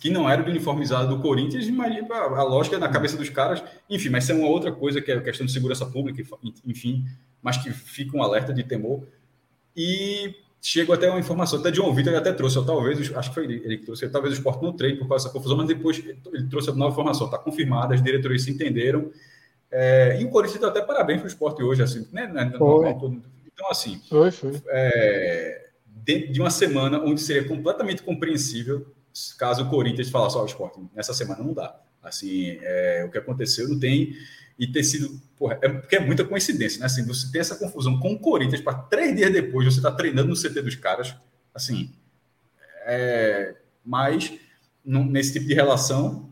que não eram do uniformizado do Corinthians, imagina a, lógica na cabeça dos caras, enfim, mas isso é uma outra coisa que é a questão de segurança pública, enfim, mas que fica um alerta de temor. E chegou até uma informação, até João Vitor ele até trouxe, ou talvez, acho que foi ele que trouxe, talvez o esporte não treine por causa dessa confusão, mas depois ele trouxe a nova informação, está confirmada, as diretorias se entenderam, é, e o Corinthians dá até parabéns para o esporte hoje, assim, né? né então, assim, foi, foi. É, dentro de uma semana onde seria completamente compreensível caso o Corinthians falasse, ó, oh, o esporte, nessa semana não dá. Assim, é, o que aconteceu não tem e ter sido. Porra, é, porque é muita coincidência, né? Assim, você tem essa confusão com o Corinthians para três dias depois você está treinando no CT dos caras, assim. É, mas nesse tipo de relação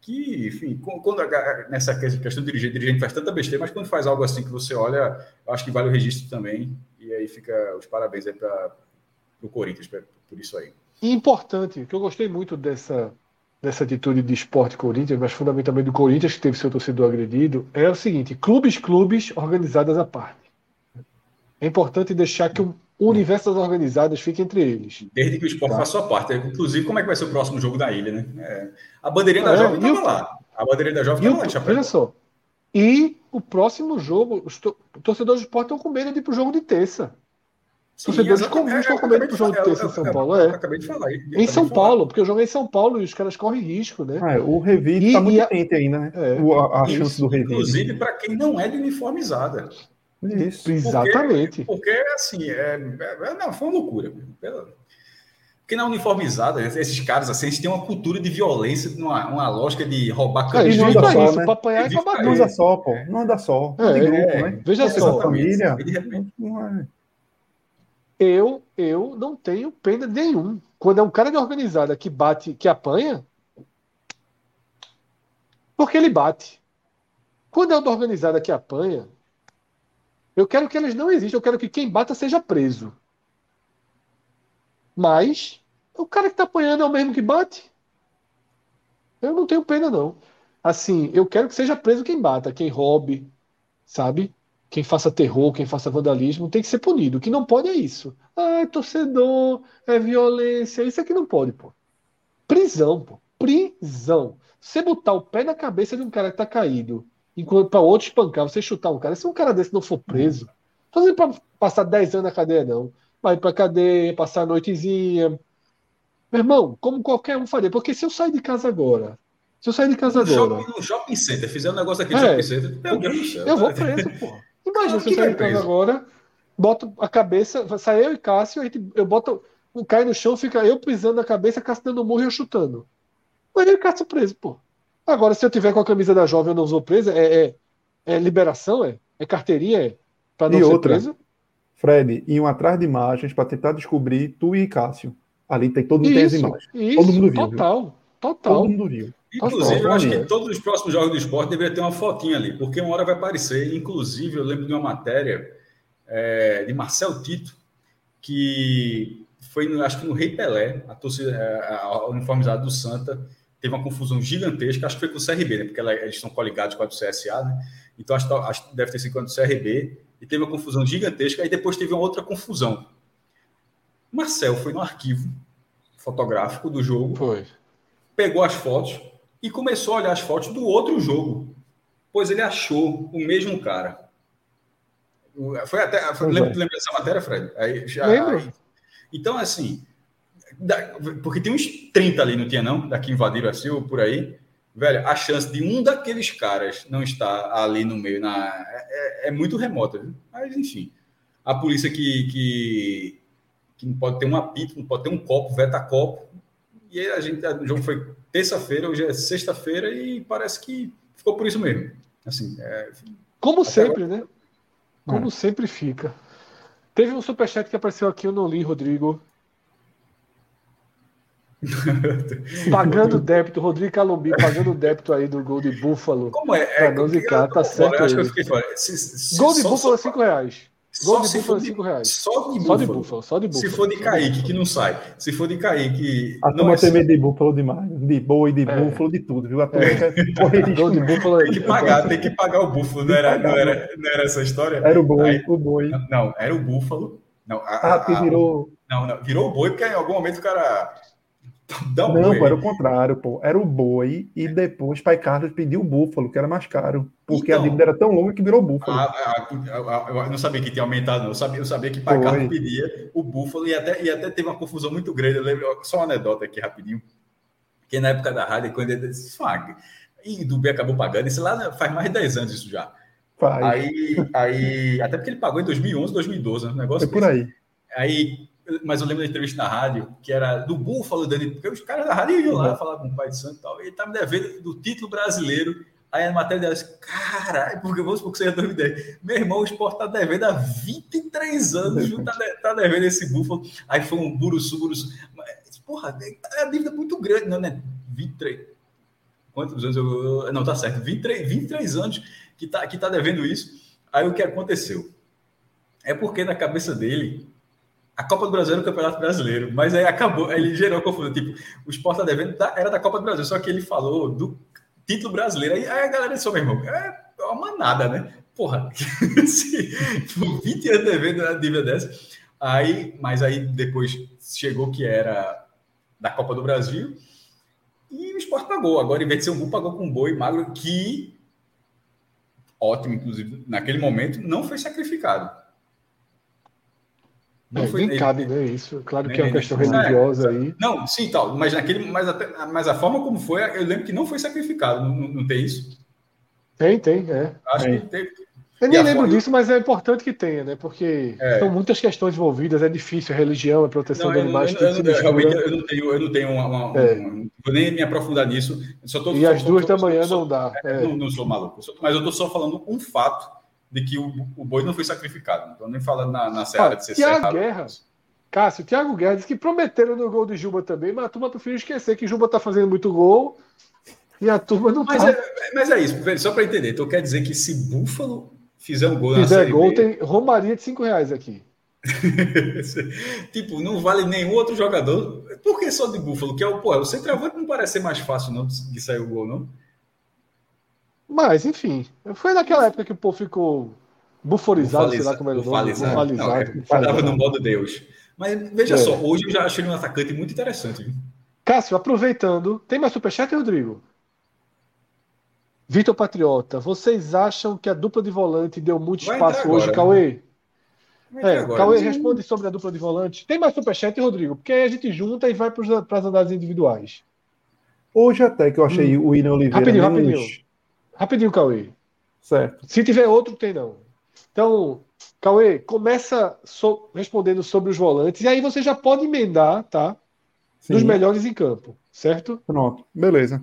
que, enfim, quando nessa questão de dirigente, dirigente faz tanta besteira, mas quando faz algo assim que você olha, acho que vale o registro também. E aí fica os parabéns aí para o Corinthians por isso aí. E importante, que eu gostei muito dessa, dessa atitude de esporte Corinthians, mas fundamentalmente do Corinthians, que teve seu torcedor agredido, é o seguinte: clubes, clubes organizadas à parte. É importante deixar que o universo das organizadas fique entre eles. Desde que o esporte tá. faça sua parte. Inclusive, como é que vai ser o próximo jogo da ilha, né? É, a bandeirinha da é, Jovem estava lá. A bandeirinha da Jovem estava lá, Chapéu. Olha só. E o próximo jogo, os torcedores do esporte estão com medo de ir para o jogo de terça. Torcedores comuns estão com medo do jogo de terça em São Paulo. É. acabei de falar. Em São Paulo, porque eu joguei em São Paulo e os caras correm risco, né? Ah, o revide está muito quente ainda, né? É. a, a chance do revide. Inclusive para quem não é de uniformizada. Isso, exatamente. Porque, porque assim, é, é, não, foi uma loucura. Porque na uniformizada, esses caras assim, eles têm uma cultura de violência, uma, uma lógica de roubar camisa. Não anda só, isso, né? apanhar pra Não anda só, pô. Não anda só. É, grupo, é, né? Veja só, família. De repente, não é eu, eu não tenho pena nenhum. Quando é um cara de organizada que bate, que apanha, porque ele bate. Quando é uma organizada que apanha, eu quero que eles não existam, eu quero que quem bata seja preso. Mas o cara que está apanhando é o mesmo que bate. Eu não tenho pena, não. Assim, eu quero que seja preso quem bata, quem roube, sabe? Quem faça terror, quem faça vandalismo, tem que ser punido. O que não pode é isso. Ah, é torcedor, é violência. Isso aqui não pode, pô. Prisão, pô. Prisão. Você botar o pé na cabeça de um cara que tá caído, enquanto para outro espancar, você chutar um cara. Se um cara desse não for preso, não tô pra passar 10 anos na cadeia, não. Vai pra cadeia, passar a noitezinha. Meu irmão, como qualquer um faria. Porque se eu sair de casa agora, se eu sair de casa no agora. Shopping, no shopping center, fizer um negócio aqui no é, shopping center, céu. Eu vou preso, porra. Imagina se eu sair de casa agora, boto a cabeça, sai eu e Cássio, a gente, eu boto, cai no chão, fica eu pisando na cabeça, Cássio dando murro e eu chutando. Mas ele Cássio preso, pô. Agora, se eu tiver com a camisa da jovem eu não sou preso, é, é, é liberação, é? É carteirinha, é? Pra não e ser outra, preso? Fred, iam atrás de imagens para tentar descobrir tu e Cássio. Ali tem todo mundo tem as imagens. Isso, todo mundo viu. Total, viu? Total. Todo mundo viu. Inclusive, eu acho que todos os próximos jogos do esporte deveria ter uma fotinha ali, porque uma hora vai aparecer. Inclusive, eu lembro de uma matéria é, de Marcel Tito, que foi, no, acho que no Rei Pelé, a torcida é, a uniformizada do Santa, teve uma confusão gigantesca, acho que foi com o CRB, né? Porque ela, eles estão coligados com a do CSA, né? Então acho, acho que deve ter sido com a do CRB, e teve uma confusão gigantesca, aí depois teve uma outra confusão. Marcel foi no arquivo fotográfico do jogo, foi. Pegou as fotos, e começou a olhar as fotos do outro jogo, pois ele achou o mesmo cara. Foi até. Foi, lembra, lembra dessa matéria, Fred? Aí, já, então, assim, porque tem uns 30 ali, não tinha não? Daqui invadiram assim ou por aí. Velho, a chance de um daqueles caras não estar ali no meio na, é, é, é muito remota. Viu? Mas, enfim, a polícia que, que, que não pode ter um apito, não pode ter um copo, veta copo. E aí a gente, o jogo foi terça-feira, hoje é sexta-feira e parece que ficou por isso mesmo. Assim, é, Como sempre, agora... né? Como é. sempre fica. Teve um superchat que apareceu aqui, eu não li, Rodrigo. pagando débito, Rodrigo Calumbi pagando débito aí do gol de Búfalo. Como é? é não zicar, tá certo. Eu acho que eu fiquei fora. Se, se, gol de Búfalo é 5 reais. Gol de búfalo, 5 reais. Só de, só de búfalo. Só de búfalo. Se for de Kaique, que não sai. Se for de Kaique. A turma é tem medo de búfalo demais. De boi, de é. búfalo, de tudo, viu? A turma é. De búfalo Tem que pagar, tem que pagar o búfalo. Não era, não era, não era essa história? Era o boi, Aí, o boi. Não, era o búfalo. Não, a, ah, que virou. Não, não, virou o boi, porque em algum momento o cara Dá um não, pô, era o contrário, pô. Era o boi e depois Pai Carlos pediu o búfalo, que era mais caro. Porque então, a dívida era tão longa que virou búfalo. A, a, a, eu não sabia que tinha aumentado, não. Eu sabia, eu sabia que Pai Foi. Carlos pedia o búfalo e até, e até teve uma confusão muito grande. Eu lembro, só uma anedota aqui rapidinho. Que na época da rádio, quando ele disse, e Dubi acabou pagando, isso lá né, faz mais de 10 anos isso já. Faz. Aí, aí, até porque ele pagou em 2011, 2012, né? Um negócio. É por aí. Aí mas eu lembro da entrevista na rádio, que era do Búfalo, Dani, porque os caras da rádio iam lá falar com o pai de santo e tal. Ele estava devendo do título brasileiro. Aí a matéria delas, caralho, porque vamos supor que é 2010. Meu irmão, o esporte está devendo há 23 anos, está tá devendo esse Búfalo. Aí foi um buruçu, buruçu. Mas, porra, é a dívida muito grande, né? 23. Quantos anos eu. Não, tá certo. 23, 23 anos que tá, que tá devendo isso. Aí o que aconteceu? É porque na cabeça dele a Copa do Brasil era o Campeonato Brasileiro, mas aí acabou, aí ele gerou confusão. Tipo, o Sport tá devendo era da Copa do Brasil, só que ele falou do título brasileiro. Aí, aí a galera disse, meu irmão, é uma nada, né? Porra, se, 20 anos devendo a dívida dessa. Aí, mas aí depois chegou que era da Copa do Brasil e o Sport pagou. Agora, em vez de ser um gol, pagou com um boi magro que, ótimo, inclusive, naquele momento, não foi sacrificado. Não é, foi, nem cabe, né? Isso. Claro que é uma questão religiosa aí. Não, sim, tal. Mas naquele, mas, até, mas a forma como foi, eu lembro que não foi sacrificado. Não, não, tem isso? Tem, tem, é. Acho tem. que tem. Eu nem lembro forma... disso, mas é importante que tenha, né? Porque é. são muitas questões envolvidas, é difícil, a religião, a proteção dos animais. Eu, eu, eu, realmente eu não tenho, eu não tenho uma, uma, é. uma, vou nem me aprofundar nisso. Só tô, e às duas da manhã não dá. É. Não, não, sou maluco, mas eu estou só falando um fato de que o, o boi não foi sacrificado. Não estou nem falando na, na seara ah, de ser Tiago Guerra, Cássio, Thiago Guerra disse que prometeram no gol de Juba também, mas a turma prefere esquecer que Juba está fazendo muito gol e a turma não mas tá. É, mas é isso, só para entender. Então quer dizer que se Búfalo fizer um gol Fizer gol, B, tem Romaria de 5 reais aqui. tipo, não vale nenhum outro jogador. Por que só de Búfalo? Que é o, pô, o centroavante não parece ser mais fácil não de sair o gol, não? Mas, enfim, foi naquela época que o povo ficou buforizado, sei lá como era o nome. Bufalizado. Não, é, no modo Deus. Mas veja é. só, hoje eu já achei ele um atacante muito interessante. Viu? Cássio, aproveitando, tem mais superchat, Rodrigo? Vitor Patriota, vocês acham que a dupla de volante deu muito Vai espaço hoje, Cauê? É, Cauê responde sobre a dupla de volante. Tem mais superchat, Rodrigo? Porque aí a gente junta e vai para as análises individuais. Hoje até que eu achei hum. o William Oliveira rapidinho, menos... rapidinho. Rapidinho, Cauê. Certo. Se tiver outro, tem não. Então, Cauê, começa so, respondendo sobre os volantes, e aí você já pode emendar, tá? Sim. Dos melhores em campo, certo? Pronto, beleza.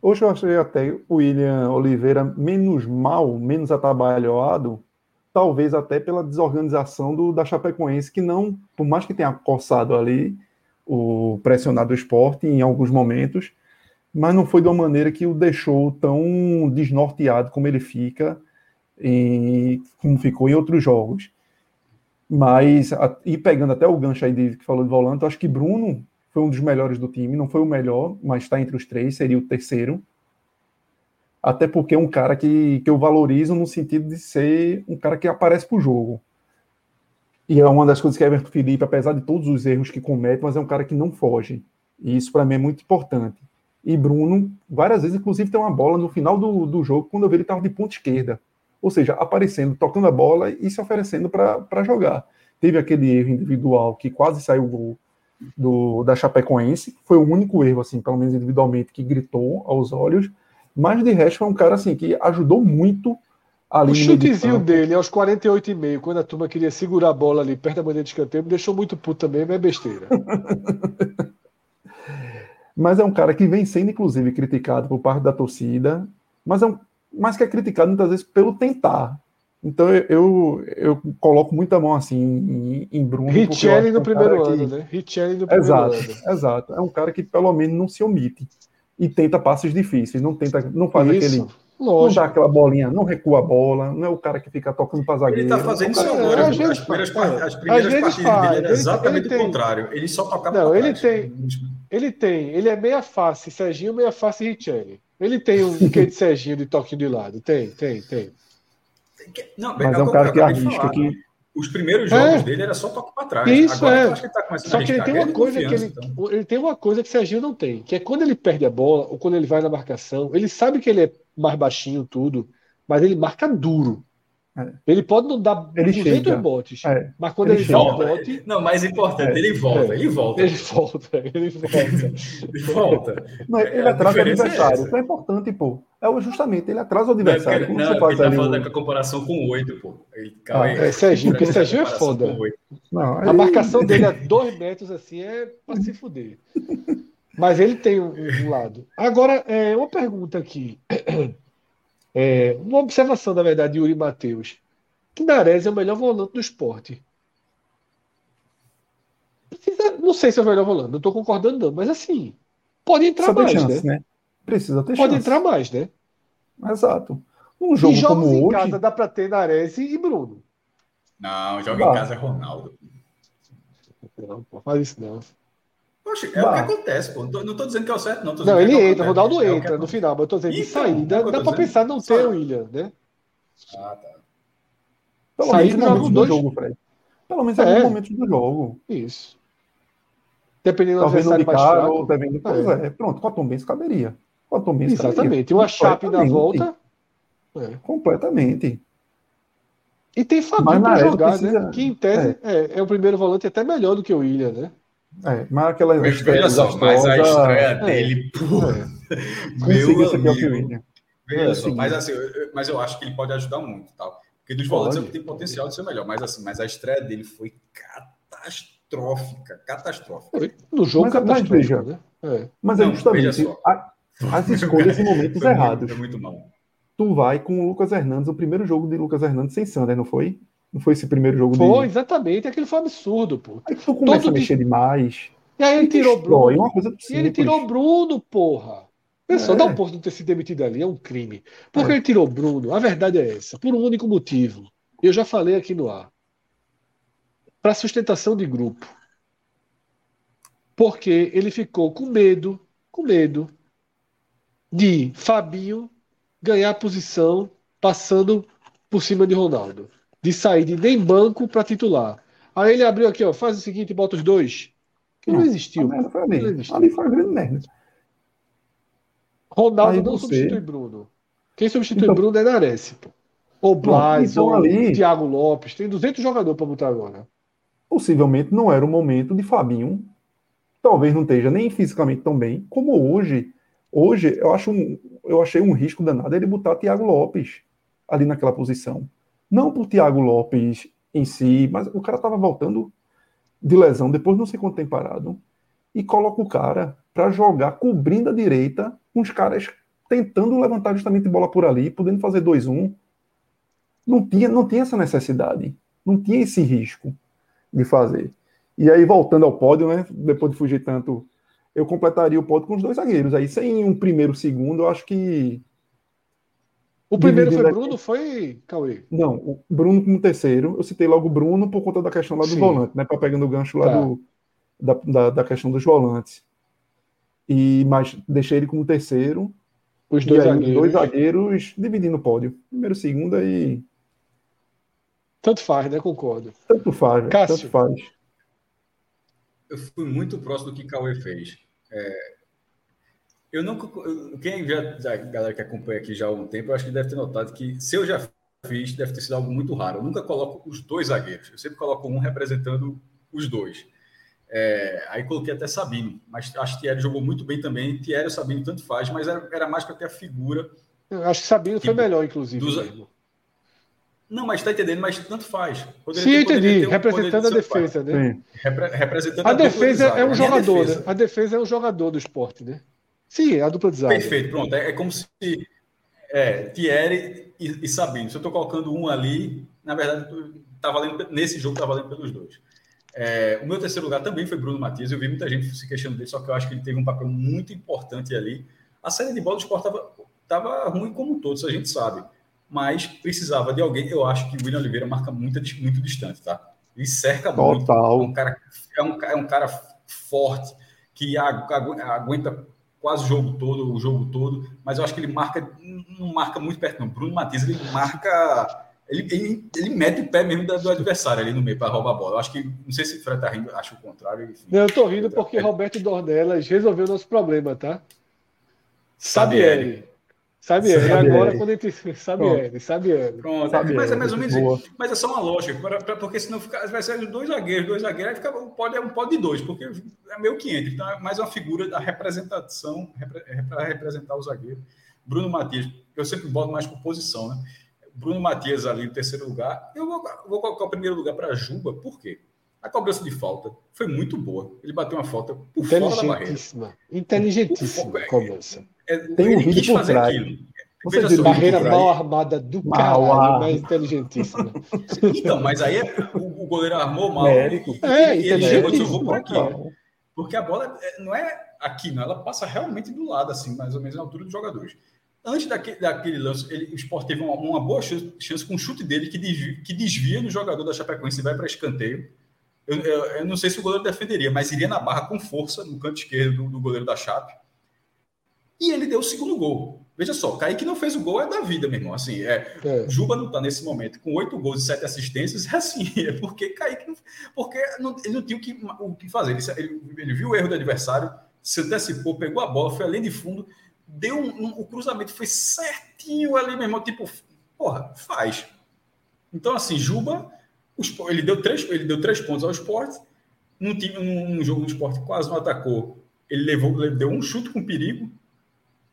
Hoje eu achei até o William Oliveira menos mal, menos atabalhoado, talvez até pela desorganização do, da Chapecoense, que não, por mais que tenha coçado ali o pressionado esporte em alguns momentos, mas não foi de uma maneira que o deixou tão desnorteado como ele fica e como ficou em outros jogos. Mas, a, e pegando até o gancho aí de, que falou de volante, eu acho que Bruno foi um dos melhores do time, não foi o melhor, mas está entre os três, seria o terceiro. Até porque é um cara que, que eu valorizo no sentido de ser um cara que aparece para o jogo. E é uma das coisas que Everton Felipe, apesar de todos os erros que comete, mas é um cara que não foge. E isso para mim é muito importante. E Bruno, várias vezes, inclusive, tem uma bola no final do, do jogo, quando eu vi ele estava de ponta esquerda. Ou seja, aparecendo, tocando a bola e se oferecendo para jogar. Teve aquele erro individual que quase saiu o gol do, da Chapecoense. Foi o único erro, assim, pelo menos individualmente, que gritou aos olhos. Mas de resto foi um cara assim que ajudou muito ali. O chutezinho dele aos 48,5, quando a turma queria segurar a bola ali perto da bandeira de escanteio, me deixou muito puto também, mas é besteira. mas é um cara que vem sendo, inclusive, criticado por parte da torcida, mas é um mas que é criticado muitas vezes pelo tentar. Então eu, eu, coloco muita mão assim em, em Bruno. Richelli no é um primeiro ano, que... né? Richelli no primeiro exato, ano. Exato. É um cara que pelo menos não se omite e tenta passos difíceis, não tenta, não faz Isso. aquele Lógico. Não dá aquela bolinha, não recua a bola, não é o cara que fica tocando para zagueiro. Ele está fazendo isso agora. É, as, as, primeiras, as primeiras partidas faz. dele é exatamente ele, ele o contrário. Ele só tocava Não, ele tem, ele tem, ele é meia face, Serginho, meia face Richelli. Ele tem um quê de Serginho de toquinho de lado? Tem, tem, tem. Não, Mas é um cara que arrisca que. Os primeiros jogos é. dele era só toque para trás. Isso Agora, é. Que tá só que ele tem uma coisa que ele, então. ele tem uma coisa que Serginho não tem, que é quando ele perde a bola ou quando ele vai na marcação, ele sabe que ele é mais baixinho tudo, mas ele marca duro. É. Ele pode não dar ele 200 chega. botes, é. mas quando ele, ele volta. Bote, não, mais importante, é. ele volta, ele volta. Ele volta, ele volta. ele volta. Não, ele é, atrasa o adversário. Isso é importante, pô. É justamente, ele atrasa o adversário. Não, não, ele tá falando com a comparação com oito, pô. ah, é Serginho, porque Serginho é foda. Não, A marcação dele a dois metros assim é pra se fuder. Mas ele tem um, um lado. Agora, é, uma pergunta aqui. É, uma observação, na verdade, de Yuri Matheus. Que Nares é o melhor volante do esporte. Precisa, não sei se é o melhor volante, não estou concordando, não, mas assim, pode entrar mais, chance, né? né? Precisa ter Pode chance. entrar mais, né? Exato. Um jogo e jogos como em hoje... casa dá para ter Nares e Bruno. Não, joga em casa é Ronaldo. Não, pô, faz isso não. Poxa, é bah. o que acontece, pô. Não tô, não tô dizendo que é o certo, não. não, ele entra, o Ronaldo é entra no final, mas eu tô dizendo então, de saída, é dá pra pensar não ter o William, né? Ah, tá. Pelo menos em momentos do jogo, Fred. Pelo menos em é. alguns momentos do jogo. Isso. Dependendo do adversário mais fraco. Ou devendo, pois é. é. Pronto, com a Tom caberia. Com a Tom Exatamente. E uma chape na volta. É. Completamente. E tem Fabinho para jogar, precisa... né? Que em tese é. É, é. o primeiro volante até melhor do que o William, né? É, mas aquela mas, veja só, mas a estreia é. dele, porra. Meu amigo. Veja só, mas assim, eu, mas eu acho que ele pode ajudar muito, tal. Porque dos volantes ele tem potencial de ser melhor, mas assim, mas a estreia dele foi catastrófica, catastrófica. No jogo mas, catastrófica, mas veja, né? É. Mas é justamente a, as escolhas em momentos foi errados. Muito, foi muito mal tu vai com o Lucas Hernandes, o primeiro jogo de Lucas Hernandes sem Sander, não foi? Não foi esse primeiro jogo Foi, de... exatamente. Aquele foi absurdo, pô. Aí tu começa Todo a mexer de... demais. E aí ele tirou Bruno. Uma coisa e ele tirou Bruno, porra. Pessoal, é. dá um ponto de ter se demitido ali, é um crime. Porque é. ele tirou Bruno, a verdade é essa, por um único motivo. Eu já falei aqui no ar. Para sustentação de grupo. Porque ele ficou com medo, com medo de Fabinho ganhar posição passando por cima de Ronaldo. De sair de nem banco para titular. Aí ele abriu aqui, ó, faz o seguinte, bota os dois. Que não, não existiu. Foi ali. Não existiu. ali foi a grande merda. Ronaldo Aí não você... substitui Bruno. Quem substitui então... Bruno é Nares. Ou Blas, então, ou ali... Thiago Lopes. Tem 200 jogadores para botar agora. Possivelmente não era o momento de Fabinho. Talvez não esteja nem fisicamente tão bem como hoje Hoje, eu, acho um, eu achei um risco danado ele botar Thiago Lopes ali naquela posição. Não por Thiago Lopes em si, mas o cara estava voltando de lesão depois não sei quanto tempo parado. E coloca o cara para jogar cobrindo a direita, com os caras tentando levantar justamente bola por ali, podendo fazer 2-1. Não tinha, não tinha essa necessidade, não tinha esse risco de fazer. E aí, voltando ao pódio, né? Depois de fugir tanto eu completaria o pódio com os dois zagueiros. Aí, sem um primeiro, segundo, eu acho que. O primeiro foi Bruno, foi Cauê? Não, o Bruno como terceiro. Eu citei logo o Bruno por conta da questão lá do Sim. volante, né? Para pegando o gancho lá tá. do, da, da, da, questão dos volantes. E, mas deixei ele como terceiro. Os dois aí, zagueiros. dois zagueiros dividindo o pódio. Primeiro, segundo e. Tanto faz, né? Concordo. Tanto faz, tanto faz. Eu fui muito próximo do que Cauê fez. É, eu não. Quem já, a galera que acompanha aqui já há um tempo, eu acho que deve ter notado que se eu já fiz, deve ter sido algo muito raro. Eu nunca coloco os dois zagueiros, eu sempre coloco um representando os dois. É, aí coloquei até Sabino, mas acho que Thierry jogou muito bem também. Thierry e Sabino tanto faz, mas era, era mais para ter a figura. Eu acho que Sabino foi melhor, inclusive. Dos, não, mas está entendendo, mas tanto faz. Poderia Sim, ter, entendi. Um, representando a defesa, né? Repre representando a, a defesa é um jogador, defesa. Né? A defesa é um jogador do esporte, né? Sim, é a dupla de zaga. Perfeito, pronto. É, é como se é, Thierry e, e Sabino. Se eu estou colocando um ali, na verdade, tá valendo, nesse jogo está valendo pelos dois. É, o meu terceiro lugar também foi Bruno Matias. Eu vi muita gente se questionando dele, só que eu acho que ele teve um papel muito importante ali. A série de bola do esporte estava ruim como todos, a gente sabe mas precisava de alguém. Eu acho que o William Oliveira marca muito, muito distante, tá? Ele cerca Total. muito. É um cara, é um, é um cara forte que aguenta quase o jogo todo, o jogo todo, mas eu acho que ele marca, não marca muito perto, não. Bruno Matias, ele marca. Ele, ele, ele mete o pé mesmo do adversário ali no meio para roubar a bola. Eu acho que, não sei se o Fred tá rindo, acho o contrário. Enfim. Não, eu tô rindo porque Roberto Dornelas resolveu o nosso problema, tá? Sabe ele. Sabe, sabe agora quando ele sabe ele, sabe ele. Pronto, sabe mas é mais ou menos isso. Mas é só uma lógica, pra, pra, porque senão fica, vai ser dois zagueiros, dois zagueiros, aí fica, pode, é um pode de dois, porque é meio que entra. Então é mais uma figura da representação é para representar o zagueiro. Bruno Matias, eu sempre boto mais por posição, né? Bruno Matias ali no terceiro lugar. Eu vou, vou colocar o primeiro lugar para Juba, por quê? A cobrança de falta foi muito boa. Ele bateu uma falta por fora da barreira. Inteligentíssima cobrança. É, tem um vídeo por trás. Aquilo. Você diz, barreira mal armada do mal caralho, mas inteligentíssima. Então, mas aí é, o, o, goleiro armou mal. Médico. É, e ele chegou e vou por aqui. Porque a bola é, não é aqui, não. Ela passa realmente do lado, assim, mais ou menos na altura dos jogadores. Antes daquele, daquele lance, ele, o Sport teve uma, uma boa chance, chance, com o chute dele que desvia, que desvia no jogador da Chapecoense e vai para escanteio. Eu, eu, eu, não sei se o goleiro defenderia, mas iria na barra com força no canto esquerdo do, do goleiro da Chape. E ele deu o segundo gol. Veja só, Kaique não fez o gol, é da vida, meu irmão. Assim, é, é. Juba não está nesse momento com oito gols e sete assistências, é assim, é porque Kaique não, porque não, ele não tinha o que, o que fazer. Ele, ele, ele, viu o erro do adversário, se antecipou, pegou a bola, foi além de fundo, deu um, um, o cruzamento foi certinho ali, meu irmão. Tipo, porra, faz. Então, assim, Juba, ele deu três, ele deu três pontos ao esporte. Num, time, num jogo do esporte quase não atacou. Ele levou, ele deu um chute com perigo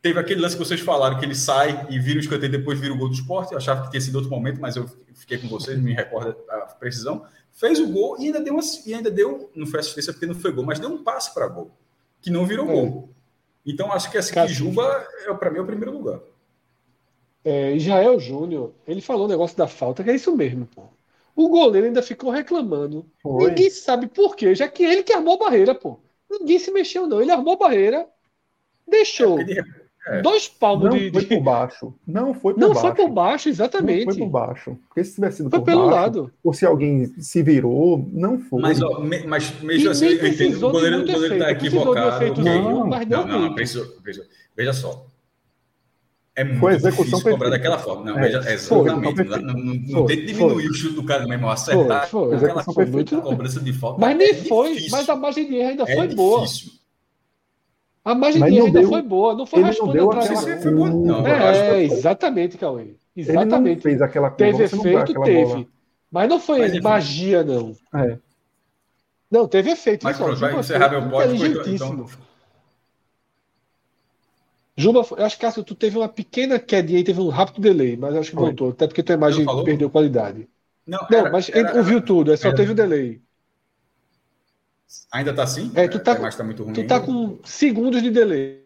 Teve aquele lance que vocês falaram, que ele sai e vira o escanteio e depois vira o gol do esporte. Eu achava que tinha sido outro momento, mas eu fiquei com vocês, me recordo a precisão. Fez o gol e ainda deu, uma, e ainda deu não foi assistência porque não foi gol, mas deu um passe para gol, que não virou é. gol. Então acho que esse que Juba, é, para mim, é o primeiro lugar. É, Israel Júnior, ele falou o negócio da falta, que é isso mesmo, pô. O goleiro ainda ficou reclamando. Foi. Ninguém sabe por quê, já que ele que armou a barreira, pô. Ninguém se mexeu, não. Ele armou a barreira, deixou. É é. Dois palmos não de. Foi por baixo. Não foi por não baixo. Não foi por baixo, exatamente. Não foi por baixo. Porque se tivesse sido foi por pelo baixo, lado. ou se alguém se virou, não foi. Mas, ó, me, mas mesmo assim, eu entendo o goleiro, o goleiro tá equivocado. Não, mas não, não, não precisou. Veja só. É muito foi execução difícil cobrar daquela forma. Não, é, veja, exatamente. Foi, não, não, não tem que diminuir o chute do cara mesmo, acertar foi, foi. aquela foi cobrança de falta. Mas nem é foi, difícil. mas a margem de erro ainda é foi difícil. boa. A margem de erro ainda deu, foi boa, não foi raspando atrás. Aquela... Não, é, exatamente, Cauê. Exatamente. Ele não fez aquela Teve efeito, teve. Bola. Mas não foi mas, magia, não. É. Não, teve efeito. Mas pronto, vai encerrar meu pódio. Inteligentíssimo. Então... Juba, eu acho que Cássio, tu teve uma pequena quedinha e teve um rápido delay, mas acho que voltou, até porque tua imagem perdeu qualidade. Não, não era, mas era, ouviu era, tudo, é só teve o um delay. Ainda tá assim? É, tu tá, é, tá muito ruim. Tu tá com segundos de delay.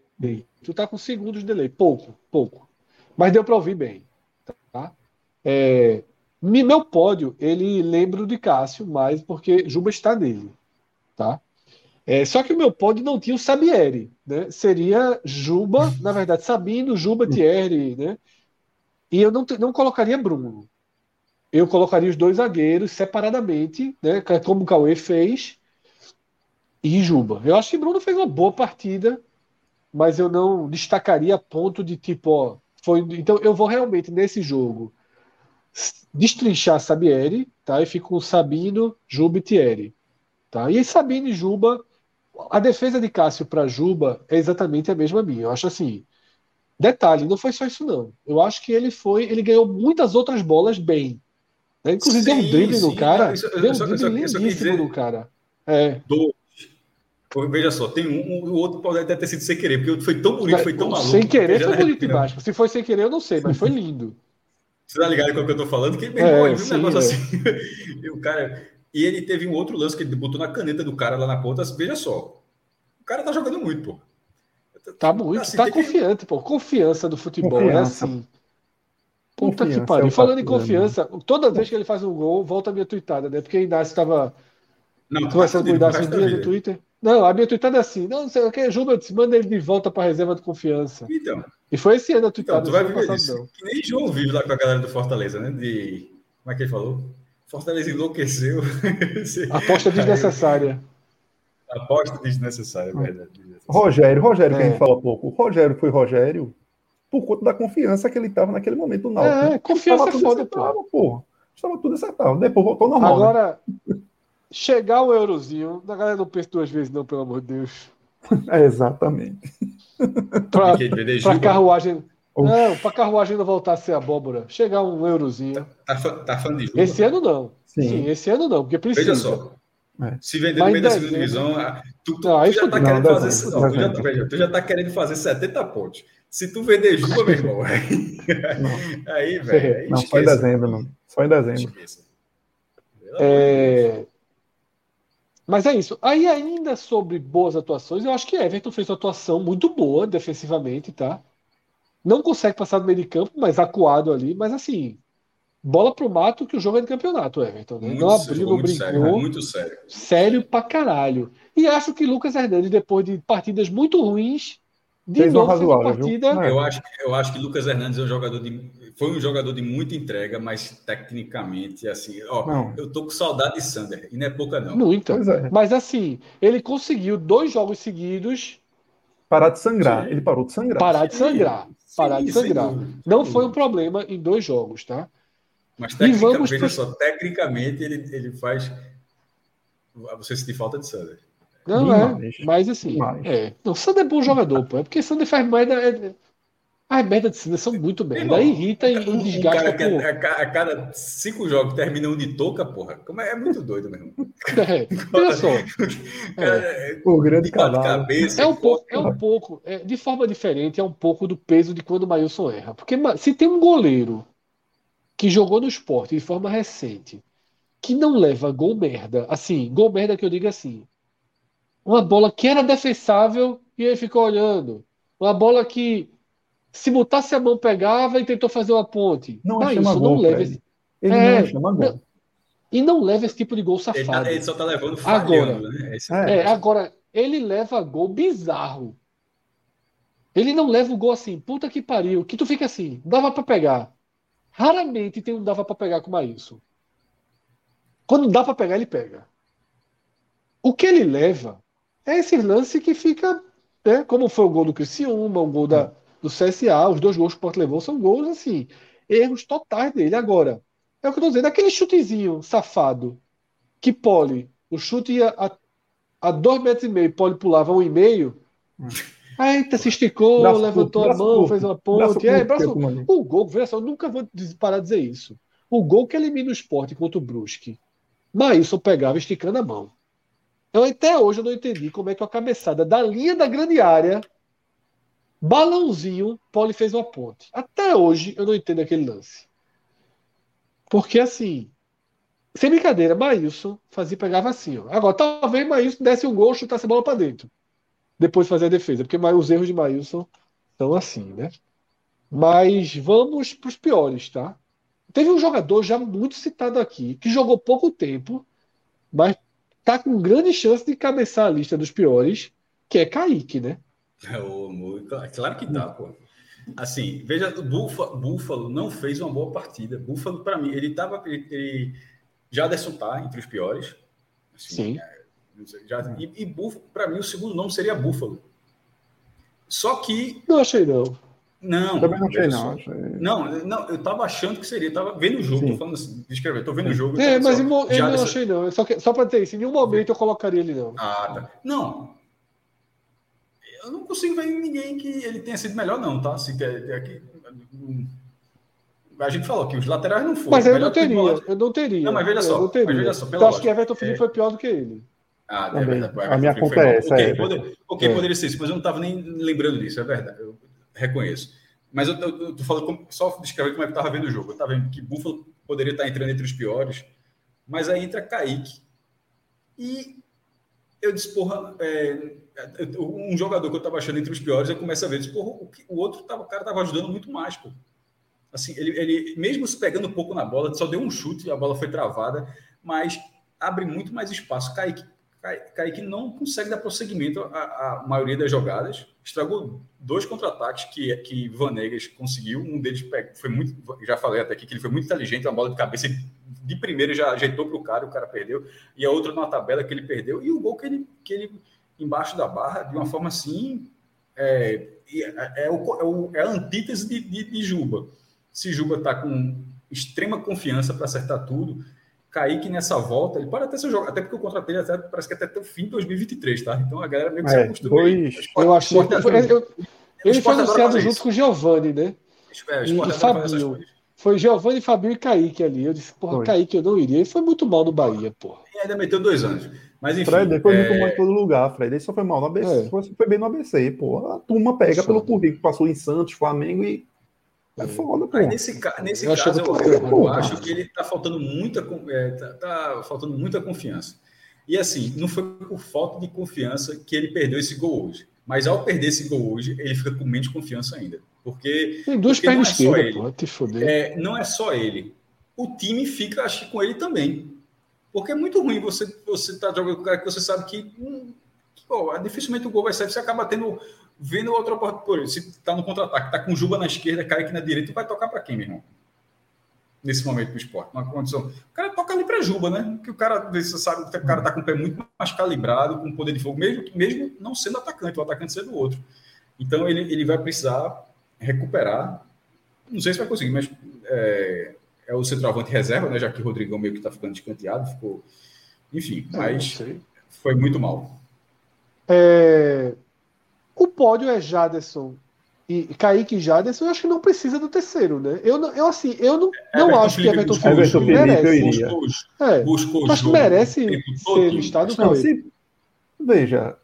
Tu tá com segundos de delay. Pouco, pouco. Mas deu para ouvir bem. Tá? É, meu pódio, ele lembra de Cássio, mais porque Juba está nele. Tá? É, só que o meu pódio não tinha o Sabieri. Né? Seria Juba, na verdade, Sabino, Juba, Thierry. Né? E eu não, não colocaria Bruno. Eu colocaria os dois zagueiros separadamente, né? como o Cauê fez e Juba. Eu acho que Bruno fez uma boa partida, mas eu não destacaria a ponto de tipo, ó, foi. Então eu vou realmente nesse jogo destrinchar Sabieri, tá? E fico com Sabino, Juba e Thierry, tá? E Sabino e Juba, a defesa de Cássio para Juba é exatamente a mesma minha. Eu acho assim. Detalhe, não foi só isso não. Eu acho que ele foi, ele ganhou muitas outras bolas bem. Né? Inclusive sim, deu um drible sim, no cara, isso, deu um drible lindíssimo no cara. É. Do, Veja só, tem um, o outro pode até ter sido sem querer, porque foi tão bonito, foi tão maluco. Sem querer foi bonito embaixo. Se foi sem querer, eu não sei, mas foi lindo. Você tá ligado com o que eu tô falando? Que irmão, é, viu um negócio é. assim. e, o cara, e ele teve um outro lance que ele botou na caneta do cara lá na ponta. Veja só. O cara tá jogando muito, pô. Tá muito, assim, tá confiante, que... pô. Confiança do futebol, é confiança. é assim. Puta confiança, que pariu. É Falando em confiança, toda vez que ele faz um gol, volta a minha tweetada, né? Porque o Inácio estava conversando com o Inácio um dia no Twitter. Não, a minha tweetada é assim. Não, não sei o que, Juba, manda ele de volta para a reserva de confiança. Então. E foi esse ano a tweetada. Então, tu vai ver isso. Não. Que nem João vive lá com a galera do Fortaleza, né? De. Como é que ele falou? Fortaleza enlouqueceu. Aposta desnecessária. Aposta desnecessária, é verdade. Rogério, Rogério, é. que a gente é. fala pouco. O Rogério foi Rogério por conta da confiança que ele estava naquele momento no Náutico. É, confiança é foda, pô. Estava tudo acertado. Depois voltou normal. Né? Agora, né? Chegar o eurozinho, a galera não pensa duas vezes, não, pelo amor de Deus. É, exatamente. Pra, pra carruagem. Não, pra carruagem não voltar a ser abóbora. Chegar um eurozinho. Tá, tá, tá falando de Juba? Esse ano não. Sim. Sim. esse ano não, porque precisa. Veja só. É. Se vender no meio da segunda divisão, tu, tu, não, tu já tá querendo não, fazer. Não, tu, já, tu já tá querendo fazer 70 pontos. Se tu vender Juba, meu irmão, aí, aí velho. Não, só em dezembro, não. Só em dezembro. É, mas é isso. Aí, ainda sobre boas atuações, eu acho que Everton fez uma atuação muito boa defensivamente, tá? Não consegue passar do meio de campo, mas acuado ali. Mas assim, bola pro mato que o jogo é de campeonato, Everton. Né? Muito não abriu, não brincou. Sério, muito sério. Sério pra caralho. E acho que Lucas Hernandes, depois de partidas muito ruins, De Fez uma novo, fez uma razoável, viu? partida. É. Eu acho, eu acho que Lucas Hernandes é um jogador de. Foi um jogador de muita entrega, mas tecnicamente, assim, ó, Não. eu tô com saudade de Sander, e não é pouca, não. Muita. É. Mas assim, ele conseguiu dois jogos seguidos Parar de sangrar. Sim. Ele parou de sangrar. parar de sangrar. Sim, Parar de sangrar. Não foi um problema em dois jogos, tá? Mas tecnicamente, pro- só, tecnicamente ele, ele faz você sentir falta de Sander. Não é. Mas assim, Demais. é. Não, Sander é bom jogador, pô. É porque Sander faz merda. É... As merdas de Sander são muito merda. Irmão, Aí irrita e Um, desgasta cara que por. a, a- a cada cinco jogos termina um de touca, porra. Como é, é muito doido mesmo. É, olha só. É, O grande cavalo. cabeça. É um pouco, é um pouco, é, de forma diferente, é um pouco do peso de quando o Maílson erra. Porque se tem um goleiro que jogou no esporte de forma recente, que não leva gol merda, assim, gol merda que eu digo assim, uma bola que era defensável e ele ficou olhando, uma bola que se botasse a mão pegava e tentou fazer uma ponte. Não chama não gol, leva Fred. esse, Ele É, não chama gol. e não leva esse tipo de gol Ele, safado. tá- ele só tá levando Agora. falhando, né? Esse- É. É, agora, ele leva gol bizarro. Ele não leva o gol assim, puta que pariu, que tu fica assim, dava pra pegar. Raramente tem um dava pra pegar com o Maílson. Quando dá pra pegar, ele pega. O que ele leva é esse lance que fica, né, como foi o gol do Criciúma, o gol da, do CSA, os dois gols que o Sport levou são gols assim, erros totais dele. Agora, é o que eu tô dizendo, aquele chutezinho safado que Pole, o chute ia a, a dois metros e meio, Pole pulava um e meio. Eita, se esticou, Braço levantou curto, a mão, curto, fez uma ponte. É, curto, braço- mano. o gol, veja só, eu nunca vou parar de dizer isso. O gol que elimina o esporte contra o Brusque, Maílson pegava esticando a mão. Eu até hoje eu não entendi como é que a cabeçada da linha da grande área, balãozinho, Pole fez uma ponte. Até hoje eu não entendo aquele lance. Porque assim, sem brincadeira, Maílson fazia, pegava assim. Ó. Agora, talvez Maílson desse um gol, chutasse a bola para dentro. Depois fazer a defesa. Porque os erros de Maílson são assim, né? Mas vamos para os piores, tá? Teve um jogador já muito citado aqui, que jogou pouco tempo, mas tá com grande chance de cabeçar a lista dos piores, que é Kaique, né? É, ô, muito- claro- que tá, pô. Assim, veja, o Búfalo, Búfalo não fez uma boa partida. Búfalo, para mim, ele tava. Ele, ele, Jaderson tá entre os piores. Assim, Sim. é, já, e, e para mim, o segundo nome seria Búfalo. Só que. Não achei, não. Não. Também não achei, não. Achei- Não, não, eu tava achando que seria, eu tava vendo o jogo, Sim. tô falando assim, descrever, tô vendo o jogo. eu É, tava mas só, eu não achei, não. É Só, que, só para ter isso, em nenhum momento eu colocaria ele, não. Ah, tá. Não. Eu não consigo ver ninguém que ele tenha sido melhor, não, tá? Se quer, é que- a gente falou que os laterais não foram. Mas eu não teria, volante- eu não teria. Não, mas veja Eu só, mas veja só, eu acho que Everton Felipe é- foi pior do que ele. Ah, é verdade. A minha conta é essa, é. ok, É. poderia ser isso, mas eu não estava nem lembrando disso, é verdade. Eu reconheço. Mas eu, tô falando só descrever como é que eu estava vendo o jogo. Eu estava vendo que Buffalo poderia estar entrando entre os piores, mas aí entra Kaique. E eu disse, porra, é, eu- um jogador que eu estava achando entre os piores, eu começo a ver, disse, porra, o, o outro tava, o cara estava ajudando muito mais, pô. Assim, ele, ele, mesmo se pegando um pouco na bola, só deu um chute, a bola foi travada, mas abre muito mais espaço. Kaique, Kai- Kaique não consegue dar prosseguimento à, à maioria das jogadas. Estragou dois contra-ataques que, que Vanegas conseguiu. Um deles foi muito. Já falei até aqui que ele foi muito inteligente, uma bola de cabeça. De primeira já ajeitou para o cara, o cara perdeu. E a outra numa tabela que ele perdeu. E o gol que ele, que ele embaixo da barra, de uma forma assim. É, é, é é o- é a antítese de, de, de Juba. Se Juba está com extrema confiança para acertar tudo, Kaique nessa volta, ele pode até ser jogo, até porque o contrato dele até, parece que até, até o fim de 2023, tá? Então a galera meio que se É, O esporte- Eu achei. esporte- foi- eu- o ele foi anunciado junto isso. com o Giovanni, né? É, o e- e coisas. Foi Giovanni, Fabinho e Kaique ali. Eu disse, porra, Foi. Kaique eu não iria. Ele foi muito mal no Bahia, porra. E ainda meteu dois anos. Mas enfim. Fred, depois é, muito mal em todo lugar, Fred. Ele só foi mal no ABC. É. Foi bem no ABC, pô. A turma pega pelo Foda. currículo, passou em Santos, Flamengo e. É foda, pô. Aí nesse, nesse Eu caso, eu, eu, eu acho que ele está faltando muita, é, tá, tá faltando muita confiança. E assim, não foi por falta de confiança que ele perdeu esse gol hoje. Mas ao perder esse gol hoje, ele fica com menos confiança ainda. Porque Tem duas pernas é só esquerdas, ele. porra. Te foder. é, não é só ele. O time fica, acho que, com ele também. Porque é muito ruim você você tá jogando com um cara que você sabe que, hum, que, pô, dificilmente o gol vai sair. Você acaba tendo vendo outra oportunidade. Se está no contra-ataque, está com Juba na esquerda, Kaique na direita, vai tocar para quem, meu irmão? Nesse momento do esporte, uma condição. O cara toca ali para Juba, né? Que o cara, você sabe que o cara está com o pé muito mais calibrado, com poder de fogo, mesmo, mesmo não sendo atacante, o atacante sendo outro. Então ele, ele vai precisar recuperar. Não sei se vai conseguir, mas é, é o centroavante reserva, né? Já que o Rodrigão meio que está ficando descanteado, ficou. Enfim, mas foi muito mal. É, o pódio é Jaderson e Kaique e Jaderson, eu acho que não precisa do terceiro, né? Eu, eu assim, eu não, não acho que Everton Felipe, Everton Felipe merece. É, buscou acho que merece ser listado não, se, Veja,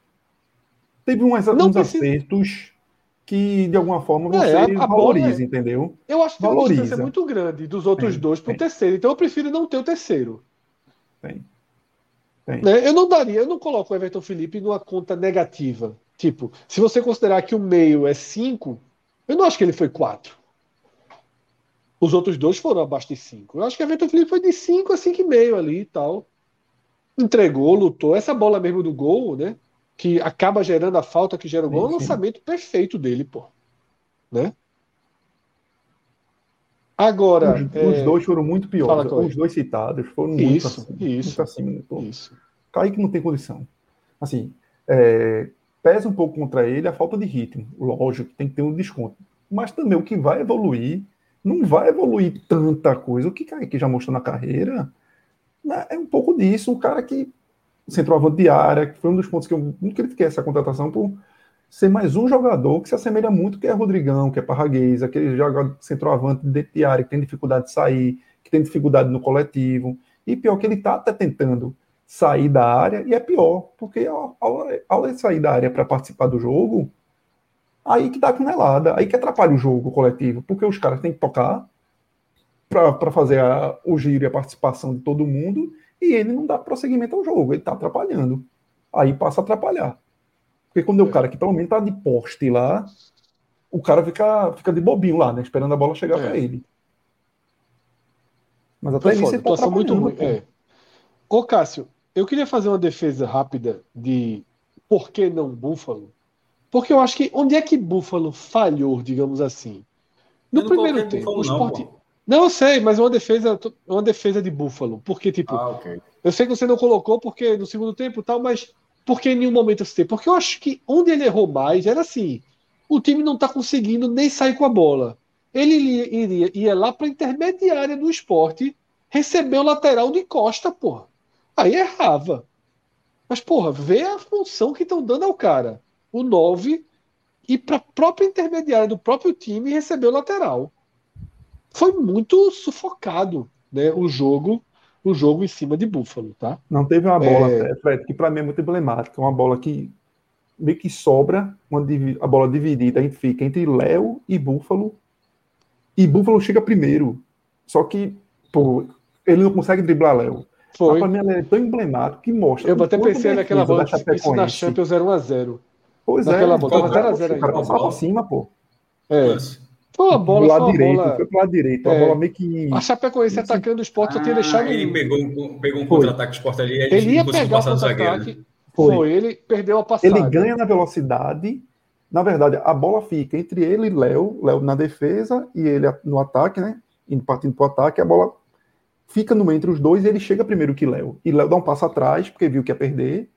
teve uns, não uns precisa... acertos que, de alguma forma, você é, a, a valoriza, é... entendeu? Eu acho que tem uma distância muito grande dos outros tem, dois para o terceiro, então eu prefiro não ter o terceiro. Tem. tem. Né? Eu não daria, eu não coloco o Everton Felipe numa conta negativa. Tipo, se você considerar que o meio é 5, eu não acho que ele foi 4. Os outros dois foram abaixo de 5. Eu acho que o Everton Felipe foi de 5 a 5,5 ali e tal. Entregou, lutou. Essa bola mesmo do gol, né? Que acaba gerando a falta que gera o gol, é um lançamento perfeito dele, pô. Né? Agora. Os, é... os dois foram muito piores. Os dois citados foram muito isso, acima. Isso. Muito acima. Pô. Isso. Kaique não tem condição. Assim, é, pesa um pouco contra ele a falta de ritmo. Lógico, tem que ter um desconto. Mas também o que vai evoluir, não vai evoluir tanta coisa. O que Kaique já mostrou na carreira né, é um pouco disso. Um cara que centroavante de área, que foi um dos pontos que eu não critiquei essa contratação por ser mais um jogador que se assemelha muito que é Rodrigão, que é Parraguês, aquele jogador centroavante de área que tem dificuldade de sair, que tem dificuldade no coletivo. E pior que ele está até tentando sair da área, e é pior, porque ao, ao ele sair da área para participar do jogo, aí que dá canelada, aí que atrapalha o jogo coletivo, porque os caras têm que tocar para fazer a, o giro e a participação de todo mundo, e ele não dá prosseguimento ao jogo, ele está atrapalhando. Aí passa a atrapalhar. Porque quando é o cara que pelo menos tá de poste lá, o cara fica, fica de bobinho lá, né? Esperando a bola chegar é. para ele. Mas até isso ele tá muito ruim. É. Ô, Cássio, eu queria fazer uma defesa rápida de por que não Buffalo? Porque eu acho que onde é que Buffalo falhou, digamos assim? No primeiro tempo, o esporte. Não, não, eu sei, mas é uma defesa, uma defesa de Buffalo. Porque, tipo, ah, okay. eu sei que você não colocou porque no segundo tempo tal, mas porque em nenhum momento eu citei? Porque eu acho que onde ele errou mais era assim: o time não está conseguindo nem sair com a bola. Ele iria, ia lá para a intermediária do esporte, receber o lateral de costa, porra. Aí errava. Mas, porra, vê a função que estão dando ao cara. O 9 e para a própria intermediária do próprio time receber o lateral. Foi muito sufocado né, o jogo o jogo em cima de Buffalo, tá? Não teve uma bola, é... Fred, que para mim é muito emblemática, uma bola que meio que sobra, uma, a bola dividida fica entre Léo e Buffalo, e Buffalo chega primeiro. Só que, pô, ele não consegue driblar Léo. Foi. Para mim, é tão emblemático que mostra. Eu até pensei naquela bola, isso na Champions 0x0. Pois naquela é. Bola, 0x0 O cara passava por cima, pô. É. Foi uma bola. Do lado direito, bola... foi pro lado direito. Uma é. bola meio que. A Chapecoense atacando o esporte ah, só tinha deixado. Ele pegou, pegou um contra-ataque do esporte ali. Ele, ele ia pegar o contra-ataque. Foi. foi. ele perdeu a passada. Ele ganha na velocidade. Na verdade, a bola fica entre ele e Léo, Léo na defesa e ele no ataque, né? Indo partindo pro ataque, a bola fica no meio entre os dois e ele chega primeiro que Léo. E Léo dá um passo atrás, porque viu que ia perder,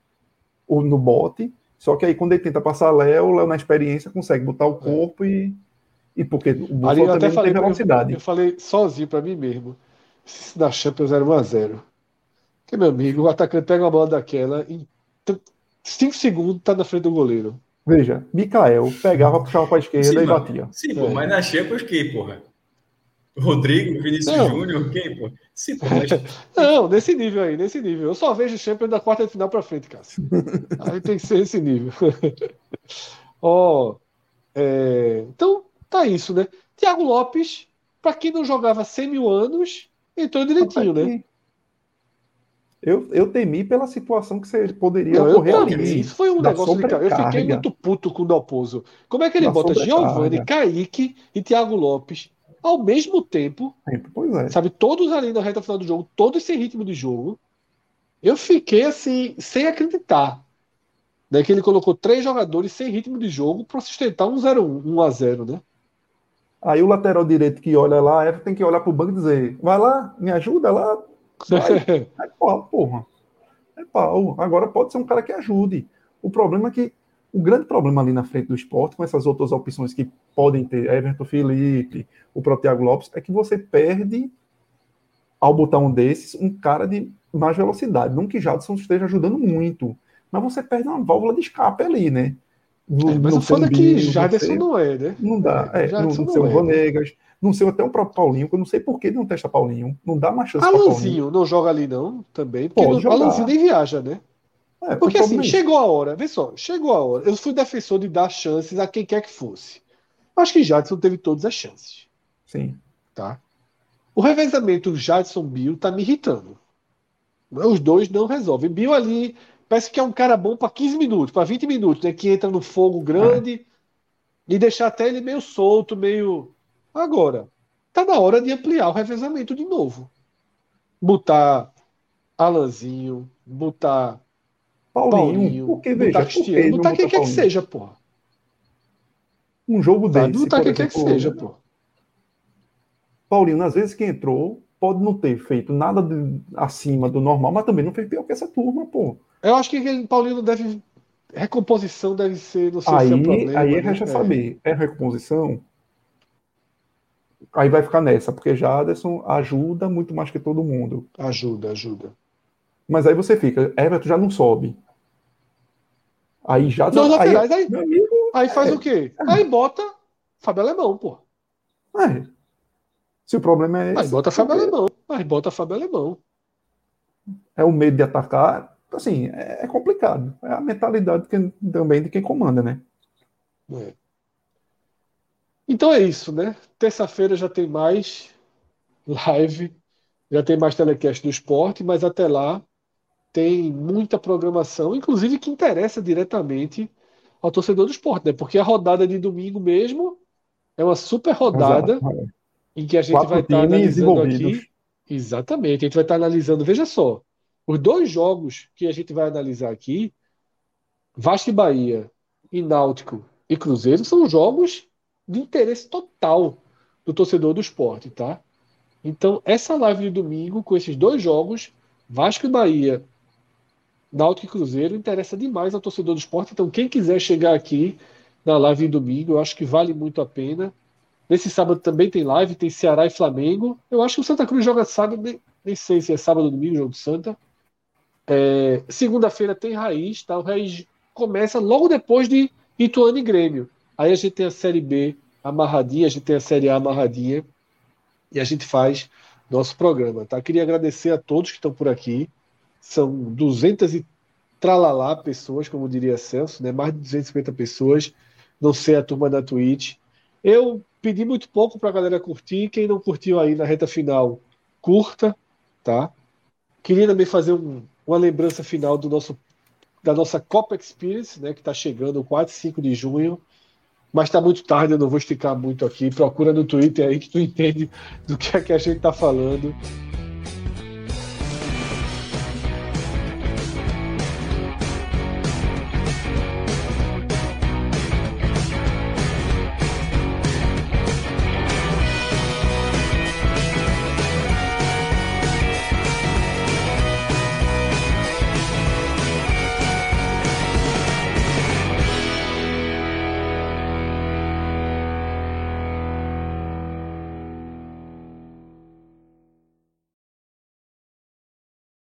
ou no bote. Só que aí, quando ele tenta passar Léo, Léo, na experiência, consegue botar o corpo é. e. E porque o Buffalo eu até falei, velocidade. Eu, eu, falei sozinho para mim mesmo. Se da Champions era 1x0. Porque, meu amigo, o atacante pega uma bola daquela em 5 segundos tá na frente do goleiro. Veja, Mikael pegava, puxava para a esquerda Sim, e batia. Sim, pô, é. mas na Champions que, porra? Rodrigo, Vinícius Júnior, quem, pô? Pô, mas... Não, nesse nível aí, nesse nível. Eu só vejo Champions da quarta de final para frente, Cássio. aí tem que ser esse nível. Ó, oh, é... então tá isso, né? Tiago Lopes, para quem não jogava 100 mil anos, entrou direitinho, né? Eu, eu temi pela situação que você poderia não, ocorrer ali. Isso foi um negócio de Eu fiquei muito puto com o Dalpozo. Como é que ele da bota Giovanni, Kaique e Thiago Lopes ao mesmo tempo? É. Sabe, todos ali na reta final do jogo, todos sem ritmo de jogo. Eu fiquei assim, sem acreditar. né, que ele colocou três jogadores sem ritmo de jogo para sustentar um 0 1 a 0 né? Aí o lateral direito que olha lá, Everton tem que olhar pro banco e dizer: vai lá, me ajuda lá. Vai. é pau, porra. É pau. Agora pode ser um cara que ajude. O problema é que o grande problema ali na frente do esporte, com essas outras opções que podem ter, Everton Felipe, o próprio Thiago Lopes, é que você perde, ao botar um desses, um cara de mais velocidade. Não que Jadson esteja ajudando muito, mas você perde uma válvula de escape ali, né? No, é, mas o foda é que Jadson não é, né? Não dá. É, é, no, no seu é. Vanegas, não sei até o próprio Paulinho, que eu não sei por que não testa Paulinho. Não dá mais chance Alanzinho não joga ali, não, também. Porque Pode Alanzinho nem viaja, né? É, porque assim, chegou a hora, vê só, chegou a hora. Eu fui defensor de dar chances a quem quer que fosse. Acho que Jadson teve todas as chances. Sim. Tá? O revezamento Jadson-Bill tá me irritando. Os dois não resolvem. Bill ali parece que é um cara bom para 15 minutos, para 20 minutos, né? Que entra no fogo grande é. e deixar até ele meio solto, meio. Agora, tá na hora de ampliar o revezamento de novo. Botar Alanzinho, botar Paulinho, Paulinho porque veja, Cristiano, botar quem quer que seja, porra. Um jogo desse. Botar quem quer que seja, porra. Paulinho, às vezes que entrou, pode não ter feito nada de, acima do normal, mas também não fez pior que essa turma, pô. Eu acho que o Paulino deve. Recomposição deve ser no seu aí, problema. Aí né? resta é. saber. É recomposição? Aí vai ficar nessa, porque Jaderson ajuda muito mais que todo mundo. Ajuda, ajuda. Mas aí você fica, Everton já não sobe. Aí já. Aí, laterais, aí, amigo, aí faz é, o quê? É. Aí bota Fábio Alemão, pô. É. Se o problema é esse. Aí bota Fábio Alemão. Aí bota Fábio Alemão. É o medo de atacar assim, é, é complicado. É a mentalidade que, também de quem comanda, né? É. Então é isso, né? Terça-feira já tem mais live, já tem mais telecast do esporte, mas até lá tem muita programação, inclusive que interessa diretamente ao torcedor do esporte, né? Porque a rodada de domingo mesmo é uma super rodada Exato. em que a gente Quatro vai estar analisando aqui. Exatamente, a gente vai estar analisando, veja só, os dois jogos que a gente vai analisar aqui, Vasco e Bahia e Náutico e Cruzeiro, são jogos de interesse total do torcedor do esporte, tá? Então, essa live de domingo, com esses dois jogos, Vasco e Bahia, Náutico e Cruzeiro, interessa demais ao torcedor do esporte. Então, quem quiser chegar aqui na live de domingo, eu acho que vale muito a pena. Nesse sábado também tem live, tem Ceará e Flamengo. Eu acho que o Santa Cruz joga sábado, nem, nem sei se é sábado ou domingo, jogo do Santa. É, Segunda-feira tem Raiz, tá? O Raiz começa logo depois de Ituano e Grêmio. Aí a gente tem a Série B amarradinha, a gente tem a Série A amarradinha e a gente faz nosso programa, tá? Queria agradecer a todos que estão por aqui. São 200 e tralalá pessoas, como diria Celso, né? Mais de 250 pessoas. Não sei a turma da Twitch. Eu pedi muito pouco para a galera curtir. Quem não curtiu aí na reta final, curta, tá? Queria também fazer um, uma lembrança final do nosso, da nossa Copa Experience, né, que está chegando 4 e 5 de junho. Mas está muito tarde, eu não vou esticar muito aqui. Procura no Twitter aí que tu entende do que é que a gente está falando.